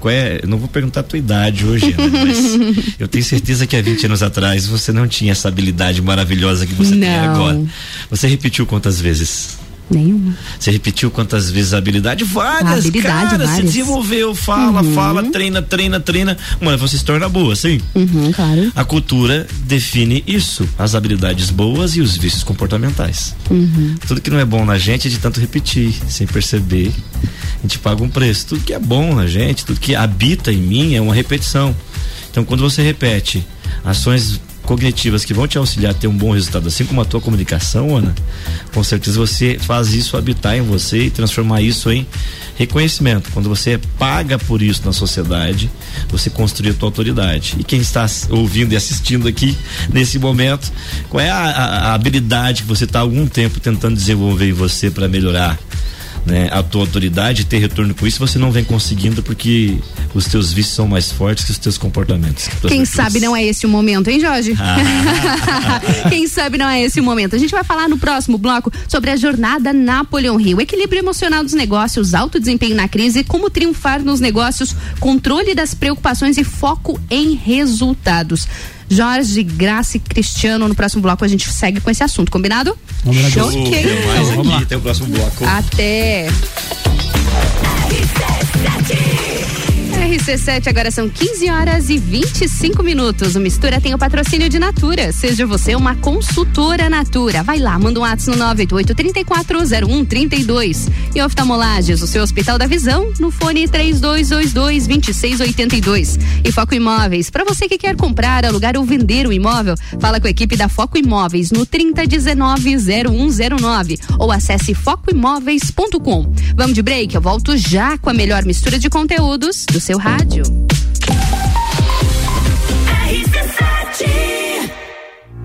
Qual é, eu não vou perguntar a tua idade hoje, Ana, mas eu tenho certeza que há 20 anos atrás você não tinha essa habilidade maravilhosa que você tem Não. agora. Você repetiu quantas vezes? Nenhuma. Você repetiu quantas vezes a habilidade? Várias, A habilidade, cara. Você várias. desenvolveu, fala, Uhum. fala, treina, treina, treina. Hora você se torna boa, sim. Uhum, claro. A cultura define isso, as habilidades boas e os vícios comportamentais. Uhum. Tudo que não é bom na gente é de tanto repetir, sem perceber. A gente paga um preço. Tudo que é bom na gente, tudo que habita em mim é uma repetição. Então, quando você repete ações cognitivas que vão te auxiliar a ter um bom resultado, assim como a tua comunicação, Ana, com certeza você faz isso habitar em você e transformar isso em reconhecimento. Quando você paga por isso na sociedade, você construi a tua autoridade. E quem está ouvindo e assistindo aqui nesse momento, qual é a, a- a habilidade que você está há algum tempo tentando desenvolver em você para melhorar? Né, a tua autoridade e ter retorno com isso você não vem conseguindo porque os teus vícios são mais fortes que os teus comportamentos. que Quem virtudes. sabe não é esse o momento, hein, Jorge? Quem sabe não é esse o momento. A gente vai falar no próximo bloco sobre a jornada Napoleon Hill. Equilíbrio emocional dos negócios, alto desempenho na crise, como triunfar nos negócios, controle das preocupações e foco em resultados. Jorge, Graça e Cristiano, no próximo bloco a gente segue com esse assunto, combinado? Show, Ok. tem mais aqui, tem o próximo bloco. Até. RC7, agora são 15 horas e 25 minutos. O Mistura tem o patrocínio de Natura. Seja você uma consultora Natura. Vai lá, manda um WhatsApp no 988-340132. E oftalmolages, o seu Hospital da Visão, no fone 3222-2682. E Foco Imóveis, para você que quer comprar, alugar ou vender o imóvel, fala com a equipe da Foco Imóveis no 3019-0109 ou acesse focoimóveis.com. Vamos de break, eu volto já com a melhor mistura de conteúdos do seu rádio.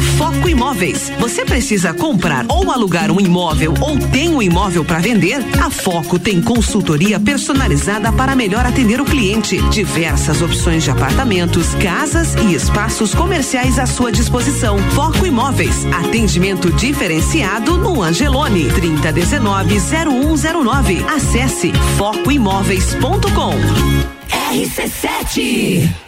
Foco Imóveis. Você precisa comprar ou alugar um imóvel ou tem um imóvel para vender? A Foco tem consultoria personalizada para melhor atender o cliente. Diversas opções de apartamentos, casas e espaços comerciais à sua disposição. Foco Imóveis. Atendimento diferenciado no Angelone 3019-0109. Acesse focoimóveis.com. RC7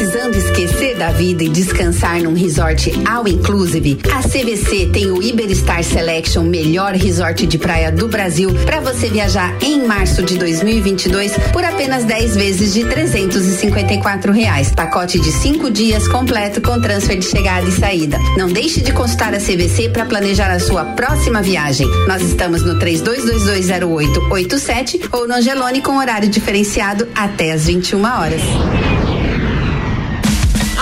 Precisando esquecer da vida e descansar num resort all inclusive? A CVC tem o Iberstar Selection, melhor resort de praia do Brasil, para você viajar em março de 2022 por apenas 10 vezes de 354 reais. Pacote de 5 dias completo com transfer de chegada e saída. Não deixe de consultar a CVC para planejar a sua próxima viagem. Nós estamos no 32220887 ou no Angelone com horário diferenciado até às 21 horas.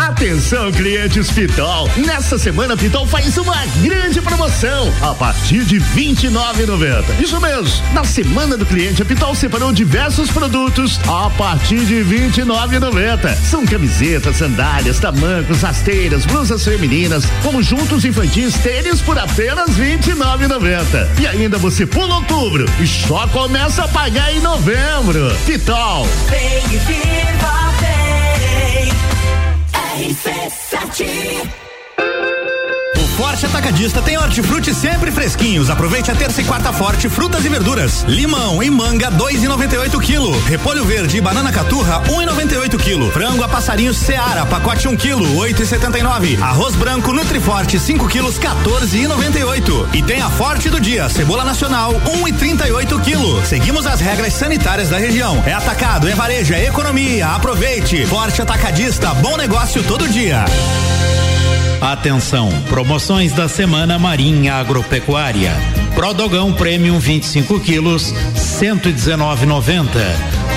Atenção, clientes Pitol. Nessa semana, Pitol faz uma grande promoção a partir de R$ 29,90. Isso mesmo. Na semana do cliente, a Pitol separou diversos produtos a partir de R$ 29,90. São camisetas, sandálias, tamancos, rasteiras, blusas femininas, conjuntos infantis, tênis por apenas R$ 29,90. E ainda você pula outubro e só começa a pagar em novembro. Pitol. Vem viva, vem. RC7. Forte Atacadista tem hortifruti sempre fresquinhos. Aproveite a terça e quarta forte frutas e verduras. Limão e manga 2,98 quilo. Repolho verde e banana caturra 1,98 quilo. Frango a passarinho Seara pacote 1 quilo 8,79. Arroz branco Nutriforte 5 quilos 14,98. E tem a forte do dia cebola nacional 1,38 quilo. Seguimos as regras sanitárias da região. É atacado, é varejo, é economia. Aproveite. Forte Atacadista, bom negócio todo dia. Atenção, promoções da Semana Marinha Agropecuária. Prodogão Premium 25 quilos, 119,90.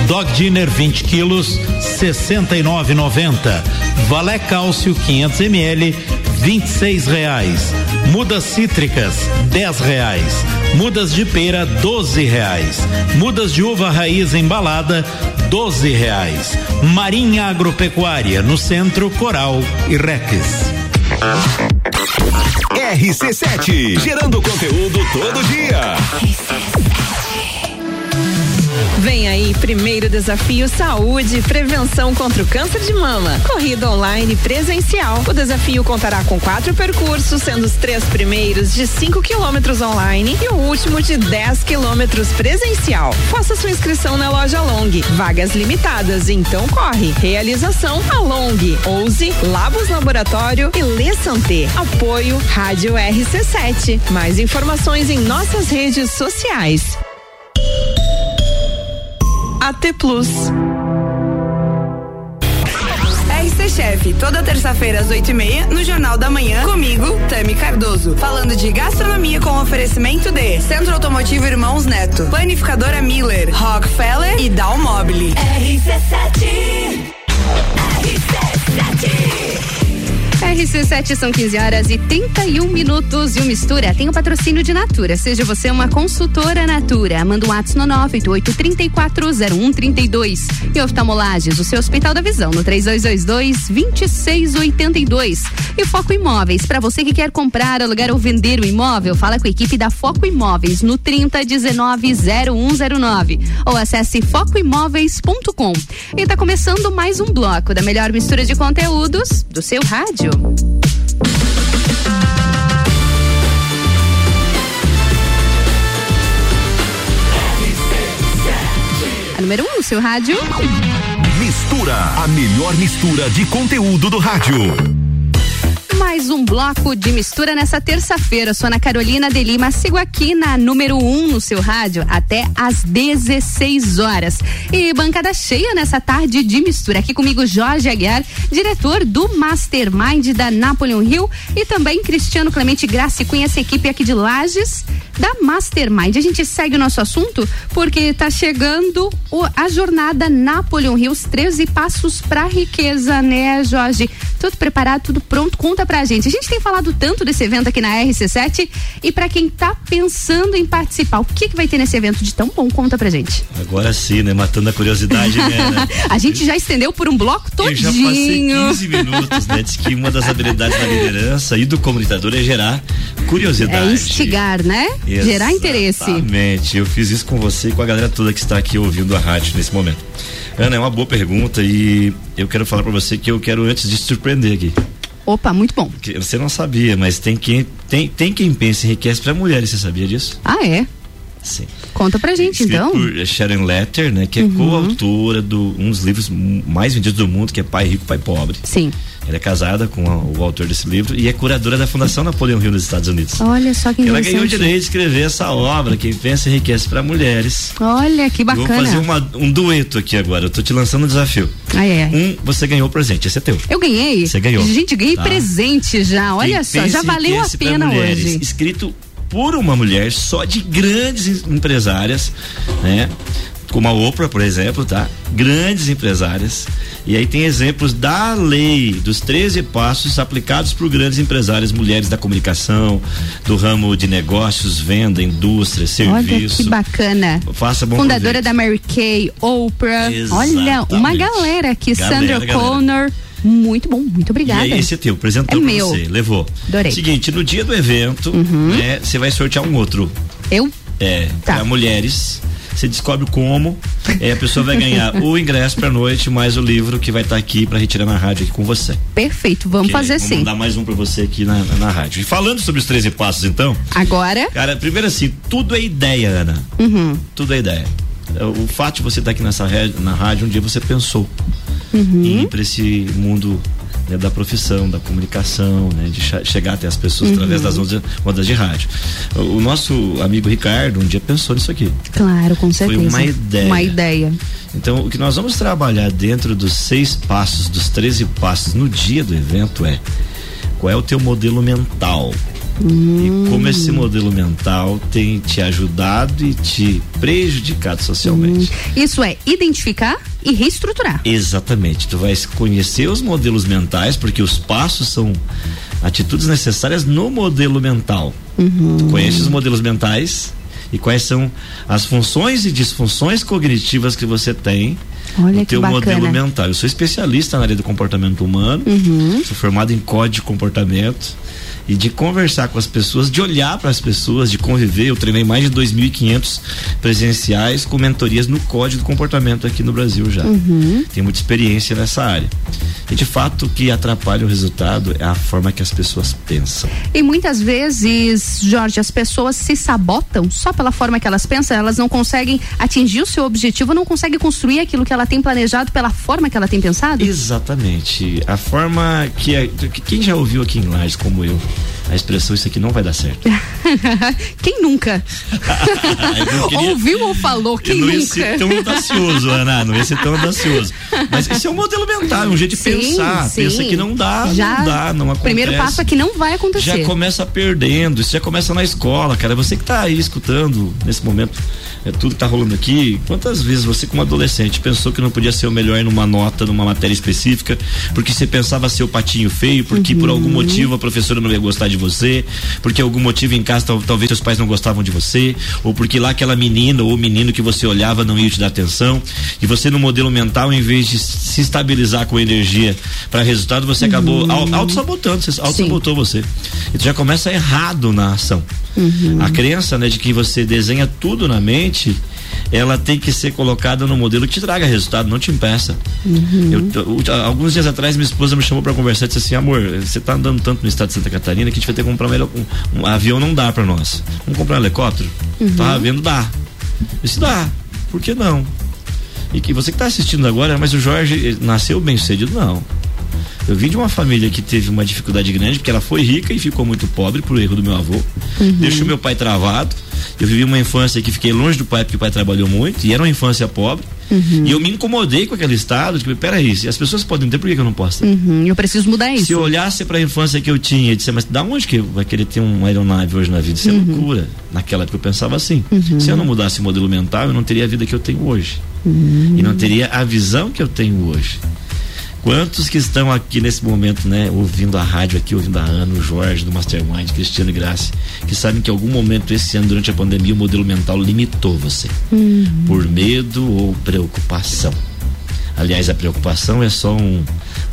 Dog Dinner 20 quilos, 69,90. Valé Cálcio 500 ml, 26 reais. Mudas cítricas, 10 reais. Mudas de pera, 12 reais. Mudas de uva raiz embalada, 12 reais. Marinha Agropecuária, no centro Coral e Rex. RC7, gerando conteúdo todo dia. Vem aí, primeiro desafio Saúde Prevenção contra o Câncer de Mama. Corrida online presencial. O desafio contará com quatro percursos, sendo os três primeiros de 5 quilômetros online e o último de 10 quilômetros presencial. Faça sua inscrição na loja Long. Vagas limitadas, então corre. Realização a Long, Ouse, Labos Laboratório e Lê Santé. Apoio Rádio RC7. Mais informações em nossas redes sociais. AT Plus. RC Chef, toda terça-feira às oito e meia, no Jornal da Manhã, comigo, Tami Cardoso. Falando de gastronomia com oferecimento de Centro Automotivo Irmãos Neto, Planificadora Miller, Rockefeller e Dalmobile. RC7. RC7 são 15 horas e 31 minutos e o Mistura tem o patrocínio de Natura. Seja você uma consultora Natura. Manda um WhatsApp no 988-340132. E oftalmolages, o seu Hospital da Visão, no 3222-2682. E Foco Imóveis, para você que quer comprar, alugar ou vender o imóvel, fala com a equipe da Foco Imóveis no 3019-0109. Ou acesse focoimóveis.com. E tá começando mais um bloco da melhor mistura de conteúdos do seu rádio. A número 1 um no seu rádio. Mistura, a melhor mistura de conteúdo do rádio. Mais um bloco de mistura nessa terça-feira. Sou Ana Carolina de Lima. Sigo aqui na número 1 um no seu rádio até às 16 horas. E bancada cheia nessa tarde de mistura. Aqui comigo Jorge Aguiar, diretor do Mastermind da Napoleon Hill. E também Cristiano Clemente Graça Cunha, essa equipe aqui de Lages da Mastermind. A gente segue o nosso assunto porque tá chegando o, a jornada Napoleon Hills 13 passos para riqueza, né, Jorge? Tudo preparado, tudo pronto. Conta pra gente. A gente tem falado tanto desse evento aqui na RC7 e para quem tá pensando em participar, o que que vai ter nesse evento de tão bom? Conta pra gente. Agora sim, né? Matando a curiosidade, né? a gente já estendeu por um bloco todinho. Eu já passei 15 minutos, né? Diz que uma das habilidades da liderança e do comunicador é gerar curiosidade. É instigar, né? Exatamente. Gerar interesse. Exatamente. Eu fiz isso com você e com a galera toda que está aqui ouvindo a rádio nesse momento. Ana, é uma boa pergunta e eu quero falar para você que eu quero antes de te surpreender aqui. Opa, muito bom. Você não sabia, mas tem quem tem, tem quem pensa enriquece para mulheres, você sabia disso? Ah, é? Sim. Conta pra gente, Escrito então. por Sharon Letter, né, que é Uhum. coautora de um dos livros mais vendidos do mundo, que é Pai Rico, Pai Pobre. Sim. Ela é casada com o autor desse livro e é curadora da Fundação Napoleão Hill nos Estados Unidos. Olha só que Ela ganhou o direito de escrever essa obra, Quem Pensa Enriquece para Mulheres. Olha que Eu Vou bacana. fazer uma- um dueto aqui agora. Eu tô te lançando um desafio. Ah, é. Um, você ganhou o presente, esse é teu. Eu ganhei. Você ganhou. Gente, ganhei Tá. presente já. Olha Quem só, já valeu a pena Mulheres, hoje. Escrito por uma mulher só de grandes em- empresárias, né? Como a Oprah, por exemplo, tá? Grandes empresárias. E aí tem exemplos da lei dos 13 passos aplicados por grandes empresárias, mulheres da comunicação, do ramo de negócios, venda, indústria, Olha serviço. que bacana. Faça bom Fundadora proveito. da Mary Kay, Oprah. Exatamente. Olha, uma galera aqui. Galera, Sandra galera. Connor. Muito bom, muito obrigada. E aí, esse é teu, presentão É pra meu. você. Levou. Adorei. Seguinte, no dia do evento, né, você vai sortear um outro. Eu? É, Tá. pra mulheres. Você descobre como. É, a pessoa vai ganhar o ingresso pra noite, mais o livro que vai estar aqui pra retirar na rádio aqui com você. Perfeito, vamos Ok? fazer Vou sim. mandar mais um pra você aqui na, na, na rádio. E falando sobre os 13 passos, então. Agora. Cara, primeiro assim, tudo é ideia, Ana. Uhum. Tudo é ideia. O fato de você estar aqui nessa na rádio, um dia você pensou Uhum. em ir para esse mundo né, da profissão, da comunicação, né, de che- chegar até as pessoas Uhum. através das ondas, ondas de rádio. O, o nosso amigo Ricardo um dia pensou nisso aqui. Claro, com Foi certeza. uma ideia. Uma ideia. Então, o que nós vamos trabalhar dentro dos seis passos, dos 13 passos no dia do evento é qual é o teu modelo mental. E como esse modelo mental tem te ajudado e te prejudicado socialmente. Isso é identificar e reestruturar. Exatamente. Tu vais conhecer os modelos mentais, porque os passos são atitudes necessárias no modelo mental. Uhum. Tu conhece os modelos mentais e quais são as funções e disfunções cognitivas que você tem Olha no teu bacana. modelo mental. Eu sou especialista na área do comportamento humano, Uhum. sou formado em código de comportamento e de conversar com as pessoas, de olhar para as pessoas, de conviver. Eu treinei mais de 2.500 presenciais com mentorias no código do comportamento aqui no Brasil já. Uhum. Tenho muita experiência nessa área. E de fato o que atrapalha o resultado é a forma que as pessoas pensam. E muitas vezes, Jorge, as pessoas se sabotam só pela forma que elas pensam, elas não conseguem atingir o seu objetivo, não conseguem construir aquilo que ela tem planejado pela forma que ela tem pensado? Exatamente. A forma que, é- que- quem já ouviu aqui em Lages como eu, a expressão isso aqui não vai dar certo. Quem nunca? Não queria- Ouviu ou falou? Quem eu não ia nunca? ser tão audacioso, Ana, não ia ser tão audacioso. Mas esse é um modelo mental, é um jeito de Sim, pensar. sim. Pensa que não dá, Já- não dá, não acontece. Primeiro passo é que não vai acontecer. Já começa perdendo, isso já começa na escola, cara. Você que tá aí escutando nesse momento, é, tudo que tá rolando aqui. Quantas vezes você, como adolescente, pensou que não podia ser o melhor numa nota, numa matéria específica, porque você pensava ser o patinho feio, porque por algum motivo a professora não gostar de você, porque algum motivo em casa tal- talvez seus pais não gostavam de você, ou porque lá aquela menina ou menino que você olhava não ia te dar atenção, e você no modelo mental, em vez de se estabilizar com energia para resultado, você acabou au- auto-sabotando, você auto-sabotou você. E tu já começa errado na ação. A crença, né, de que você desenha tudo na mente, ela tem que ser colocada no modelo que te traga resultado, não te impeça. Eu- eu- alguns dias atrás, minha esposa me chamou para conversar e disse assim: amor, você tá andando tanto no estado de Santa Catarina que a gente vai ter que comprar um, helo- um- um avião, não dá para nós. Vamos comprar um helicóptero? Uhum. Tava vendo, dá. Disse: dá, por que não? E que você que tá assistindo agora, mas o Jorge nasceu bem sucedido? Não. Eu vim de uma família que teve uma dificuldade grande, porque ela foi rica e ficou muito pobre por erro do meu avô. Uhum. Deixou meu pai travado. Eu vivi uma infância que fiquei longe do pai porque o pai trabalhou muito e era uma infância pobre. Uhum. E eu me incomodei com aquele estado, tipo, peraí, se as pessoas podem ter, por que, que eu não posso ter? Uhum, eu preciso mudar isso. Se eu olhasse para a infância que eu tinha e disse, mas da onde que vai querer ter uma aeronave hoje na vida? Isso é Uhum. loucura. Naquela época eu pensava assim. Uhum. Se eu não mudasse o modelo mental, eu não teria a vida que eu tenho hoje. Uhum. E não teria a visão que eu tenho hoje. Quantos que estão aqui nesse momento, né, ouvindo a rádio aqui, ouvindo a Ana, o Jorge, do Mastermind, Cristiano e Graça, que sabem que em algum momento esse ano, durante a pandemia, o modelo mental limitou você. Uhum. Por medo ou preocupação. Aliás, a preocupação é só um,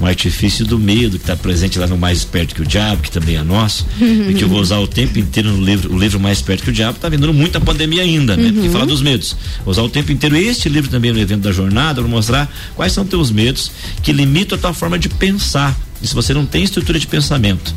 um artifício do medo que está presente lá no Mais Esperto que o Diabo, que também é nosso, e que eu vou usar o tempo inteiro no livro, o livro Mais Esperto que o Diabo, está vendendo muito a pandemia ainda, né? Porque Uhum. fala dos medos. Vou usar o tempo inteiro este livro também no evento da jornada, para mostrar quais são teus medos que limitam a tua forma de pensar. E se você não tem estrutura de pensamento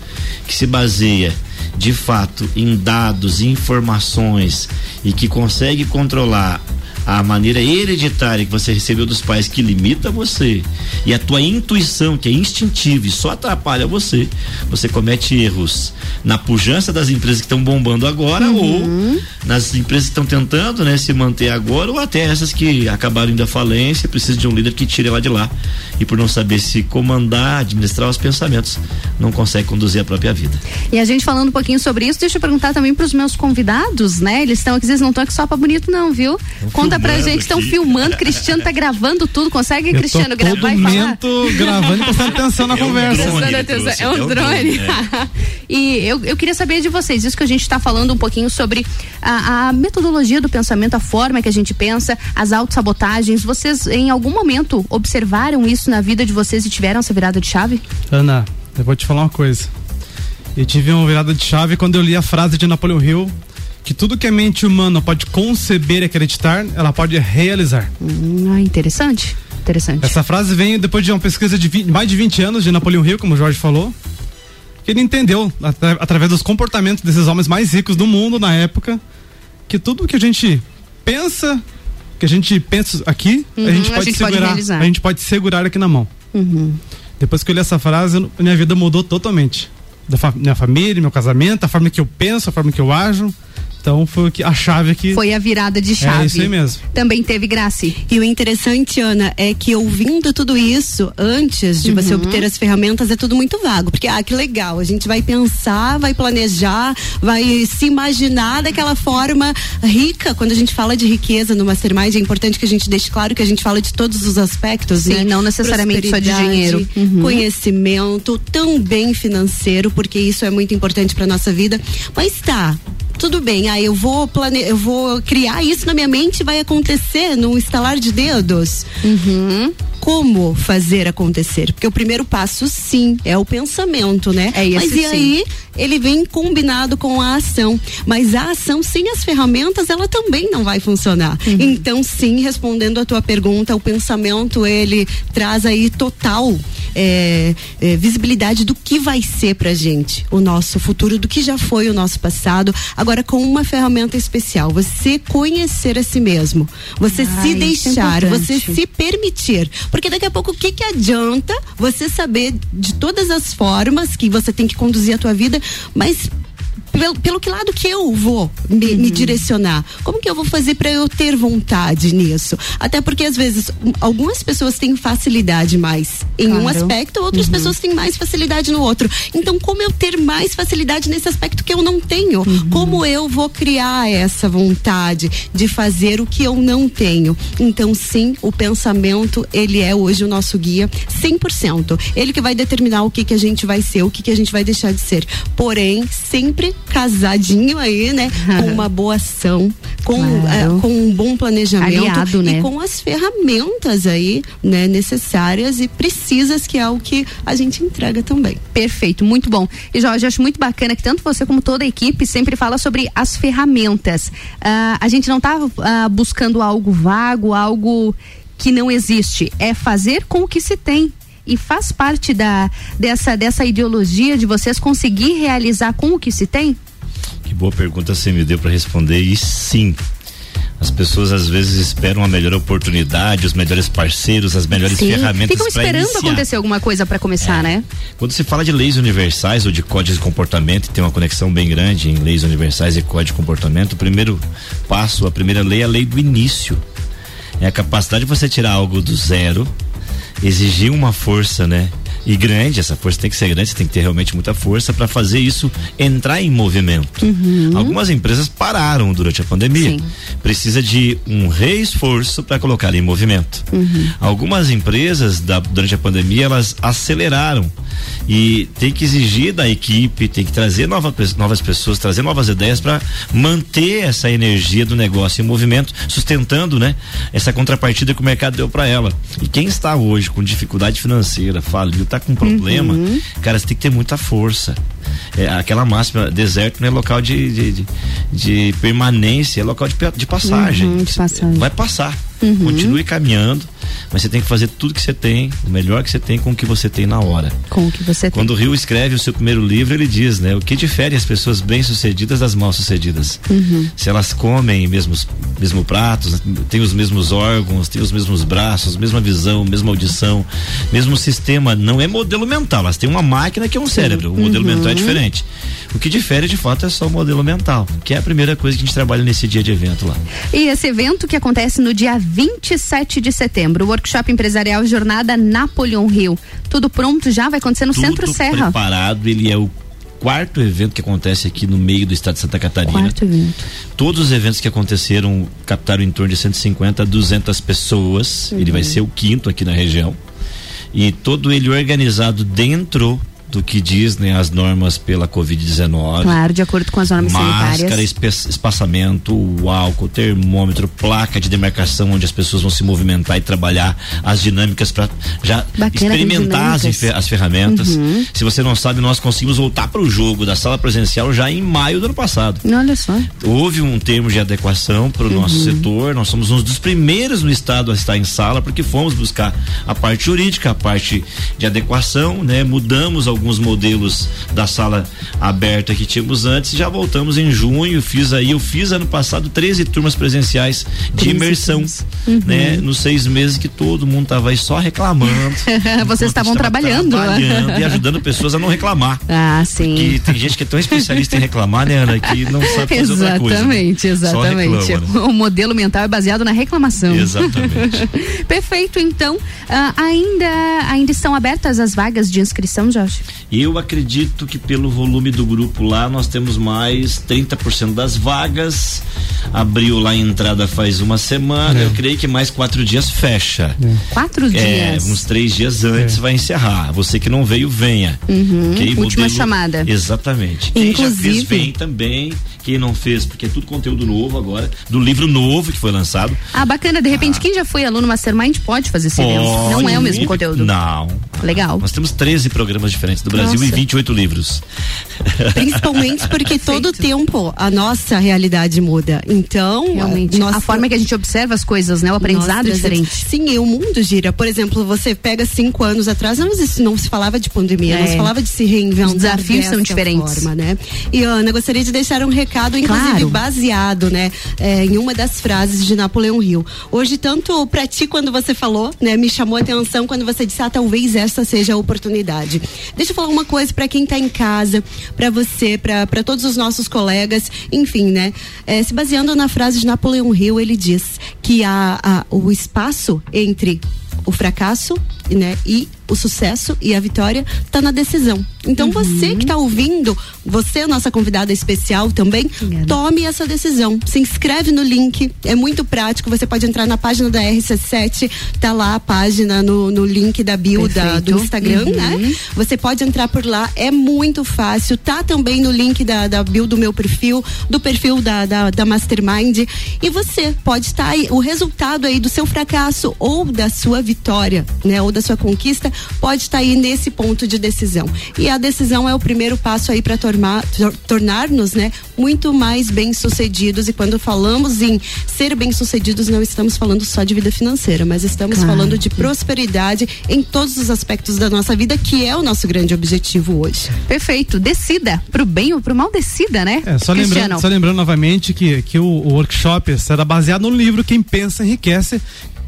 que se baseia de fato em dados e informações e que consegue controlar a maneira hereditária que você recebeu dos pais que limita você e a tua intuição que é instintiva e só atrapalha você, você comete erros na pujança das empresas que estão bombando agora Uhum. ou nas empresas que estão tentando, né, se manter agora ou até essas que acabaram indo à falência, precisam de um líder que tire ela de lá e por não saber se comandar, administrar os pensamentos, não consegue conduzir a própria vida. E a gente falando um pouquinho sobre isso, deixa eu perguntar também para os meus convidados, né? Eles estão aqui, vocês não estão aqui só para bonito, não, viu? Conta pra filmando gente, estão filmando, Cristiano tá gravando tudo, consegue, Eu Cristiano, todo gravar e falar? momento gravando e prestando atenção na conversa. Prestando atenção, é um drone. e eu, eu queria saber de vocês, isso que a gente está falando um pouquinho sobre a, a metodologia do pensamento, a forma que a gente pensa, as autossabotagens. Vocês, em algum momento, observaram isso na vida de vocês e tiveram essa virada de chave? Ana, eu vou te falar uma coisa. Eu tive uma virada de chave quando eu li a frase de Napoleão Hill que tudo que a mente humana pode conceber e acreditar, ela pode realizar. Hum, ah, interessante. Interessante. Essa frase vem depois de uma pesquisa de 20 mais de 20 anos de Napoleão Hill, como o Jorge falou, que ele entendeu, atra- através dos comportamentos desses homens mais ricos do mundo na época, que tudo que a gente pensa, que a gente pensa aqui, Uhum, a gente a pode gente pode segurar, realizar. a gente pode segurar aqui na mão. Uhum. Depois que eu li essa frase, minha vida mudou totalmente. Da minha família, meu casamento, a forma que eu penso, a forma que eu ajo. Então foi que- a chave que. Foi a virada de chave. É isso aí mesmo. Também teve Grace. E o interessante, Ana, é que ouvindo tudo isso, antes de você Uhum. obter as ferramentas, é tudo muito vago. Porque, ah, que legal, a gente vai pensar, vai planejar, vai se imaginar daquela forma rica. Quando a gente fala de riqueza no Mastermind, é importante que a gente deixe claro que a gente fala de todos os aspectos, Sim, né? não necessariamente só de dinheiro. Uhum. Conhecimento, também financeiro, porque isso é muito importante para nossa vida. Mas tá, tudo bem, aí eu vou plane... eu vou criar isso na minha mente vai acontecer num estalar de dedos. Uhum. Como fazer acontecer? Porque o primeiro passo, sim, é o pensamento, né? É esse Mas e sim. aí, ele vem combinado com a ação. Mas a ação sem as ferramentas, ela também não vai funcionar. Uhum. Então, sim, respondendo a tua pergunta, o pensamento, ele traz aí total é, é, visibilidade do que vai ser pra gente o nosso futuro, do que já foi o nosso passado. Agora, com uma ferramenta especial, você conhecer a si mesmo, você Ah, se isso é deixar, você importante. se permitir. Porque daqui a pouco, o que que adianta você saber de todas as formas que você tem que conduzir a tua vida, mas pelo, pelo que lado que eu vou me, me direcionar? Como que eu vou fazer para eu ter vontade nisso? Até porque às vezes um, algumas pessoas têm facilidade mais em um Claro. aspecto, outras Uhum. pessoas têm mais facilidade no outro. Então, como eu ter mais facilidade nesse aspecto que eu não tenho? Como eu vou criar essa vontade de fazer o que eu não tenho? Então, sim, o pensamento, ele é hoje o nosso guia 100%. Ele que vai determinar o que que a gente vai ser, o que que a gente vai deixar de ser. Porém, sempre casadinho aí, né? Com uma boa ação, com, Claro. eh, com um bom planejamento Aliado, e né? com as ferramentas aí, né, necessárias e precisas, que é o que a gente entrega também. Perfeito, muito bom. E Jorge, acho muito bacana que tanto você como toda a equipe sempre fala sobre as ferramentas. Ah, a gente não está buscando algo vago, algo que não existe. É fazer com o que se tem. E faz parte da, dessa, dessa ideologia de vocês conseguir realizar com o que se tem? Que boa pergunta você me deu para responder e sim. As pessoas às vezes esperam a melhor oportunidade, os melhores parceiros, as melhores Sim. ferramentas Ficam esperando iniciar. acontecer alguma coisa para começar, né? Quando se fala de leis universais ou de códigos de comportamento, tem uma conexão bem grande em leis universais e código de comportamento. O primeiro passo, a primeira lei é a lei do início. É a capacidade de você tirar algo do zero, exigir uma força, né? E grande, essa força tem que ser grande, você tem que ter realmente muita força para fazer isso entrar em movimento. Algumas empresas pararam durante a pandemia. Precisa de um reesforço para colocar em movimento. Algumas empresas da- durante a pandemia elas aceleraram e tem que exigir da equipe, tem que trazer nova novas pessoas, trazer novas ideias para manter essa energia do negócio em movimento, sustentando, né, essa contrapartida que o mercado deu para ela. E quem está hoje com dificuldade financeira, faliu, tá com problema, cara, você tem que ter muita força. É, aquela máxima, deserto não é local de, de, de- de permanência, é local de, de passagem. Uhum, de passagem. Vai passar. Uhum. Continue caminhando, mas você tem que fazer tudo que você tem, o melhor que você tem com o que você tem na hora. Com o que você tem. Quando o Rio escreve o seu primeiro livro, ele diz, né? O que difere as pessoas bem-sucedidas das mal-sucedidas? Uhum. Se elas comem mesmos mesmo pratos, têm os mesmos órgãos, têm os mesmos braços, mesma visão, mesma audição, mesmo sistema, não é modelo mental, elas têm uma máquina que é um cérebro, o modelo Uhum. mental é diferente. O que difere de fato é só o modelo mental, que é a primeira coisa que a gente trabalha nesse dia de evento lá. E esse evento que acontece no dia 27 de setembro, o workshop empresarial Jornada Napoleon Rio. Tudo pronto já? Vai acontecer no Centro Tudo Serra. preparado, ele é o quarto evento que acontece aqui no meio do estado de Santa Catarina. Quarto evento. Todos os eventos que aconteceram captaram em torno de 150 a 200 pessoas. Ele Uhum. vai ser o quinto aqui na região. E todo ele organizado dentro do que dizem as normas pela Covid-19. Claro, de acordo com as normas Máscara, sanitárias. espe- espaçamento, o álcool, termômetro, placa de demarcação onde as pessoas vão se movimentar e trabalhar as dinâmicas para já Bacana, experimentar as, as ferramentas. Uhum. Se você não sabe, nós conseguimos voltar para o jogo da sala presencial já em maio do ano passado. Olha só. Houve um termo de adequação para o nosso Uhum. setor. Nós somos um dos primeiros no estado a estar em sala, porque fomos buscar a parte jurídica, a parte de adequação, né? Mudamos alguns modelos da sala aberta que tínhamos antes já voltamos em junho. Fiz aí, eu fiz ano passado 13 turmas presenciais de 13 imersão, turmas. Uhum. né? Nos seis meses que todo mundo tava aí só reclamando. Vocês estavam Estava trabalhando. trabalhando e ajudando pessoas a não reclamar. Ah, sim. Que tem gente que é tão especialista em reclamar, né, Ana, que não sabe fazer outra coisa. né? Exatamente, Só exatamente. reclama, né? O modelo mental é baseado na reclamação. Exatamente. Perfeito, então. ah, ainda, ainda estão abertas as vagas de inscrição, Jorge? Eu acredito que pelo volume do grupo lá nós temos mais 30% das vagas. Abriu lá a entrada faz uma semana. É. Eu creio que mais quatro dias fecha. Quatro É, dias. uns três dias antes vai encerrar. Você que não veio, venha. Uhum, Ok? última Modelo- chamada. Exatamente. Quem já Inclusive- fez, vem também. Quem não fez, porque é tudo conteúdo novo agora, do livro novo que foi lançado. Ah, bacana. De repente, quem já foi aluno Mastermind pode fazer esse evento. Não é o mesmo conteúdo. Não. Legal. Nós temos 13 programas diferentes do Brasil Nossa. e 28 livros. Principalmente porque todo tempo a nossa realidade muda. Então, Realmente. nós A forma que a gente observa as coisas, né? O aprendizado é nós trazemos- diferente. Sim, e o mundo gira. Por exemplo, você pega cinco anos atrás, não, não se falava de pandemia, não É. se falava de se reinventar. Os desafios são diferentes. Forma, né? E Ana, gostaria de deixar um recado, inclusive Claro. baseado, né, é, em uma das frases de Napoleão Hill. Hoje, tanto pra ti quando você falou, né, me chamou a atenção quando você disse, ah, talvez essa seja a oportunidade. Deixa eu falar uma coisa pra quem tá em casa, pra você, pra todos os nossos colegas, enfim, né? É, se baseando na frase de Napoleão Hill, ele diz que a, a- o espaço entre o fracasso né, e o sucesso e a vitória está na decisão. Então você que está ouvindo, você é nossa convidada especial também, tome essa decisão. Se inscreve no link, é muito prático. Você pode entrar na página da RC7, tá lá a página no, no link da bio da, do. Instagram, Uhum. né? Você pode entrar por lá, é muito fácil. Tá também no link da, da bio do meu perfil, do perfil da, da, da Mastermind. E você pode estar aí, o resultado aí do seu fracasso ou da sua vitória, né? Ou da sua conquista, pode estar tá aí nesse ponto de decisão. E a decisão é o primeiro passo aí para tornar-nos, né, muito mais bem-sucedidos. E quando falamos em ser bem-sucedidos, não estamos falando só de vida financeira, mas estamos claro. falando de prosperidade em todos os aspectos da nossa vida, que é o nosso grande objetivo hoje. Perfeito. Decida. Pro bem ou pro mal, decida, né? É, só, lembrando, só lembrando novamente que, que o, o workshop será baseado no livro Quem Pensa Enriquece,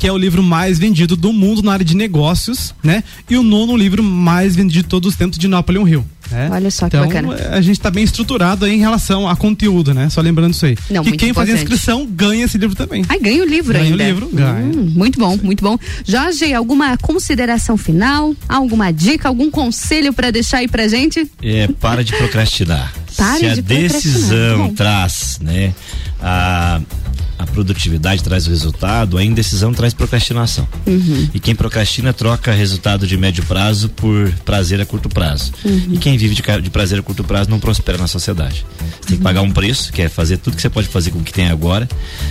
que é o livro mais vendido do mundo na área de negócios, né? E o nono livro mais vendido de todos os tempos de Napoleon Hill. Né? Olha só que então, bacana. A gente está bem estruturado aí em relação a conteúdo, né? Só lembrando isso aí. Não, que quem importante. fazer inscrição ganha esse livro também. Ai, ganha o livro ganha ainda. Ganha o livro, ganha. Hum, muito bom, muito bom. Jorge, alguma consideração final? Alguma dica, algum conselho para deixar aí pra gente? É, para de procrastinar. Pare Se a de decisão traz, né, a a produtividade traz o resultado, a indecisão traz procrastinação. Uhum. E quem procrastina troca resultado de médio prazo por prazer a curto prazo. Uhum. E quem vive de, de, prazer a curto prazo não prospera na sociedade. Você tem que pagar um preço, que é fazer tudo que você pode fazer com o que tem agora.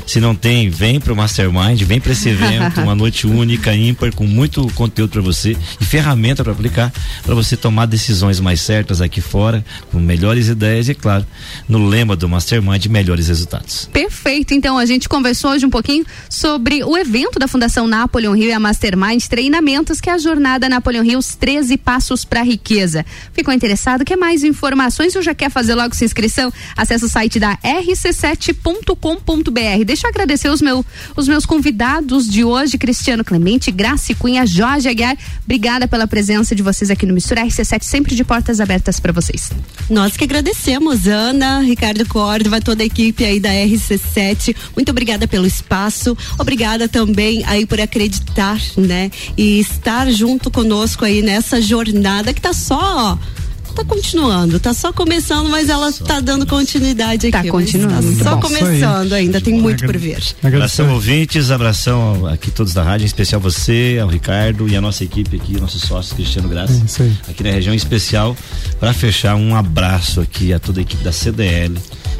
Se não tem, vem pro Mastermind, vem para esse evento, uma noite única, ímpar, com muito conteúdo para você e ferramenta para aplicar, para você tomar decisões mais certas aqui fora, com melhores ideias e, claro, no lema do Mastermind, melhores resultados. Perfeito. Então a gente conversou hoje um pouquinho sobre o evento da Fundação Napoleon Rio e a Mastermind Treinamentos, que é a jornada Napoleon Rio, os 13 passos para a riqueza. Ficou interessado? Quer mais informações ou já quer fazer logo sua inscrição? Acesse o site da rc7.com.br. Deixa eu agradecer os, meu, os meus convidados de hoje, Cristiano Clemente, Graça Cunha, Jorge Aguiar. Obrigada pela presença de vocês aqui no Mistura RC7, sempre de portas abertas para vocês. Nós que agradecemos, Ana, Ricardo Córdova, toda a equipe aí da RC7. Muito obrigada pelo espaço, obrigada também aí por acreditar, né? E estar junto conosco aí nessa jornada que tá só tá continuando, tá só começando, mas ela só tá dando continuidade tá aqui. Tá continuando. Tá só começando ainda, tem muito por vir. Abração ouvintes, abração aqui todos da rádio, em especial você, ao Ricardo e a nossa equipe aqui, nossos sócios Cristiano Graça, é aqui na região especial, para fechar um abraço aqui a toda a equipe da CDL,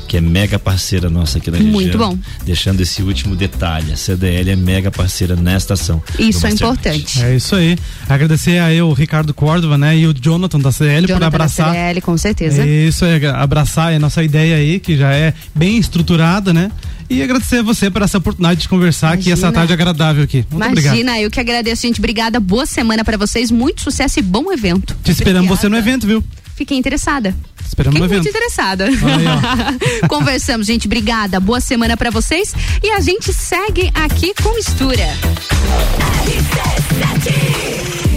que é mega parceira nossa aqui na região. Muito bom. Deixando esse último detalhe, a CDL é mega parceira nesta ação. Isso é importante. É isso aí. Agradecer a eu, Ricardo Córdova, né, e o Jonathan da CDL Jonathan por abraçar. Da CDL, com certeza. Isso é abraçar a nossa ideia aí, que já é bem estruturada, né? E agradecer a você por essa oportunidade de conversar Imagina. aqui essa tarde agradável aqui. Muito Imagina, obrigado. eu que agradeço, gente. Obrigada, boa semana para vocês, muito sucesso e bom evento. Te esperamos você no evento, viu? Fiquei interessada. Esperamos Fiquei muito interessada. Conversamos, gente. Obrigada. Boa semana para vocês. E a gente segue aqui com mistura.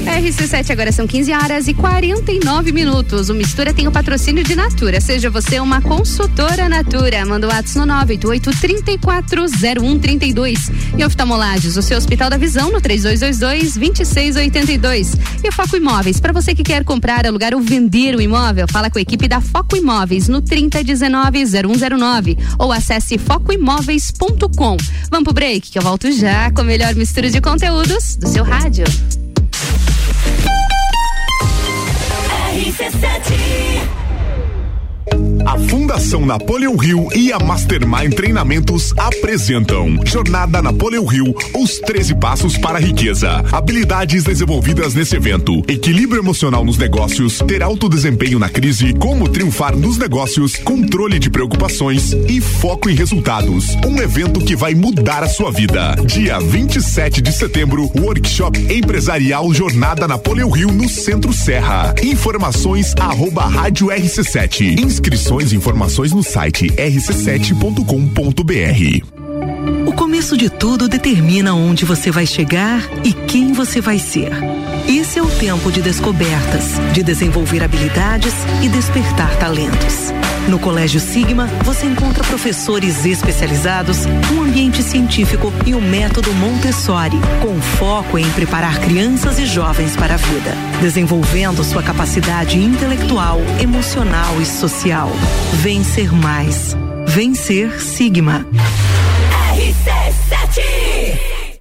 RC7 agora são 15 horas e 49 minutos. O Mistura tem o patrocínio de Natura. Seja você uma consultora Natura. Manda o WhatsApp no 988 340132. E oftalmolages, o seu Hospital da Visão no 3222 2682. E Foco Imóveis, para você que quer comprar, alugar ou vender o imóvel, fala com a equipe da Foco Imóveis no 3019 0109 ou acesse focoimóveis.com. Vamos pro break que eu volto já com a melhor mistura de conteúdos do seu rádio. A Fundação Napoleão Rio e a Mastermind Treinamentos apresentam Jornada Napoleão Rio, os 13 passos para a riqueza. Habilidades desenvolvidas nesse evento: equilíbrio emocional nos negócios, ter alto desempenho na crise, como triunfar nos negócios, controle de preocupações e foco em resultados. Um evento que vai mudar a sua vida. Dia 27 de setembro, workshop empresarial Jornada Napoleão Rio no Centro Serra. Informações arroba rádio RC7. Inscrições e informações no site rc7.com.br. O começo de tudo determina onde você vai chegar e quem você vai ser. Esse é o tempo de descobertas, de desenvolver habilidades e despertar talentos. No Colégio Sigma, você encontra professores especializados, um ambiente científico e o método Montessori, com foco em preparar crianças e jovens para a vida, desenvolvendo sua capacidade intelectual, emocional e social. Vencer mais. Vencer Sigma. RC7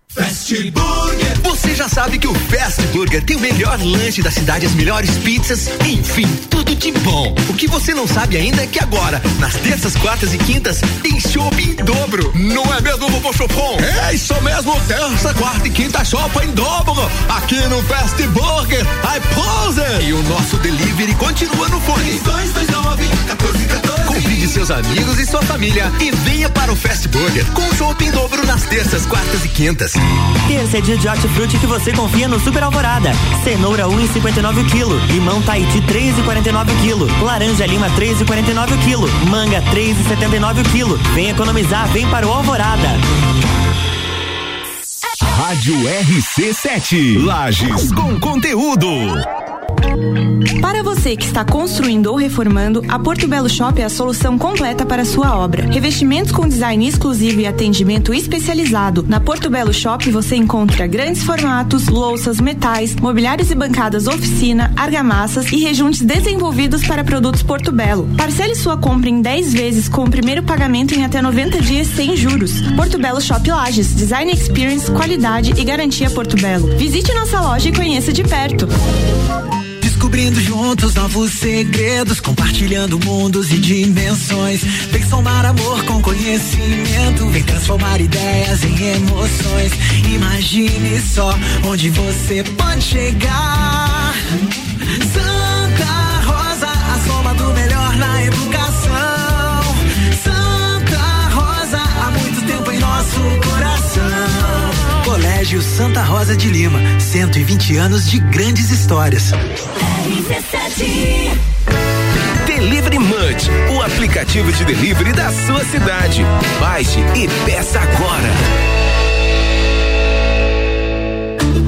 Fast Burger. Você já sabe que o Fast Burger tem o melhor lanche da cidade, as melhores pizzas, enfim, tudo de bom. O que você não sabe ainda é que agora, nas terças, quartas e quintas, tem chopp em dobro. Não é mesmo, vovô Chopon? É isso mesmo, terça, quarta e quinta chopp em dobro. Aqui no Fast Burger, I Pose. E o nosso delivery continua no fone. 229 1414. Convide seus amigos e sua família e venha para o Fast Burger com chopp em dobro nas terças, quartas e quintas. Terça é dia de hortifruti que você confia no Super Alvorada. Cenoura 1,59 um quilo. Limão Tahiti 3,49 quilo. Laranja Lima 3,49 quilo. Manga 3,79 quilo. Vem economizar, vem para o Alvorada. Rádio RC7. Lages com conteúdo. Para você que está construindo ou reformando, a Porto Belo Shop é a solução completa para sua obra. Revestimentos com design exclusivo e atendimento especializado. Na Porto Belo Shop você encontra grandes formatos, louças, metais, mobiliários e bancadas oficina, argamassas e rejuntes desenvolvidos para produtos Porto Belo. Parcele sua compra em 10 vezes com o primeiro pagamento em até 90 dias sem juros. Porto Belo Shop Lages, design experience, qualidade e garantia Porto Belo. Visite nossa loja e conheça de perto. Descobrindo juntos novos segredos, compartilhando mundos e dimensões. Vem somar amor com conhecimento, vem transformar ideias em emoções. Imagine só onde você pode chegar. Santa Rosa, a soma do melhor na educação. Santa Rosa, há muito tempo em nosso coração. Colégio Santa Rosa de Lima, 120 anos de grandes histórias. Delivery Munch, o aplicativo de delivery da sua cidade. Baixe e peça agora.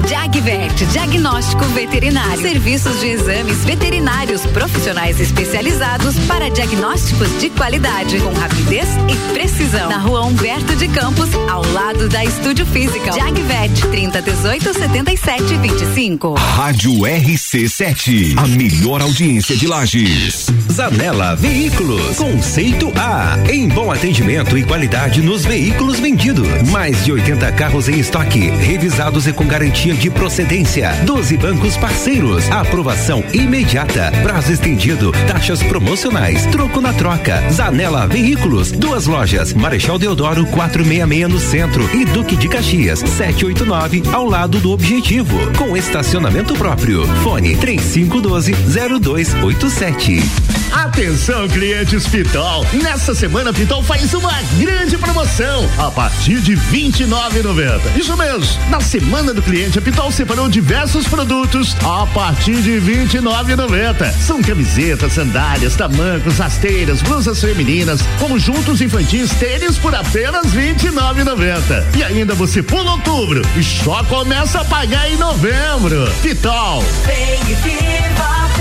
Jagvet, diagnóstico veterinário. Serviços de exames veterinários profissionais especializados para diagnósticos de qualidade, com rapidez e precisão. Na rua Humberto de Campos, ao lado da Estúdio Física. Jagvet, 30 18 77 25. Rádio RC7, a melhor audiência de Lages. Zanela Veículos, conceito A. Em bom atendimento e qualidade nos veículos vendidos. Mais de 80 carros em estoque, revisados e com garantia de procedência. 12 bancos parceiros. Aprovação imediata. Prazo estendido. Taxas promocionais. Troco na troca. Zanela Veículos. Duas lojas. Marechal Deodoro 466 no centro e Duque de Caxias 789 ao lado do Objetivo. Com estacionamento próprio. Fone 3512 0287. Atenção, clientes Pitol. Nessa semana, Pitol faz uma grande promoção a partir de R$ 29,90. Isso mesmo. Na semana do cliente, a Pitol separou diversos produtos a partir de R$ 29,90. São camisetas, sandálias, tamancos, rasteiras, blusas femininas, conjuntos infantis, tênis por apenas R$ 29,90. E ainda você pula outubro e só começa a pagar em novembro. Pitol. Vem e viva.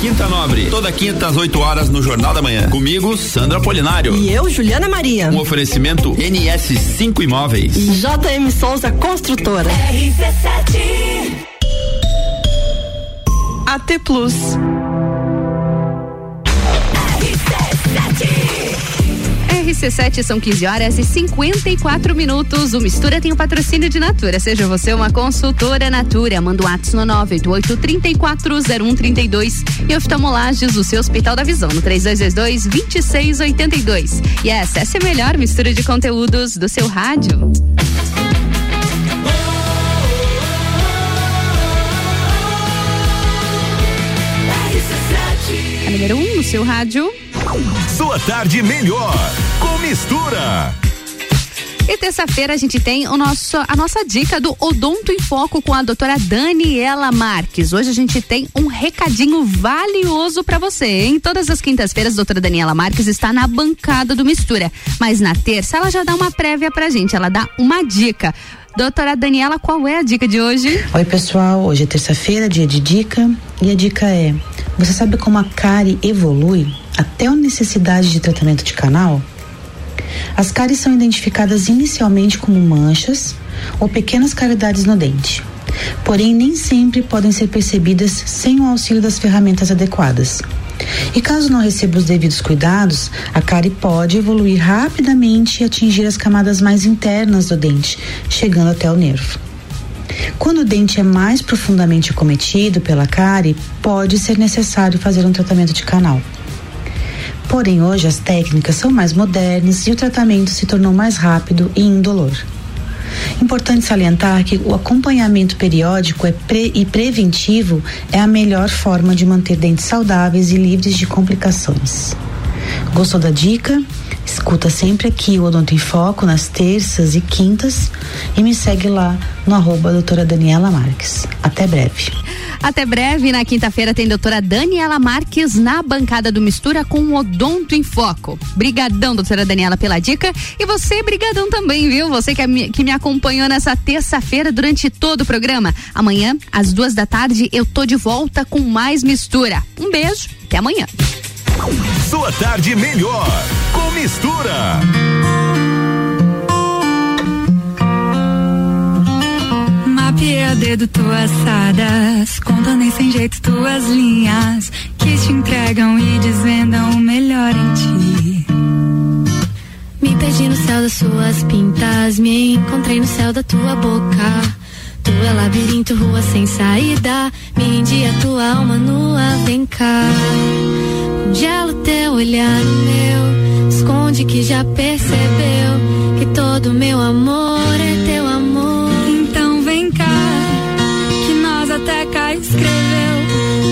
Quinta Nobre, toda quinta às 8 horas no Jornal da Manhã. Comigo, Sandra Polinário. E eu, Juliana Maria. Um oferecimento NS 5 Imóveis. E JM Souza Construtora. RC7. AT Plus. RC7 são 15 horas e 54 minutos. O Mistura tem o patrocínio de Natura. Seja você uma consultora Natura. Manda um ato no 988 340132 e oftalmolages, o seu Hospital da Visão, no 3222 2682. E é a melhor mistura de conteúdos do seu rádio. A número 1 um no seu rádio. Sua tarde melhor com mistura. E terça-feira a gente tem o nosso, a nossa dica do Odonto em Foco com a doutora Daniela Marques. Hoje a gente tem um recadinho valioso para você, hein? Todas as quintas-feiras a doutora Daniela Marques está na bancada do Mistura, mas na terça ela já dá uma prévia pra gente, ela dá uma dica. Doutora Daniela, qual é a dica de hoje? Oi, pessoal. Hoje é terça-feira, dia de dica. E a dica é: você sabe como a cárie evolui até a necessidade de tratamento de canal? As cáries são identificadas inicialmente como manchas ou pequenas cavidades no dente. Porém, nem sempre podem ser percebidas sem o auxílio das ferramentas adequadas. E caso não receba os devidos cuidados, a cárie pode evoluir rapidamente e atingir as camadas mais internas do dente, chegando até o nervo. Quando o dente é mais profundamente cometido pela cárie, pode ser necessário fazer um tratamento de canal. Porém, hoje as técnicas são mais modernas e o tratamento se tornou mais rápido e indolor. Importante salientar que o acompanhamento periódico é pre e preventivo é a melhor forma de manter dentes saudáveis e livres de complicações. Gostou da dica? Escuta sempre aqui o Odonto em Foco nas terças e quintas e me segue lá no arroba doutora Daniela Marques. Até breve. Até breve, na quinta-feira tem doutora Daniela Marques na bancada do Mistura com o Odonto em Foco. Brigadão, doutora Daniela, pela dica. E você, brigadão também, viu? Você que, me, que me acompanhou nessa terça-feira durante todo o programa. Amanhã, às duas da tarde, eu tô de volta com mais Mistura. Um beijo, até amanhã. Sua tarde melhor com Mistura. Mapeei a dedo tuas sadas, contando em sem jeito tuas linhas que te entregam e desvendam o melhor em ti. Me perdi no céu das suas pintas, me encontrei no céu da tua boca. Tu é labirinto, rua sem saída. Me rendi a tua alma nua, vem cá. Congela o teu olhar meu. Esconde que já percebeu que todo meu amor é teu amor. Então vem cá, que nós até cá escreveu.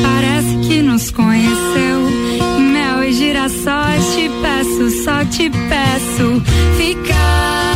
Parece que nos conheceu. Em mel e girassóis te peço, só te peço. Ficar,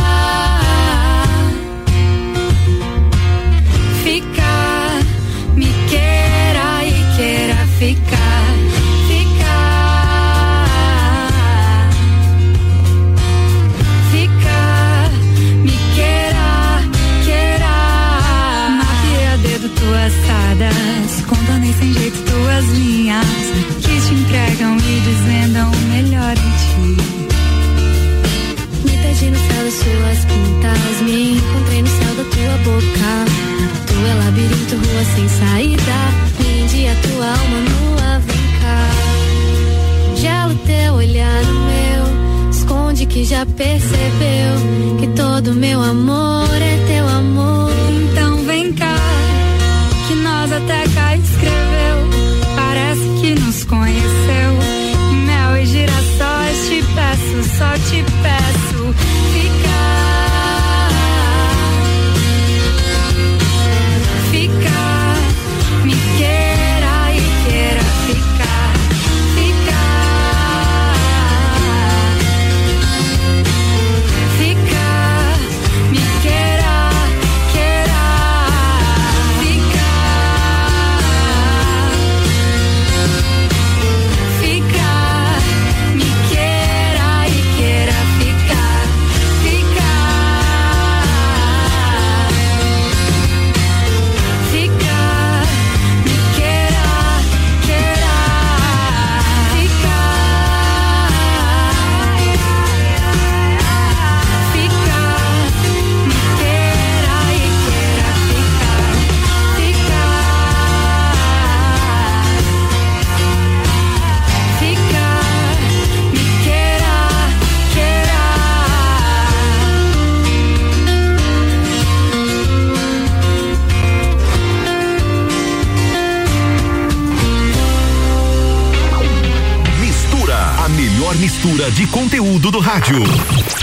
conteúdo do rádio.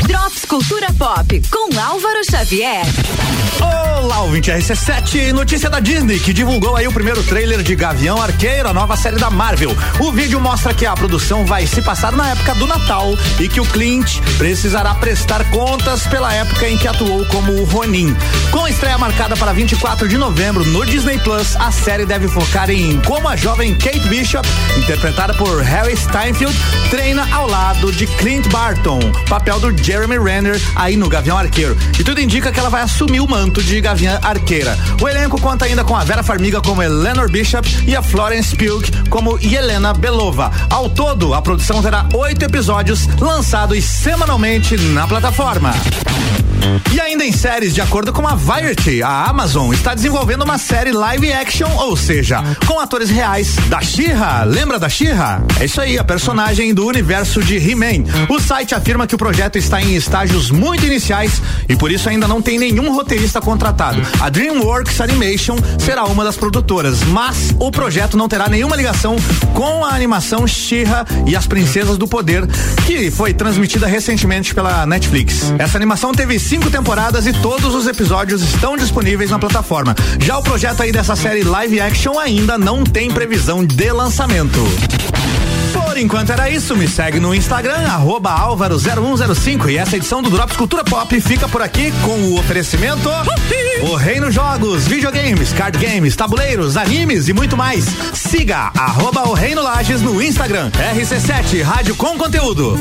Drops Cultura Pop com Álvaro Xavier. Olá, ouvinte RC7, notícia da Disney, que divulgou aí o primeiro trailer de Gavião Arqueiro, a nova série da Marvel. O vídeo mostra que a produção vai se passar na época do Natal e que o Clint precisará prestar contas pela época em que atuou como o Ronin. Com a estreia marcada para 24 de novembro no Disney Plus, a série deve focar em como a jovem Kate Bishop, interpretada por Harry Steinfeld, treina ao lado de Clint Barton, papel do Jeremy Renner aí no Gavião Arqueiro. E tudo indica que ela vai assumir o manto de Gavião Arqueira. O elenco conta ainda com a Vera Farmiga como Eleanor Bishop e a Florence Pugh como Helena Belova. Ao todo, a produção terá oito episódios lançados semanalmente na plataforma. E ainda em séries, de acordo com a Variety, a Amazon está desenvolvendo uma série live action, ou seja, com atores reais da She-Ra. Lembra da She-Ra? É isso aí, a personagem do universo de He-Man. O site afirma que o projeto está em estágios muito iniciais e por isso ainda não tem nenhum roteirista contratado. A DreamWorks Animation será uma das produtoras, mas o projeto não terá nenhuma ligação com a animação She-Ra e as Princesas do Poder, que foi transmitida recentemente pela Netflix. Essa animação teve cinco temporadas e todos os episódios estão disponíveis na plataforma. Já o projeto aí dessa série live action ainda não tem previsão de lançamento. Por enquanto era isso, me segue no Instagram, arroba álvaro0105 e essa edição do Drops Cultura Pop fica por aqui com o oferecimento O Reino Jogos, videogames, card games, tabuleiros, animes e muito mais. Siga arroba o Reino Lages no Instagram, RC7, Rádio com Conteúdo.